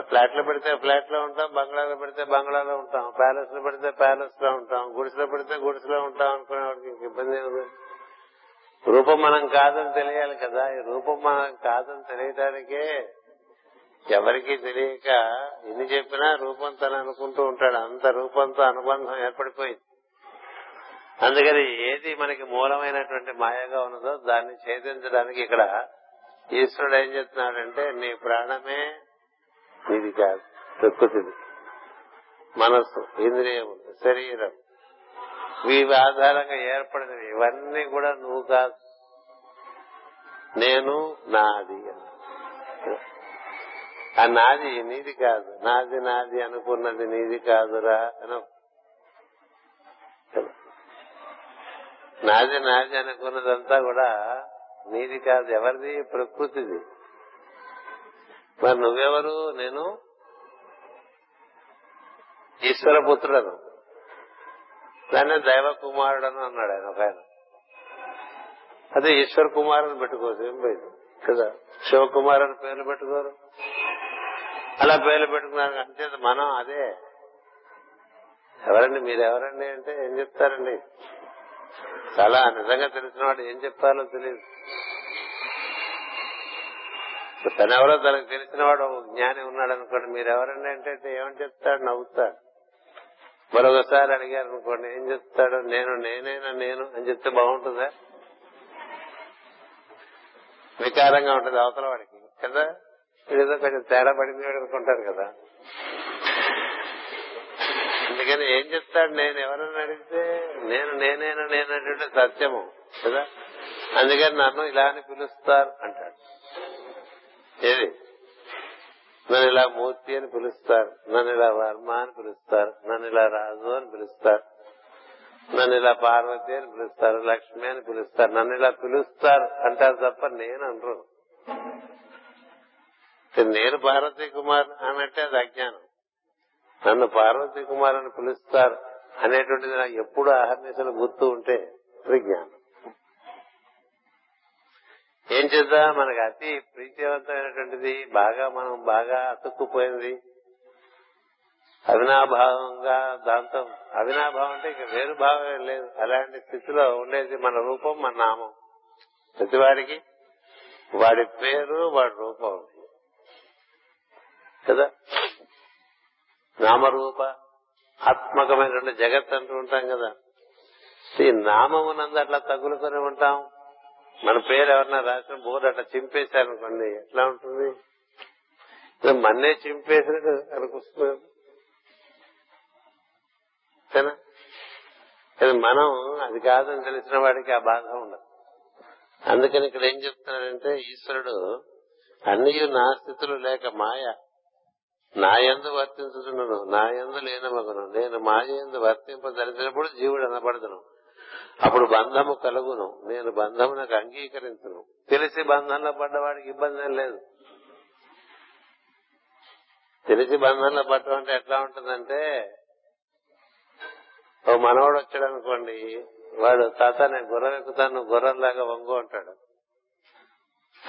ఫ్లాట్లో పెడితే ఫ్లాట్లో ఉంటాం బంగ్లాలో పెడితే బంగ్లాలో ఉంటాం ప్యాలెస్లో పెడితే ప్యాలెస్లో ఉంటాం గుడిసెలో పెడితే గుడిసెలో ఉంటాం అనుకునే వాడికి ఇంక ఇబ్బంది ఏముంది రూపం మనం కాదని తెలియాలి కదా. ఈ రూపం మనం కాదని తెలియటానికే ఎవరికి తెలియక ఎన్ని చెప్పినా రూపం తను అనుకుంటూ ఉంటాడు. అంత రూపంతో అనుబంధం ఏర్పడిపోయింది. అందుకని ఏది మనకి మూలమైనటువంటి మాయగా ఉన్నదో దాన్ని ఛేదించడానికి ఇక్కడ ఈశ్వరుడు ఏం చెప్తున్నాడంటే నీ ప్రాణమే నీది కాదు ప్రకృతిది. మనస్సు ఇంద్రియములు శరీరం. వీవి ఆధారంగా ఏర్పడినవి. ఇవన్నీ కూడా నువ్వు కాదు. నేను నాది ఆ నాది నీది కాదు. నాది నాది అనుకున్నది నీది కాదురా అను నాది నాది అనుకున్నదంతా కూడా నీది కాదు ఎవరిది? ప్రకృతిది. మరి నువ్వెవరు? నేను ఈశ్వర పుత్రుడను దాన్ని దైవ కుమారుడను అన్నాడు ఆయన ఒక ఆయన. అదే ఈశ్వర కుమారుని పెట్టుకోవచ్చు ఏం పోయింది కదా? శివకుమార్ అని పేర్లు పెట్టుకోరు. అలా పేర్లు పెట్టుకున్నారు అంతే మనం అదే. ఎవరండి? మీరెవరండి అంటే ఏం చెప్తారండి? చాలా నిజంగా తెలిసిన వాడు ఏం చెప్తారో తెలియదు. తనెవరో తనకు తెలిసిన వాడు ఒక జ్ఞాని ఉన్నాడు అనుకోండి మీరెవరండి అంటే ఏమని చెప్తాడు? నవ్వుతాడు. మరొకసారి అడిగారు అనుకోండి ఏం చెప్తాడు? నేను నేనైనా నేను అని చెప్తే బాగుంటుందా? వికారంగా ఉంటుంది అవతల వాడికి కదా? ఏదో కొంచెం తేడా పడింది అనుకుంటారు కదా. అందుకని ఏం చెప్తాడు నేను ఎవరన్నా అడిగితే నేను నేనేనా నేనంటే సత్యము కదా? అందుకని నన్ను ఇలా అని పిలుస్తారు అంటాడు. ఏది? నన్ను ఇలా మూర్తి అని పిలుస్తారు నన్ను ఇలా వర్మ అని పిలుస్తారు నన్ను ఇలా రాజు అని పిలుస్తారు నన్ను ఇలా పార్వతి అని పిలుస్తారు లక్ష్మి అని పిలుస్తారు నన్ను ఇలా పిలుస్తారు అంటారు తప్ప నేను అనరు. నేను పార్వతి కుమార్ అనంటే అది అజ్ఞానం. నన్ను పార్వతీ కుమార్ అని పిలుస్తారు అనేటువంటిది నాకు ఎప్పుడు ఆహర్నిశలు గుర్తు ఉంటే అది ఏం చేద్దాం? మనకి అతి ప్రీతివంతమైనటువంటిది బాగా మనం బాగా అతుక్కుపోయింది అవినాభావంగా దాంతో అవినాభావం అంటే ఇక వేరు భావం లేదు. అలాంటి స్థితిలో ఉండేది మన రూపం మన నామం. ప్రతివాడికి వాడి పేరు వాడి రూపం. కదా? నామరూప ఆత్మకమైనటువంటి జగత్ అంటూ ఉంటాం కదా. ఈ నామమునందు అట్లా తగులుకొని ఉంటాం. మన పేరు ఎవరన్నా రాసిన బోర్డు అట్లా చింపేశారనుకోండి ఎట్లా ఉంటుంది? మన్నే చింపేసినట్టు అనిపిస్తుంది. మనం అది కాదని తెలిసిన వాడికి ఆ బాధ ఉండదు. అందుకని ఇక్కడ ఏం చెప్తున్నాడంటే ఈశ్వరుడు అన్ని నా స్థితులు లేక మాయ నా ఎందు వర్తించుతున్నాను నా ఎందు లేనమగను. నేను మాయ ఎందు వర్తింపదలిచినప్పుడు జీవుడు అనబడదును. అప్పుడు బంధము కలుగును. నేను బంధమునకు అంగీకరించను. తెలిసి బంధంలో పడ్డవాడికి ఇబ్బంది ఏం లేదు. తెలిసి బంధంలో పట్టడం అంటే ఎట్లా ఉంటుందంటే ఓ మనవాడు వచ్చాడు అనుకోండి వాడు తాత నేను గుర్రం ఎక్కుతాను గుర్రంలాగా వంగు అంటాడు.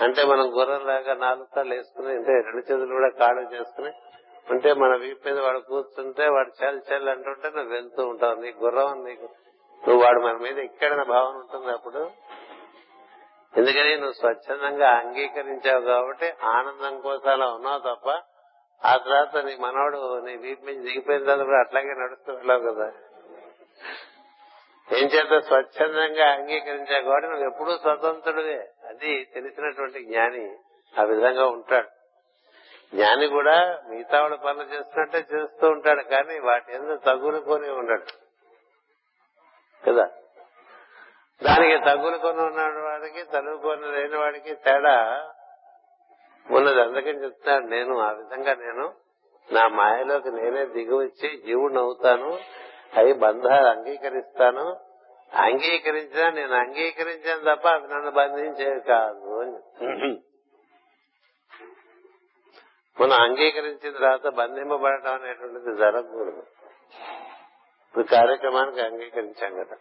అంటే మనం గుర్రంలాగా నాలుగు కాళ్ళు వేసుకుని అంటే రెండు చేతులు కూడా కాళ్ళు చేసుకుని ఉంటే మన వీపు మీద వాడు కూర్చుంటే వాడు చల్ చల్ అంటుంటే నువ్వు వెళ్తూ ఉంటావు. నీ గుర్రం నీకు నువ్వు వాడు మన మీద ఎక్కడైనా భావన ఉంటుంది అప్పుడు. ఎందుకని నువ్వు స్వచ్ఛందంగా అంగీకరించావు కాబట్టి ఆనందం కోసం అలా ఉన్నావు తప్ప ఆ తర్వాత నీ మనవాడు నీ వీపు మీద దిగిపోయిన తర్వాత కూడా అట్లాగే నడుస్తూ వెళ్ళావు కదా. ఏం చేత స్వచ్ఛందంగా అంగీకరించావు కాబట్టి నువ్వు ఎప్పుడూ స్వతంత్రుడివే. అది తెలిసినటువంటి జ్ఞాని ఆ విధంగా ఉంటాడు. జ్ఞాని కూడా మిగతా వాళ్ళ పనులు చేస్తున్నట్టే చేస్తూ ఉంటాడు కానీ వాటి ఎందుకు తగులుకొని ఉండడు. కదా? దానికి తగులుకొని ఉన్నాడు వాడికి తగులుకొని లేని వాడికి తేడా ఉన్నది. అందుకని చెప్తున్నాడు నేను ఆ విధంగా నేను నా మాయలోకి నేనే దిగి వచ్చి జీవుడిని అవుతాను అవి బంధాలు అంగీకరిస్తాను అంగీకరించినా నేను అంగీకరించాను తప్ప అవి నన్ను బంధించేవి కాదు అని. మనం అంగీకరించిన తర్వాత బంధింపబడటం అనేటువంటిది జరగకూడదు. ఇప్పుడు కార్యక్రమానికి అంగీకరించాం కదా.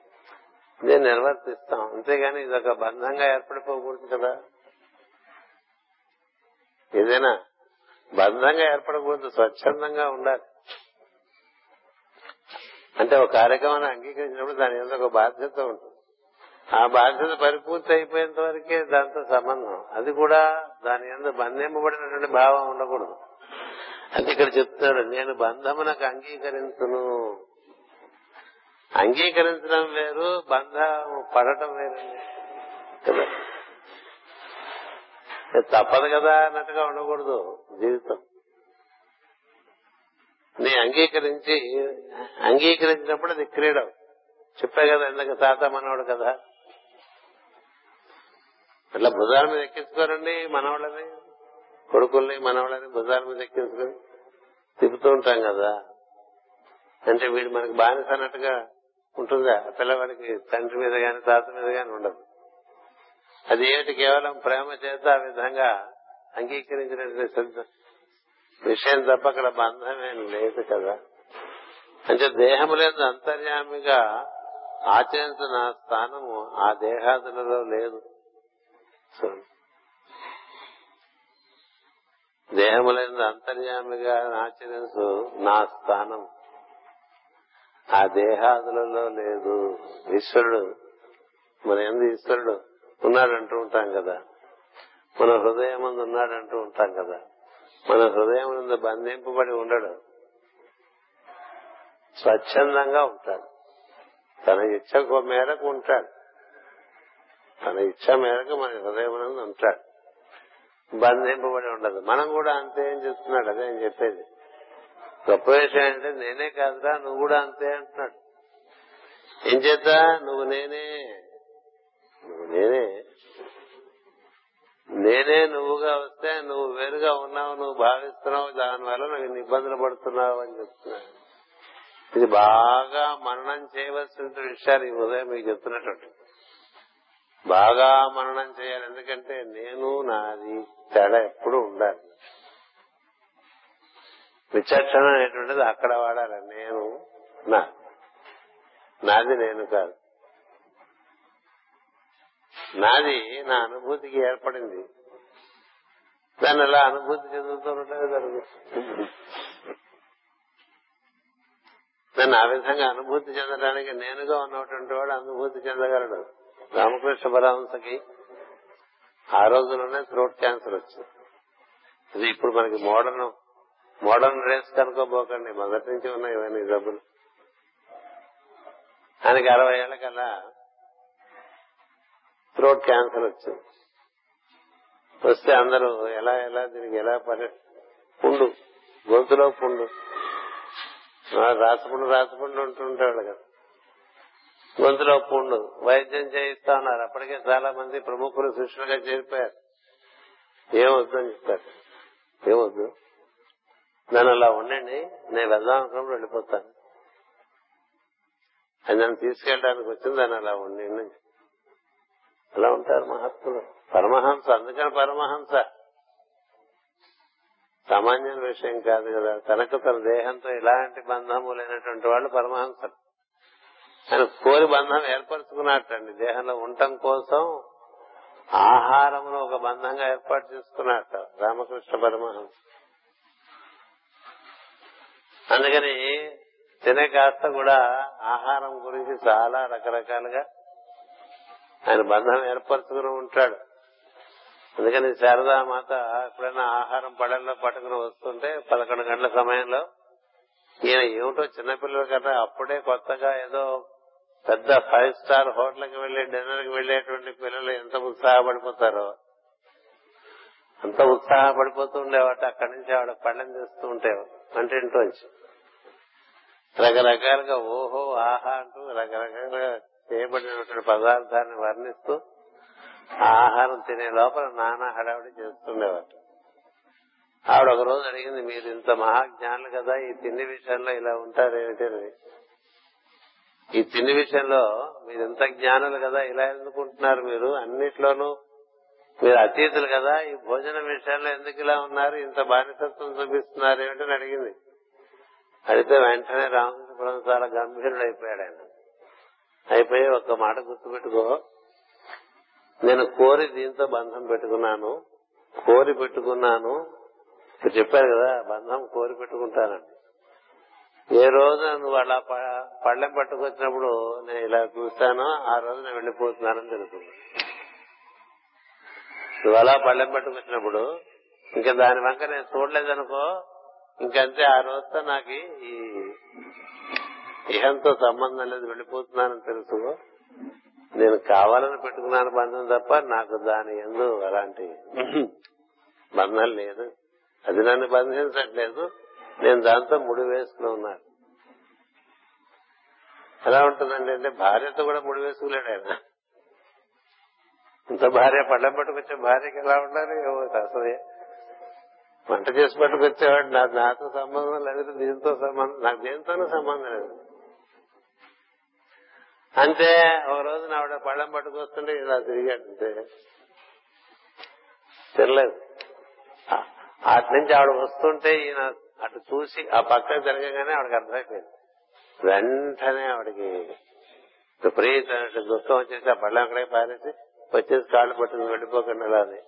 నేను నిర్వర్తిస్తాం. అంతేగాని ఇది ఒక బంధంగా ఏర్పడిపోకూడదు కదా. ఏదైనా బంధంగా ఏర్పడకూడదు. స్వచ్ఛందంగా ఉండాలి. అంటే ఒక కార్యక్రమాన్ని అంగీకరించినప్పుడు దాని మీద ఒక బాధ్యత ఉంటుంది. ఆ బాధ్యత పరిపూర్తి అయిపోయేంత వరకే దాంతో సంబంధం. అది కూడా దాని మీద బంధింపబడినటువంటి భావం ఉండకూడదు. అంటే ఇక్కడ చెప్తున్నాడు నేను బంధమునకు అంగీకరించును. అంగీకరించడం వేరు బంధం పడటం వేరు. కదా? తప్పదు కదా అన్నట్టుగా ఉండకూడదు జీవితం. నీ అంగీకరించి అంగీకరించినప్పుడు అది క్రీడ. చెప్పా కదా ఎందుకు తాత మనవాడు కదా. అట్లా భుజాల మీద ఎక్కించుకోరండి మనవాళ్ళని కొడుకుల్ని మనవాళ్ళని భుజాల మీద ఎక్కించుకొని తిప్పుతూ ఉంటాం కదా. అంటే వీడు మనకి బానిస అన్నట్టుగా ఉంటుందా? పిల్లవాడికి తండ్రి మీద గాని తాత మీద గాని ఉండదు. అది ఏమిటి కేవలం ప్రేమ చేత ఆ విధంగా అంగీకరించినటువంటి విషయం తప్ప అక్కడ బంధమేం లేదు కదా. అంటే దేహము లేదు అంతర్యామిగా ఆచరించిన స్థానము ఆ దేహాదులలో లేదు. దేహములైన అంతర్యామిగా ఆచరించు నా స్థానం ఆ దేహాదులలో లేదు. ఈశ్వరుడు మన ఎందు ఈశ్వరుడు ఉన్నాడంటూ ఉంటాం కదా. మన హృదయం ఉన్నాడంటూ ఉంటాం కదా. మన హృదయం బంధింపబడి ఉండడు. స్వచ్ఛందంగా ఉంటాడు. తన ఇచ్చ మేరకు ఉంటాడు. తన ఇచ్చ మేరకు మన హృదయం ఉంటాడు. బంధింపబడి ఉండదు. మనం కూడా అంతే అని చెప్తున్నాడు. అదే అని చెప్పేది. గొప్ప విషయం అంటే నేనే కాదురా నువ్వు కూడా అంతే అంటున్నాడు. ఏం చేద్దా? నువ్వు నేనే. నువ్వు నేనే. నేనే నువ్వుగా వస్తే నువ్వు వేరుగా ఉన్నావు నువ్వు భావిస్తున్నావు దానివల్ల నువ్వు ఇబ్బందులు పడుతున్నావు అని చెప్తున్నాను ఇది బాగా మననం చేయవలసిన విషయాలు ఈ ఉదయం మీకు చెప్తున్నట్టు బాగా మననం చేయాలి ఎందుకంటే నేను నాది తేడా ఎప్పుడు ఉండాలి. విచక్షణ అనేటువంటిది అక్కడ వాడాలి నేను నా. నాది నేను కాదు. నాది నా అనుభూతికి ఏర్పడింది. దాన్ని అలా అనుభూతి చెందుతూ జరుగుతుంది దాన్ని ఆ విధంగా అనుభూతి చెందడానికి నేనుగా ఉన్నటువంటి వాడు అనుభూతి చెందగలడు. రామకృష్ణ పరహంసకి ఆ రోజులోనే థ్రోట్ క్యాన్సర్ వచ్చింది. ఇది ఇప్పుడు మనకి మోడర్న్ మోడర్న్ రేస్ కనుకోబోకండి మొదటి నుంచి ఉన్నాయి ఇవన్నీ జబ్బులు ఆయనకి అరవై ఏళ్ళ కల్లా థ్రోట్ క్యాన్సర్ వచ్చింది. వస్తే అందరూ ఎలా ఎలా దీనికి ఎలా పని? పుండు గొంతులో పుండు. రాసపుండు రాసపుండు ఉంటుంటాడు కదా. గొంతులో పుండు. వైద్యం చేయిస్తా ఉన్నారు. అప్పటికే చాలా మంది ప్రముఖులు శిష్యులుగా చేరిపోయారు. ఏమొద్దు అని చెప్పారు? ఏమొద్దు నన్ను అలా ఉండండి. నేను వెళ్దాం అనుకున్నప్పుడు వెళ్ళిపోతాను. అది నన్ను తీసుకెళ్ళడానికి వచ్చింది. దాన్ని అలా ఉండండి అలా ఉంటారు మహాత్ములు. పరమహంస అందుకని పరమహంస. సామాన్య విషయం కాదు కదా. తనకు తన దేహంతో ఇలాంటి బంధము లేనటువంటి వాళ్ళు పరమహంసలు. ఆయన కోరి బంధం ఏర్పరచుకున్నట్టండి. దేహంలో ఉండటం కోసం ఆహారమును ఒక బంధంగా ఏర్పాటు చేసుకున్నట్ట రామకృష్ణ పరమహంస. అందుకని తినే కాస్త కూడా ఆహారం గురించి చాలా రకరకాలుగా ఆయన బంధం ఏర్పరచుకుని ఉంటాడు. అందుకని శారదా మాత ఎప్పుడైనా ఆహారం పడల్లో పట్టుకుని వస్తుంటే పదకొండు గంటల సమయంలో ఈయన ఏమిటో చిన్నపిల్లల కదా అప్పుడే కొత్తగా ఏదో పెద్ద ఫైవ్ స్టార్ హోటల్కి వెళ్ళి డిన్నర్కి వెళ్ళేటువంటి పిల్లలు ఎంత ఉత్సాహపడిపోతారో. అంత ఉత్సాహపడిపోతూ ఉండేవాట. అక్కడి నుంచి ఆవిడ పళ్ళని చేస్తూ ఉంటేవారు వంటింట్లోంచి రకరకాలుగా ఓహో ఆహా అంటూ రకరకాలుగా చేయబడినటువంటి పదార్థాన్ని వర్ణిస్తూ ఆహారం తినే లోపల నానా హడావిడి చేస్తుండేవారు. ఆవిడ ఒక రోజు అడిగింది మీరు ఇంత మహాజ్ఞానులు కదా ఈ తిండి విషయంలో ఇలా ఉంటారేమిటి? ఈ తిండి విషయంలో మీరు ఇంత జ్ఞానులు కదా ఇలా ఎందుకుంటున్నారు మీరు? అన్నిట్లోనూ మీరు అతీతులు కదా ఈ భోజనం విషయంలో ఎందుకు ఇలా ఉన్నారు? ఇంత బానిసత్వం చూపిస్తున్నారు ఏమిటని అడిగింది. అడిగితే వెంటనే రామకృష్ణ చాలా గంభీరుడైపోయాడు అయిపోయాడు ఆయన. అయిపోయి ఒక మాట గుర్తుపెట్టుకో. నేను కోరి దీంతో బంధం పెట్టుకున్నాను. కోరి పెట్టుకున్నాను. చెప్పాను చెప్పారు కదా బంధం కోరి పెట్టుకుంటానండి. ఏ రోజు నువ్వు అలా పళ్ళెం పట్టుకొచ్చినప్పుడు నేను ఇలా చూస్తానో ఆ రోజు నేను వెళ్ళిపోతున్నానని తెలుసుకున్నాను నువ్వు అలా పళ్ళెం పట్టుకొచ్చినప్పుడు ఇంకా దాని వంక నేను చూడలేదనుకో ఇంకంతే ఆ రోజుతో నాకు ఈ ఇహంతో సంబంధం లేదు వెళ్ళిపోతున్నానని తెలుసు. నేను కావాలని పెట్టుకున్నాను బంధం తప్ప నాకు దాని ఎందు అలాంటి బంధం లేదు. అది నన్ను బంధించట్లేదు. నేను దాంతో ముడి వేసుకుని ఉన్నాను. ఎలా ఉంటుందండి? అంటే భార్యతో కూడా ముడి వేసుకోలేడు ఆయన. ఇంత భార్య పళ్ళం పట్టుకొచ్చే భార్యకి ఎలా ఉండాలి? అసలు. వంట చేసి పట్టుకొచ్చేవాడు. నాతో సంబంధం లేదు దీంతో సంబంధం నాకు దేంతోనూ సంబంధం లేదు. అంతే. ఒక రోజు ఆవిడ పళ్ళం పట్టుకొస్తుంటే ఇలా తిరిగాడంతే తినలేదు. అటు నుంచి ఆవిడ వస్తుంటే ఈయన అటు చూసి ఆ పక్క తిరగగానే ఆవిడకి అర్థమైపోయింది. వెంటనే ఆవిడకి విపరీతమైన దుఃఖం వచ్చేసి ఆ పళ్ళం అక్కడే పారేసి వచ్చేసి కాళ్ళు పట్టుకుని వెళ్ళిపోకండి అలా అని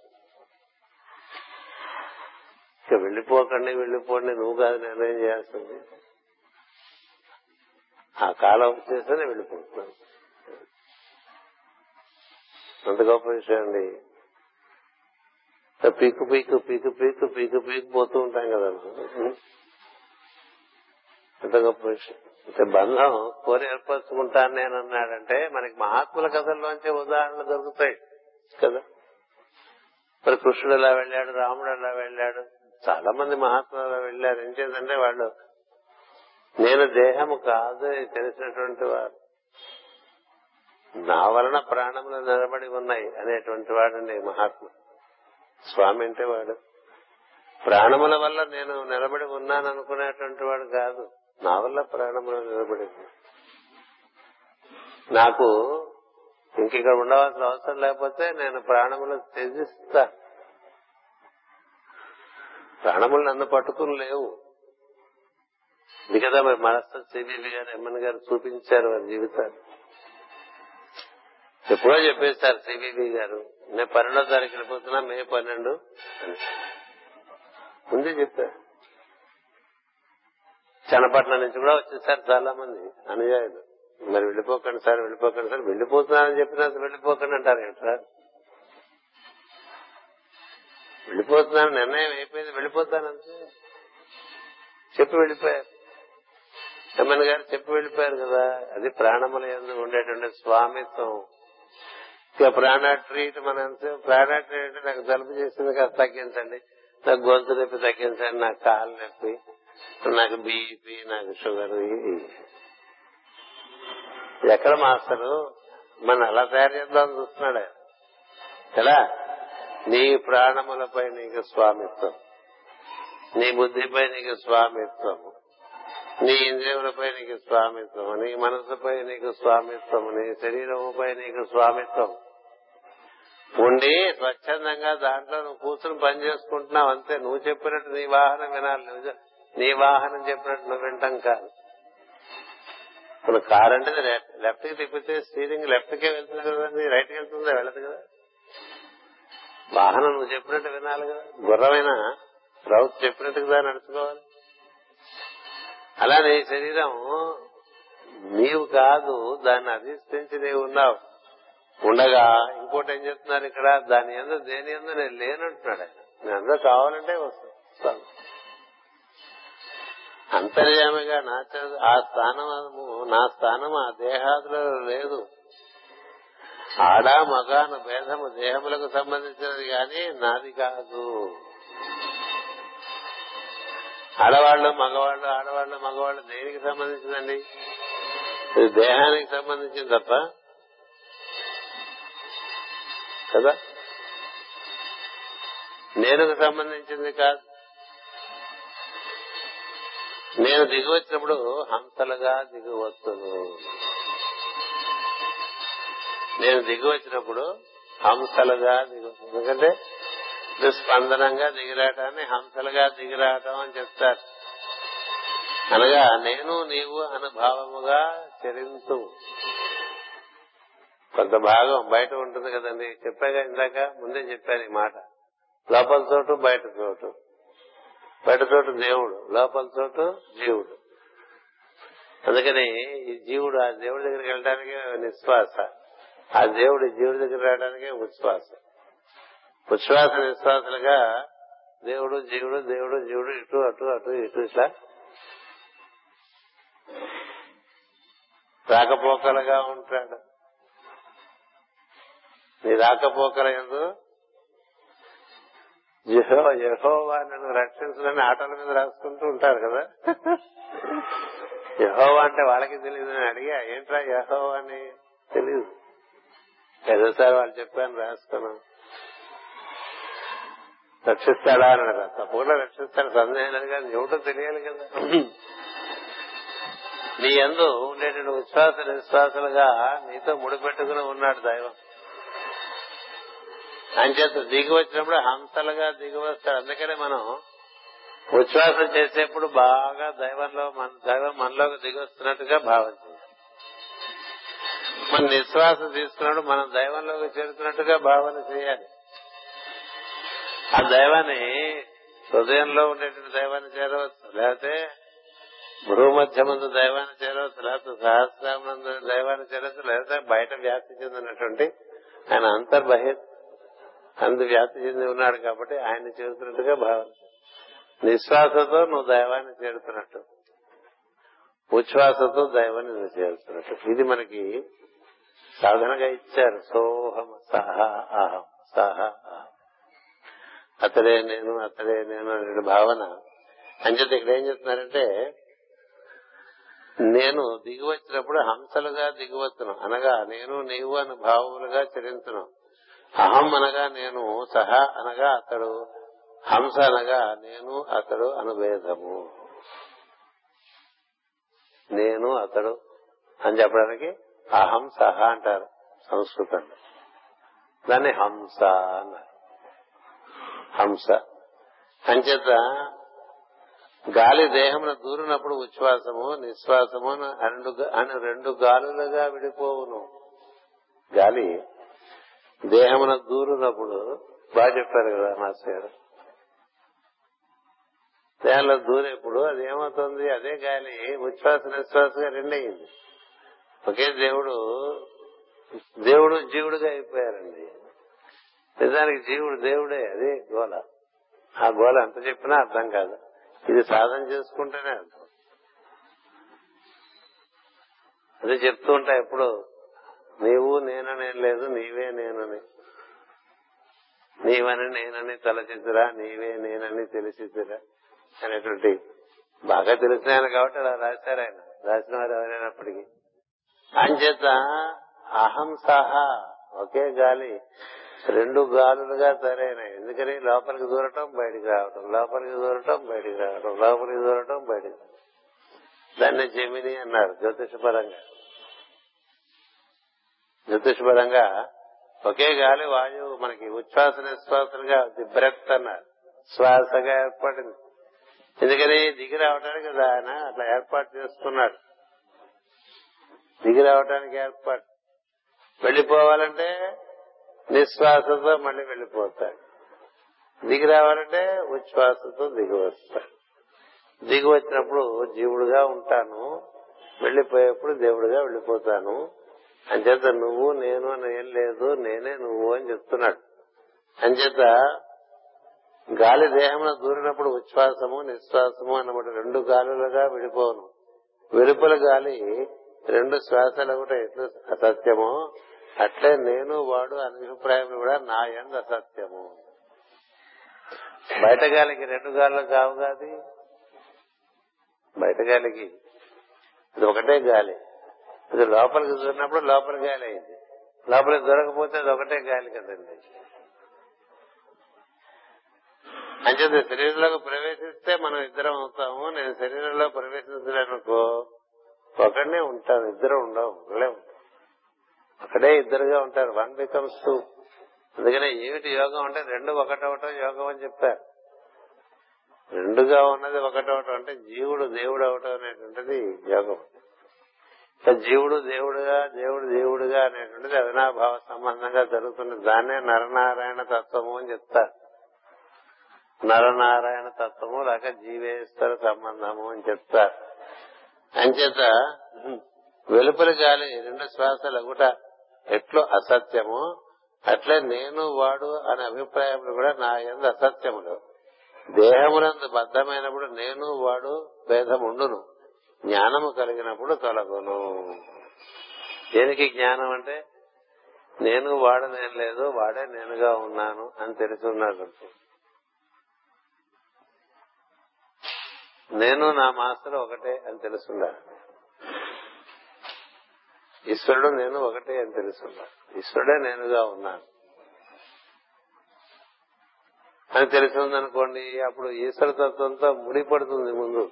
ఇక వెళ్ళిపోకండి వెళ్ళిపోండి నువ్వు కాదు నిర్ణయం చేయాల్సింది? ఆ కాలం వచ్చేస్తే వెళ్ళిపోతున్నాను అంత గొప్ప విషయం అండి. పీకు పీకు పీకు పీకు పీకు పీకు పోతూ ఉంటాం కదా అంత గొప్ప విషయం. అంటే బంధం కోరి ఏర్పరచుకుంటాను నేను అన్నాడంటే మనకి మహాత్ముల కథల్లోంచే ఉదాహరణలు దొరుకుతాయి. కదా? మరి కృష్ణుడు ఎలా వెళ్ళాడు? రాముడు ఎలా వెళ్ళాడు? చాలా మంది మహాత్ములు అలా వెళ్ళారు. ఏం చేద్దంటే వాళ్ళు నేను దేహము కాదు తెలిసినటువంటి వాడు నా వలన ప్రాణములు నిలబడి ఉన్నాయి అనేటువంటి వాడండి మహాత్మ. స్వామి అంటే వాడు. ప్రాణముల వల్ల నేను నిలబడి ఉన్నాను అనుకునేటువంటి వాడు కాదు. నా వల్ల ప్రాణములు నిలబడి నాకు ఇంక ఇక్కడ ఉండవలసిన అవసరం లేకపోతే నేను ప్రాణములు త్యజిస్తా. ప్రాణములు నన్ను పట్టుకుని లేవు. ఇది కదా మరి మనస్సు సిబిబి గారు ఎమ్మెన్ గారు చూపించారు వారి జీవితాలు ఎప్పుడో చెప్పేస్తారు సిబిబి గారు నేను పన్నెండో తారీఖు వెళ్ళిపోతున్నా మే పన్నెండు అని. ముందే చెప్పారు. చనపట్నం నుంచి కూడా వచ్చేసారు చాలా మంది అనుయాయులు. మరి వెళ్ళిపోకండి సార్ వెళ్ళిపోకండి సార్ వెళ్ళిపోతున్నానని చెప్పినంత వెళ్ళిపోకండి అంటారు ఏంట్రా వెళ్ళిపోతున్నాను నిర్ణయం అయిపోయింది వెళ్ళిపోతానంటే చెప్పి వెళ్ళిపోయారు. ఎమ్మెన్ గారు చెప్పి వెళ్ళిపోయారు కదా అది ప్రాణముల ఉండేటువంటి స్వామిత్వం. ఇక ప్రాణ ట్రీట్ మన ప్రాణ ట్రీట్ అంటే నాకు జలుబు చేసింది కాస్త తగ్గించండి నాకు గొంతు నొప్పి తగ్గించండి నాకు కాలు నొప్పి నాకు బీపీ నాకు షుగర్ ఎక్కడ మాస్టరు? మన అలా తయారు చేద్దామని చూస్తున్నాడు ఎలా? నీ ప్రాణములపై నీకు స్వామిత్వం. నీ బుద్ధిపై నీకు స్వామిత్వం నీ ఇంద్రియములపై నీకు స్వామిత్వం నీ మనసుపై నీకు స్వామిత్వం నీ శరీరముపై నీకు స్వామిత్వం ఉండి స్వచ్ఛందంగా దాంట్లో నువ్వు కూర్చుని పని చేసుకుంటున్నావు అంతే. నువ్వు చెప్పినట్టు నీ వాహనం వినాలి. నువ్వు నీ వాహనం చెప్పినట్టు నువ్వు వింటాం కాదు. ఇప్పుడు కారు అంటే లెఫ్ట్కి తిప్పితే స్టీరింగ్ లెఫ్ట్ కే వెళ్తుంది కదండి రైట్కి వెళ్తుందా? వెళ్ళదు కదా. వాహనం నువ్వు చెప్పినట్టు వినాలి కదా. గుర్రమైన రౌత్ చెప్పినట్టుగా నడుచుకోవాలి. అలా నీ శరీరం నీవు కాదు దాన్ని అధిష్ఠించి నీవు ఉన్నావు. ఉండగా ఇంకోటి ఏం చెప్తున్నారు ఇక్కడ? దాని ఎందు దేని ఎందు నేను లేనంటున్నాడు ఆయన. నేను అందరూ కావాలంటే వస్తాను అంతర్యామిగా నా ఆ స్థానము నా స్థానం ఆ దేహాదులలో లేదు. ఆడ మగాను భేదము దేహములకు సంబంధించినది కానీ నాది కాదు. ఆడవాళ్ళు మగవాళ్ళు ఆడవాళ్ళు మగవాళ్ళు దేనికి సంబంధించిందండి? ఇది దేహానికి సంబంధించింది తప్ప? కదా? నేనుకు సంబంధించింది కాదు. నేను దిగి వచ్చినప్పుడు హంసలుగా దిగి వస్తును నేను దిగి వచ్చినప్పుడు హంసలుగా దిగి ఎందుకంటే స్పందనంగా దిగిరాటాన్ని హంసలుగా దిగిరాటం అని చెప్తారు. అనగా నేను నీవు అనుభావముగా చరింతు కొంత భాగం బయట ఉంటుంది కదండి. చెప్పాగా ఇందాక ముందే చెప్పాను ఈ మాట. లోపల చోటు బయట చోటు. బయట చోటు దేవుడు లోపల చోటు జీవుడు. అందుకని ఈ జీవుడు ఆ దేవుడి దగ్గరికి వెళ్ళడానికి నిశ్వాస. ఆ దేవుడు జీవుడి దగ్గర రావడానికి ఉచ్ఛ్వాస. ఉచ్ఛ్వాస నిశ్వాసలుగా దేవుడు జీవుడు దేవుడు జీవుడు ఇటు అటు అటు ఇటు ఇట్లా రాకపోకలుగా ఉంటాడు. నీ రాకపోకల ఎందు యహోవా నన్ను రక్షించదని ఆటల మీద రాసుకుంటూ ఉంటారు కదా. యహోవా అంటే వాళ్ళకి తెలియదు నేను అడిగా ఏంట్రా యహోవా అని? తెలియదు ఏదోసారి వాళ్ళు చెప్పాను రాసుకున్నాను రక్షిస్తాడా అని తప్పకుండా రక్షిస్తాడు. సందేహం లేదు కానీ ఏమిటో తెలియాలి కదా? నీ ఎందు ఉండేటువంటి విశ్వాస నిశ్వాసాలుగా నీతో ముడిపెట్టుకుని ఉన్నాడు దైవం. అంచేత దిగి వచ్చినప్పుడు హంసలుగా దిగి వస్తాడు. అందుకనే మనం ఉచ్ఛ్వాసం చేసేప్పుడు బాగా దైవంలో మన దైవం మనలోకి దిగి వస్తున్నట్టుగా భావించాలి. మన నిశ్వాసం తీసుకున్నప్పుడు మనం దైవంలోకి చేరుతున్నట్టుగా భావన చేయాలి. ఆ దైవాన్ని హృదయంలో ఉండేటువంటి దైవాన్ని చేరవచ్చు. లేకపోతే భూమధ్యమందు దైవాన్ని చేరవచ్చు లేకపోతే సహస్రామందు దైవాన్ని చేరవచ్చు లేకపోతే బయట వ్యాప్తి చెందినటువంటి ఆయన అంతర్బహి అందు వ్యాప్తి చెంది ఉన్నాడు కాబట్టి ఆయన చేరుతున్నట్టుగా భావన. నిశ్వాసతో నువ్వు దైవాన్ని చేరుతున్నట్టు. ఉచ్ఛ్వాసతో దైవాన్ని నువ్వు చేరుతున్నట్టు. ఇది మనకి సాధనగా ఇచ్చారు. సోహం సహ అహం సహ అతడే నేను అతడే నేను అనే భావన. అంచేత ఇక్కడ ఏం చెప్తున్నారంటే నేను దిగివచ్చినప్పుడు హంసలుగా దిగివచ్చును. అనగా నేను నీవు అని భావములుగా చరించును. అహం అనగా నేను సహా అనగా అతడు హంస అనగా నేను అతడు అనుభేదము నేను అతడు అని చెప్పడానికి అహం సహ అంటారు సంస్కృతంలో. దాన్ని హంస అన్నారు. హంస. అంచేత గాలి దేహమున దూరినప్పుడు ఉచ్ఛ్వాసము నిశ్వాసము రెండు అని రెండు గాలులుగా విడిపోవును. గాలి దేహమున దూరినప్పుడు బాగా చెప్పారు కదా మాస్టర్ గారు. దేహంలో దూరేప్పుడు అది ఏమవుతుంది? అదే గాలి ఉచ్ఛ్వాస నిశ్వాసగా రెండయింది. ఒకే దేవుడు దేవుడు జీవుడుగా అయిపోయారండి. నిజానికి జీవుడు దేవుడే అదే గోల ఆ గోల ఎంత చెప్పినా అర్థం కాదు. ఇది సాధన చేసుకుంటేనే అర్థం. అదే చెప్తూ ఉంటా ఎప్పుడు నీవు నేనని లేదు నీవే నేనని. నీవని నేనని తలచిద్దురా నీవే నేనని తెలిసిద్దురా అనేటువంటి బాగా తెలిసిన ఆయన కాబట్టి అలా రాశారు ఆయన. రాసిన వారు ఎవరైనప్పటికీ అంచేత అహం సహా ఒకే గాలి. రెండు గాలులుగా సరైనవి. ఎందుకని? లోపలికి దూరటం బయటికి రావటం. లోపలికి దూరటం బయటికి రావటం. లోపలికి దూరటం బయటికి దాన్ని జమిని అన్నారు జ్యోతిషపరంగా. జ్యోతిషపరంగా ఒకే గాలి వాయువు మనకి ఉచ్ఛ్వాస నిశ్వాసలుగా బ్రెత్ అన్నారు. శ్వాసగా ఏర్పడింది. ఎందుకని? దిగి రావడానికి కదా ఆయన అట్లా ఏర్పాటు చేసుకున్నాడు. దిగి రావడానికి ఏర్పాటు. వెళ్ళిపోవాలంటే నిశ్వాసతో మళ్ళీ వెళ్ళిపోతాడు దిగి రావాలంటే ఉచ్ఛ్వాసతో దిగి వస్తాడు దిగి వచ్చినప్పుడు జీవుడుగా ఉంటాను వెళ్ళిపోయేప్పుడు దేవుడిగా వెళ్ళిపోతాను అంచేత నువ్వు నేను అని ఏం లేదు నేనే నువ్వు అని చెప్తున్నాడు. అంచేత గాలి దేహంలో దూరినప్పుడు ఉచ్ఛ్వాసము నిశ్వాసము అన్నమాట రెండు గాలులుగా విడిపోను. వెలుపల గాలి రెండు శ్వాసలు కూడా ఎట్లు అసత్యము అట్లే నేను వాడు అనే అభిప్రాయం కూడా నా ఎందు అసత్యము. బయట గాలికి రెండు గాలు కావు కాదు. బయట గాలికి ఇది ఒకటే గాలి. ఇది లోపలికి దూరినప్పుడు లోపల గాలి అయింది. లోపలికి దొరకపోతే అది ఒకటే గాలి కదండి. అంచేత శరీరంలోకి ప్రవేశిస్తే మనం ఇద్దరం అవుతాము. నేను శరీరంలో ప్రవేశించలేనుకో ఒకడనే ఉంటాను. ఇద్దరు ఉండవు. ఉండలేము. అక్కడే ఇద్దరుగా ఉంటారు. వన్ బికమ్స్ టూ అందుకనే ఏమిటి యోగం అంటే రెండు ఒకటవటం యోగం అని చెప్పారు. రెండుగా ఉన్నది ఒకటవటం అంటే జీవుడు దేవుడు అవటం అనేటువంటిది యోగం. జీవుడు దేవుడుగా దేవుడు దేవుడుగా అనేటువంటిది అవినాభావ సంబంధంగా జరుగుతుంది. దాన్నే నరనారాయణ తత్వము అని చెప్తారు. నరనారాయణ తత్వము లేక జీవేశ్వర సంబంధము అని చెప్తారు. అంచేత వెలుపల గాలి రెండు శ్వాసలు అగుట ఎట్లు అసత్యము? అట్లే నేను వాడు అనే అభిప్రాయములు కూడా నా ఎందు అసత్యములు దేహమునందు బద్దమైనప్పుడు నేను వాడు భేదం ఉండును జ్ఞానము కలిగినప్పుడు తొలగును. దేనికి జ్ఞానం అంటే నేను వాడనేం లేదు వాడే నేనుగా ఉన్నాను అని తెలుసున్నాడు. నేను నా మాస్టర్ ఒకటే అని తెలుసున్నాడు. ఈశ్వరుడు నేను ఒకటే అని తెలుసున్నా. ఈశ్వరుడే నేనుగా ఉన్నాను. అని తెలిసిందనుకోండి అప్పుడు ఈశ్వర తత్వంతో ముడిపడుతుంది ముందు.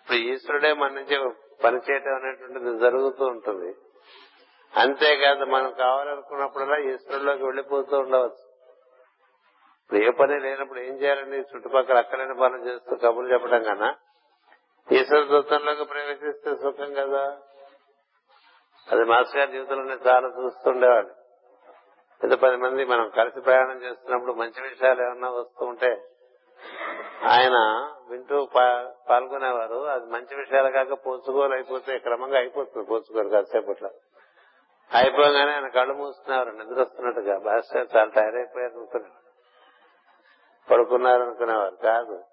ఇప్పుడు ఈశ్వరుడే మన నుంచి పనిచేయటం అనేటువంటిది జరుగుతూ ఉంటుంది. అంతేకాదు మనం కావాలనుకున్నప్పుడల్లా ఈశ్వరులోకి వెళ్ళిపోతూ ఉండవచ్చు. ఇప్పుడు ఏ పని లేనప్పుడు ఏం చేయాలండి చుట్టుపక్కల అక్కడైన పనులు చేస్తూ కబుర్లు చెప్పడం కన్నా ఈశ్వర తత్వంలోకి ప్రవేశిస్తే సుఖం కదా. అది మాస్టర్ గారి జీవితంలో చాలా చూస్తుండేవాడు అయితే పది మంది మనం కలిసి ప్రయాణం చేస్తున్నప్పుడు మంచి విషయాలు ఏమన్నా వస్తూ ఉంటే ఆయన వింటూ పాల్గొనేవారు. అది మంచి విషయాలు కాక పోచుకోలు అయిపోతే క్రమంగా అయిపోతుంది పోచుకోలు కాసేపట్లో. అయిపోగానే ఆయన కళ్ళు మూసుకున్నారు నిద్ర వస్తున్నట్టుగా భాస్కర్ చాలా టైర్ అయిపోయారు అనుకునేవారు పడుకున్నారు అనుకునేవారు. కాదు.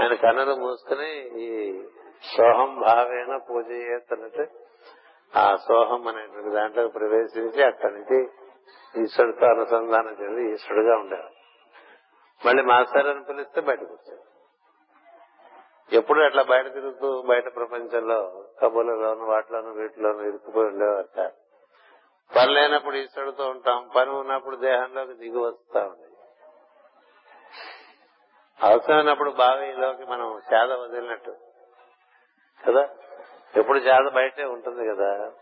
ఆయన కన్నులు మూసుకుని ఈ సోహం భావేన పూజ చేస్తున్నట్టు ఆ సోహం అనేటువంటి దాంట్లోకి ప్రవేశించి అక్కడి నుంచి ఈశ్వరుడితో అనుసంధానం చెంది ఈశ్వరుడుగా ఉండేవారు మళ్ళీ మాస్టర్ అని పిలిస్తే బయటకు వచ్చారు ఎప్పుడు అట్లా బయట తిరుగుతూ బయట ప్రపంచంలో కబుర్లలోను వాటిలోను వీటిలోను ఇరుక్కుపోయి ఉండేవారు కాదు. పని లేనప్పుడు ఈశ్వరుడితో ఉంటాం పని ఉన్నప్పుడు దేహంలోకి దిగి వస్తా ఉంది అవసరమైనప్పుడు బావిలోకి మనం సేద వదిలినట్టు. కదా? ఎప్పుడు జాత బయటే ఉంటుంది కదా.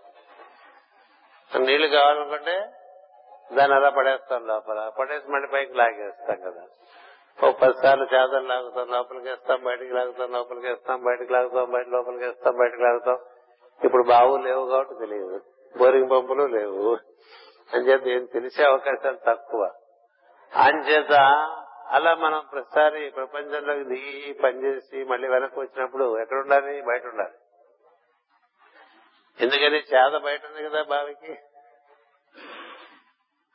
నీళ్ళు కావాలనుకుంటే దాన్ని అలా పడేస్తాం లోపల. పడేసి మళ్ళీ పైకి లాగేస్తాం కదా. ఓ పది సార్లు చేతలు లాగుతాం లోపలికి వేస్తాం బయటికి లాగుతాం లోపలికి వేస్తాం బయటికి లాగుతాం బయట లోపలికి వేస్తాం బయటికి లాగుతాం. ఇప్పుడు బావు లేవు కాబట్టి తెలియదు. బోరింగ్ పంపులు లేవు. అంచేత ఏం తెలిసే అవకాశాలు తక్కువ. అంచేత అలా మనం ప్రతిసారి ప్రపంచంలోకి దిగి పనిచేసి మళ్ళీ వెనక్కి వచ్చినప్పుడు ఎక్కడ ఉండాలి బయట ఉండాలి. ఎందుకని చేత బయట ఉంది కదా బావికి?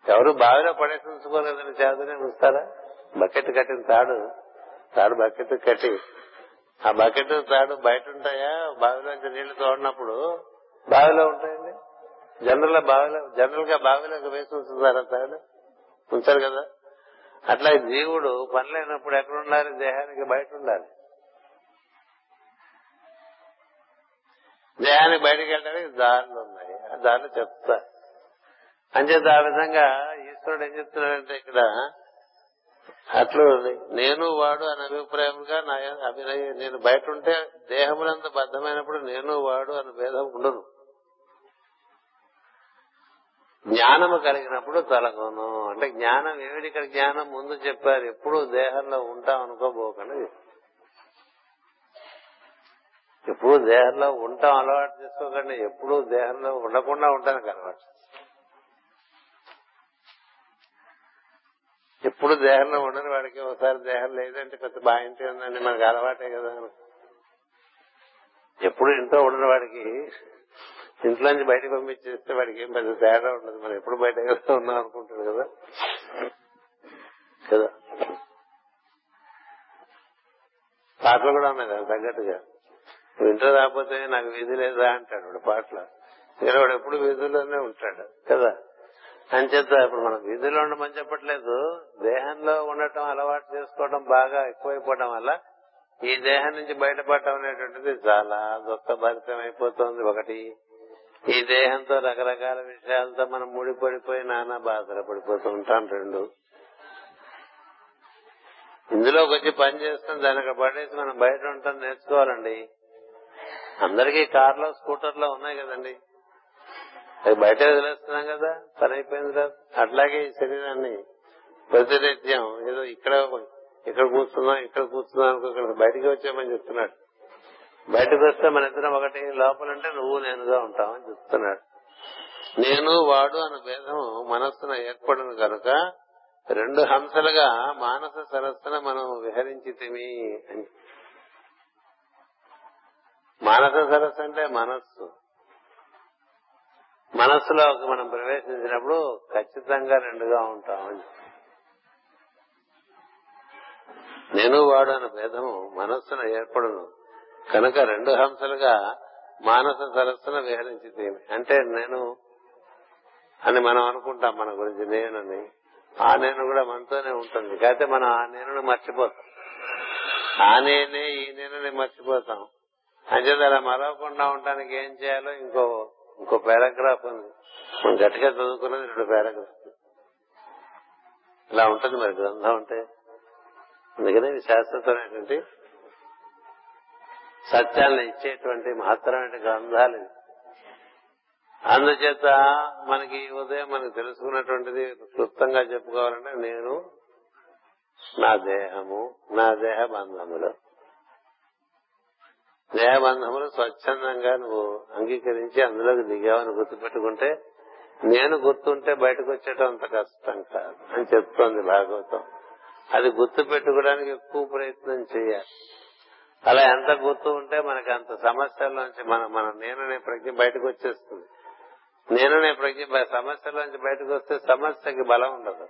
ఎవరు బావిలో పడేసి ఉంచుకోలేదని చేతనే ఉంచుతారా? బకెట్ కట్టిన తాడు. తాడు బకెట్ కట్టి. ఆ బకెట్ తాడు బయట ఉంటాయా? బావిలోంచి నీళ్ళు తోడినప్పుడు బావిలో ఉంటాయండి? జనరల్ బావిలో జనరల్గా బావిలోకి వేసి ఉంచుతారా తాడు? ఉంచారు కదా. అట్లా జీవుడు పనిలేనప్పుడు ఎక్కడ ఉండాలి దేహానికి బయట ఉండాలి. దేహానికి బయటకు వెళ్ళడానికి దారులు ఉన్నాయి. ఆ దారులు చెప్తా. అంచేత ఆ విధంగా ఈశ్వరుడు ఏం చెప్తున్నాడంటే ఇక్కడ అట్లు నేను వాడు అని అభిప్రాయంగా నా అభినయ నేను బయట ఉంటే దేహములంత బద్ధమైనప్పుడు నేను వాడు అని భేదం ఉండదు. జ్ఞానము కలిగినప్పుడు తలగొను అంటే జ్ఞానం ఏమిటి ఇక్కడ? జ్ఞానం ముందు చెప్పారు. ఎప్పుడు దేహంలో ఉంటాం అనుకోబోకండి. ఎప్పుడు దేహంలో ఉంటాం అలవాటు చేసుకోకండి. ఎప్పుడు దేహంలో ఉండకుండా ఉంటానికి అలవాటు. ఎప్పుడు దేహంలో ఉండని వాడికి ఒకసారి దేహం లేదంటే పెద్ద బాగింటే ఉందండి మనకు అలవాటే కదా. ఎప్పుడు ఇంట్లో ఉండని వాడికి ఇంట్లోంచి బయటకు పంపించేస్తే వాడికి ఏం పెద్ద తేడా ఉండదు. మనం ఎప్పుడు బయట ఉన్నాం అనుకుంటాడు కదా. కదా. పాటలు కూడా ఉన్నాయి దానికి తగ్గట్టుగా. నువ్వు ఇంట్లో రాకపోతే నాకు వీధి లేదా అంటాడు వాడు పాటలు. ఇక్కడ వాడు ఎప్పుడు వీధుల్లోనే ఉంటాడు కదా? అంచేత ఇప్పుడు మనం వీధిలో ఉండమని చెప్పట్లేదు. దేహంలో ఉండటం అలవాటు చేసుకోవడం బాగా ఎక్కువైపోవడం వల్ల ఈ దేహం నుంచి బయటపడటం అనేటువంటిది చాలా దుఃఖభరితం అయిపోతుంది ఒకటి. ఈ దేహంతో రకరకాల విషయాలతో మనం ముడిపడిపోయి నానా బాధలు పడిపోతూ ఉంటాం రెండు. ఇందులోకి వచ్చి పని చేస్తాం దానికి పడేసి మనం బయట ఉంటాం నేర్చుకోవాలండి. అందరికీ కార్లో స్కూటర్లో ఉన్నాయి కదండి. అది బయట వదిలేస్తున్నాం కదా పని అయిపోయింది కదా. అట్లాగే ఈ శరీరాన్ని ప్రతినిత్యం ఏదో ఇక్కడ ఇక్కడ కూర్చున్నాం ఇక్కడ కూర్చున్నాం అనుకో బయటికి వచ్చామని చెప్తున్నాడు. బయటకు వస్తే మన ఇద్దరం ఒకటి లోపలంటే నువ్వు నేనుగా ఉంటామని చెప్తున్నాడు. నేను వాడు అన్న భేదం మనస్సున ఏర్పడను కనుక రెండు హంసలుగా మానస సరస్సున మనం విహరించితిమి అని మానస సరస్సు అంటే మనస్సు. మనస్సులో మనం ప్రవేశించినప్పుడు ఖచ్చితంగా రెండుగా ఉంటాం నేను వాడు అన్న భేదము మనస్సున ఏర్పడను. కనుక రెండు హంసలుగా మానస సరస్సున విహరించి అంటే నేను అని మనం అనుకుంటాం మన గురించి నేనని. ఆ నేను కూడా మనతోనే ఉంటుంది. కాకపోతే మనం ఆ నేను మర్చిపోతాం. ఆ నేనే ఈ నేనని మర్చిపోతాం. అంచేత అలా మరవకుండా ఉండడానికి ఏం చేయాలో ఇంకో ఇంకో పారాగ్రాఫ్ ఉంది. మనం గట్టిగా చదువుకున్నది రెండు పారాగ్రాఫ్ ఇలా ఉంటుంది మరి గ్రంథం ఉంటే అందుకనే ఇది శాశ్వతమైనటువంటి సత్యాలను ఇచ్చేటువంటి మహత్తరమైన గ్రంథాలు ఇవి. అందుచేత మనకి ఈ ఉదయం మనకు తెలుసుకున్నటువంటిది క్లుప్తంగా చెప్పుకోవాలంటే నేను నా దేహము నా దేహ బంధములు. దేహబంధములు స్వచ్ఛందంగా నువ్వు అంగీకరించి అందులోకి దిగావని గుర్తుపెట్టుకుంటే నేను గుర్తుంటే బయటకు వచ్చేటం అంత కష్టం కాదు అని చెప్తోంది భాగవతం. అది గుర్తు పెట్టుకోవడానికి ఎక్కువ ప్రయత్నం చేయాలి. అలా ఎంత గుర్తు ఉంటే మనకి అంత సమస్యల్లోంచి మన మన నేననే ప్రజ్ఞ బయటకు వచ్చేస్తుంది. నేననే ప్రజ్ఞ సమస్యలోంచి బయటకు వస్తే సమస్యకి బలం ఉండదు.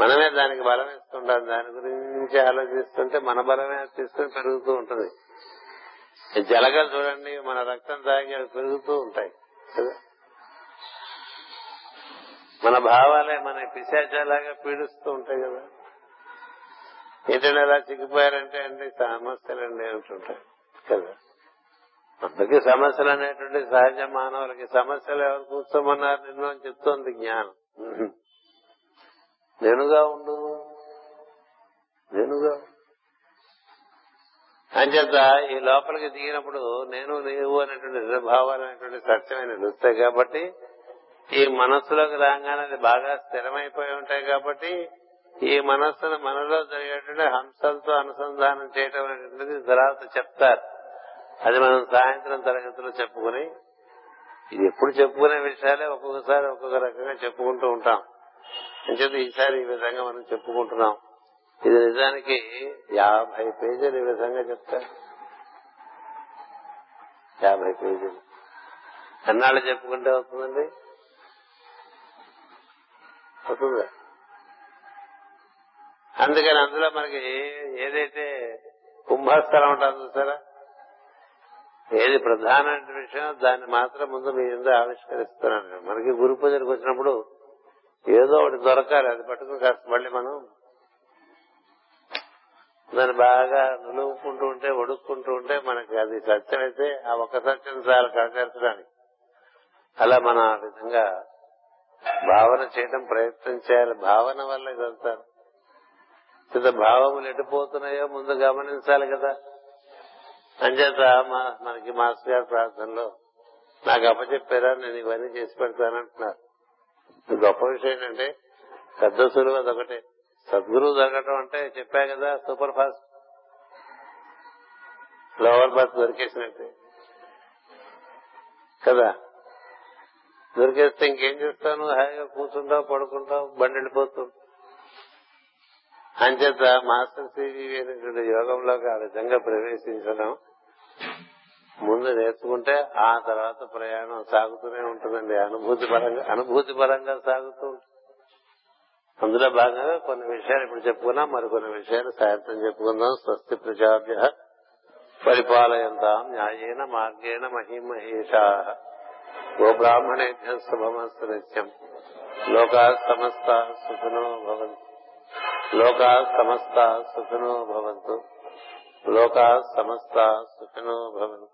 మనమే దానికి బలం ఇస్తుంటాం దాని గురించి ఆలోచిస్తుంటే మన బలమే తీసుకుని పెరుగుతూ ఉంటుంది. జలగలు చూడండి మన రక్తం తాగి అవి పెరుగుతూ ఉంటాయి. కదా? మన భావాలే మన పిశాచాలాగా పీడిస్తూ ఉంటాయి కదా? ఏంటంటే అలా చిక్కిపోయారంటే అండి సమస్యలండి అంటుంటాయి కదా? అందుకే సమస్యలు అనేటువంటి సహజ మానవులకి. సమస్యలు ఎవరు కూర్చోమన్నారు నిన్ను అని చెప్తోంది జ్ఞానం. నేనుగా ఉండు నేనుగా. అంచేత ఈ లోపలికి దిగినప్పుడు నేను నీవు అనేటువంటి నిర్భావాలు అనేటువంటి సత్యమైన నిలుస్తాయి కాబట్టి ఈ మనస్సులోకి రాగానే అది బాగా స్థిరమైపోయి ఉంటాయి కాబట్టి ఈ మనస్సును మనలో జరిగేటువంటి హంసలతో అనుసంధానం చేయటం అనేటువంటిది తర్వాత చెప్తారు. అది మనం సాయంత్రం తరగతిలో చెప్పుకుని ఇది ఎప్పుడు చెప్పుకునే విషయాలే ఒక్కొక్కసారి ఒక్కొక్క రకంగా చెప్పుకుంటూ ఉంటాం. అంచేత ఈసారి ఈ విధంగా మనం చెప్పుకుంటున్నాం. ఇది నిజానికి యాభై పేజీలు ఈ విధంగా చెప్తారు యాభై పేజీలు. ఎన్నాళ్ళు చెప్పుకుంటే అవుతుందండి అవుతుందా అందుకని అందులో మనకి ఏదైతే కుంభస్థలం ఉంటుంది చూసారా? ఏది ప్రధానమైన విషయం దాన్ని మాత్రం ముందు మీ ముందు ఆవిష్కరిస్తున్నాను మనకి గురు పూజలకు వచ్చినప్పుడు ఏదో ఒకటి దొరకాలి. అది పట్టుకుని కాస్త మళ్ళీ మనం దాన్ని బాగా నులువుకుంటూ ఉంటే ఒడుక్కుంటూ ఉంటే మనకి అది సత్యమైతే ఆ ఒక్క సత్యం చాలా కనకరించడానికి అలా మనం ఆ విధంగా భావన చేయడం ప్రయత్నం చేయాలి. భావన వల్ల వెళ్తారు ఇంత భావములు ఎటుపోతున్నాయో ముందు గమనించాలి కదా. అంచేత మనకి మాస్టర్ గారి ప్రార్థనలో నాకు అప్పచెప్పారా? నేను ఇవన్నీ చేసి పెడతానంటున్నారు. గొప్ప విషయం ఏంటంటే పెద్ద సులువు అదొకటి. సద్గురువు దొరకటం అంటే చెప్పా కదా సూపర్ ఫాస్ట్ లోవర్ బర్త్ దొరికేసినట్టే. కదా? దొరికేస్తే ఇంకేం చేస్తాను? హాయిగా కూర్చుంటావు పడుకుంటావు బండి వెళ్ళిపోతావు అంచేత మాస్టర్ సివి అనేటువంటి యోగంలోకి ఆ విధంగా ప్రవేశించడం ముందు నేర్చుకుంటే ఆ తర్వాత ప్రయాణం సాగుతూనే ఉంటుందండి. అనుభూతి పరంగా అనుభూతి పరంగా సాగుతూ ఉంటుంది. అందులో భాగంగా కొన్ని విషయాలు ఇప్పుడు చెప్పుకున్నాం మరికొన్ని విషయాలు సాయంత్రం చెప్పుకుందాం. స్వస్తి ప్రజాభ్య పరిపాలయంతాం న్యాయేన మార్గేణ మహిమహేషా. గోబ్రాహ్మణేభ్య శుభమస్తు నిత్యం. లోకా సమస్త సుఖినో భవంతు. లోకా సమస్త సుఖినో భవంతు. లోకా సమస్త సుఖినో భవంతు.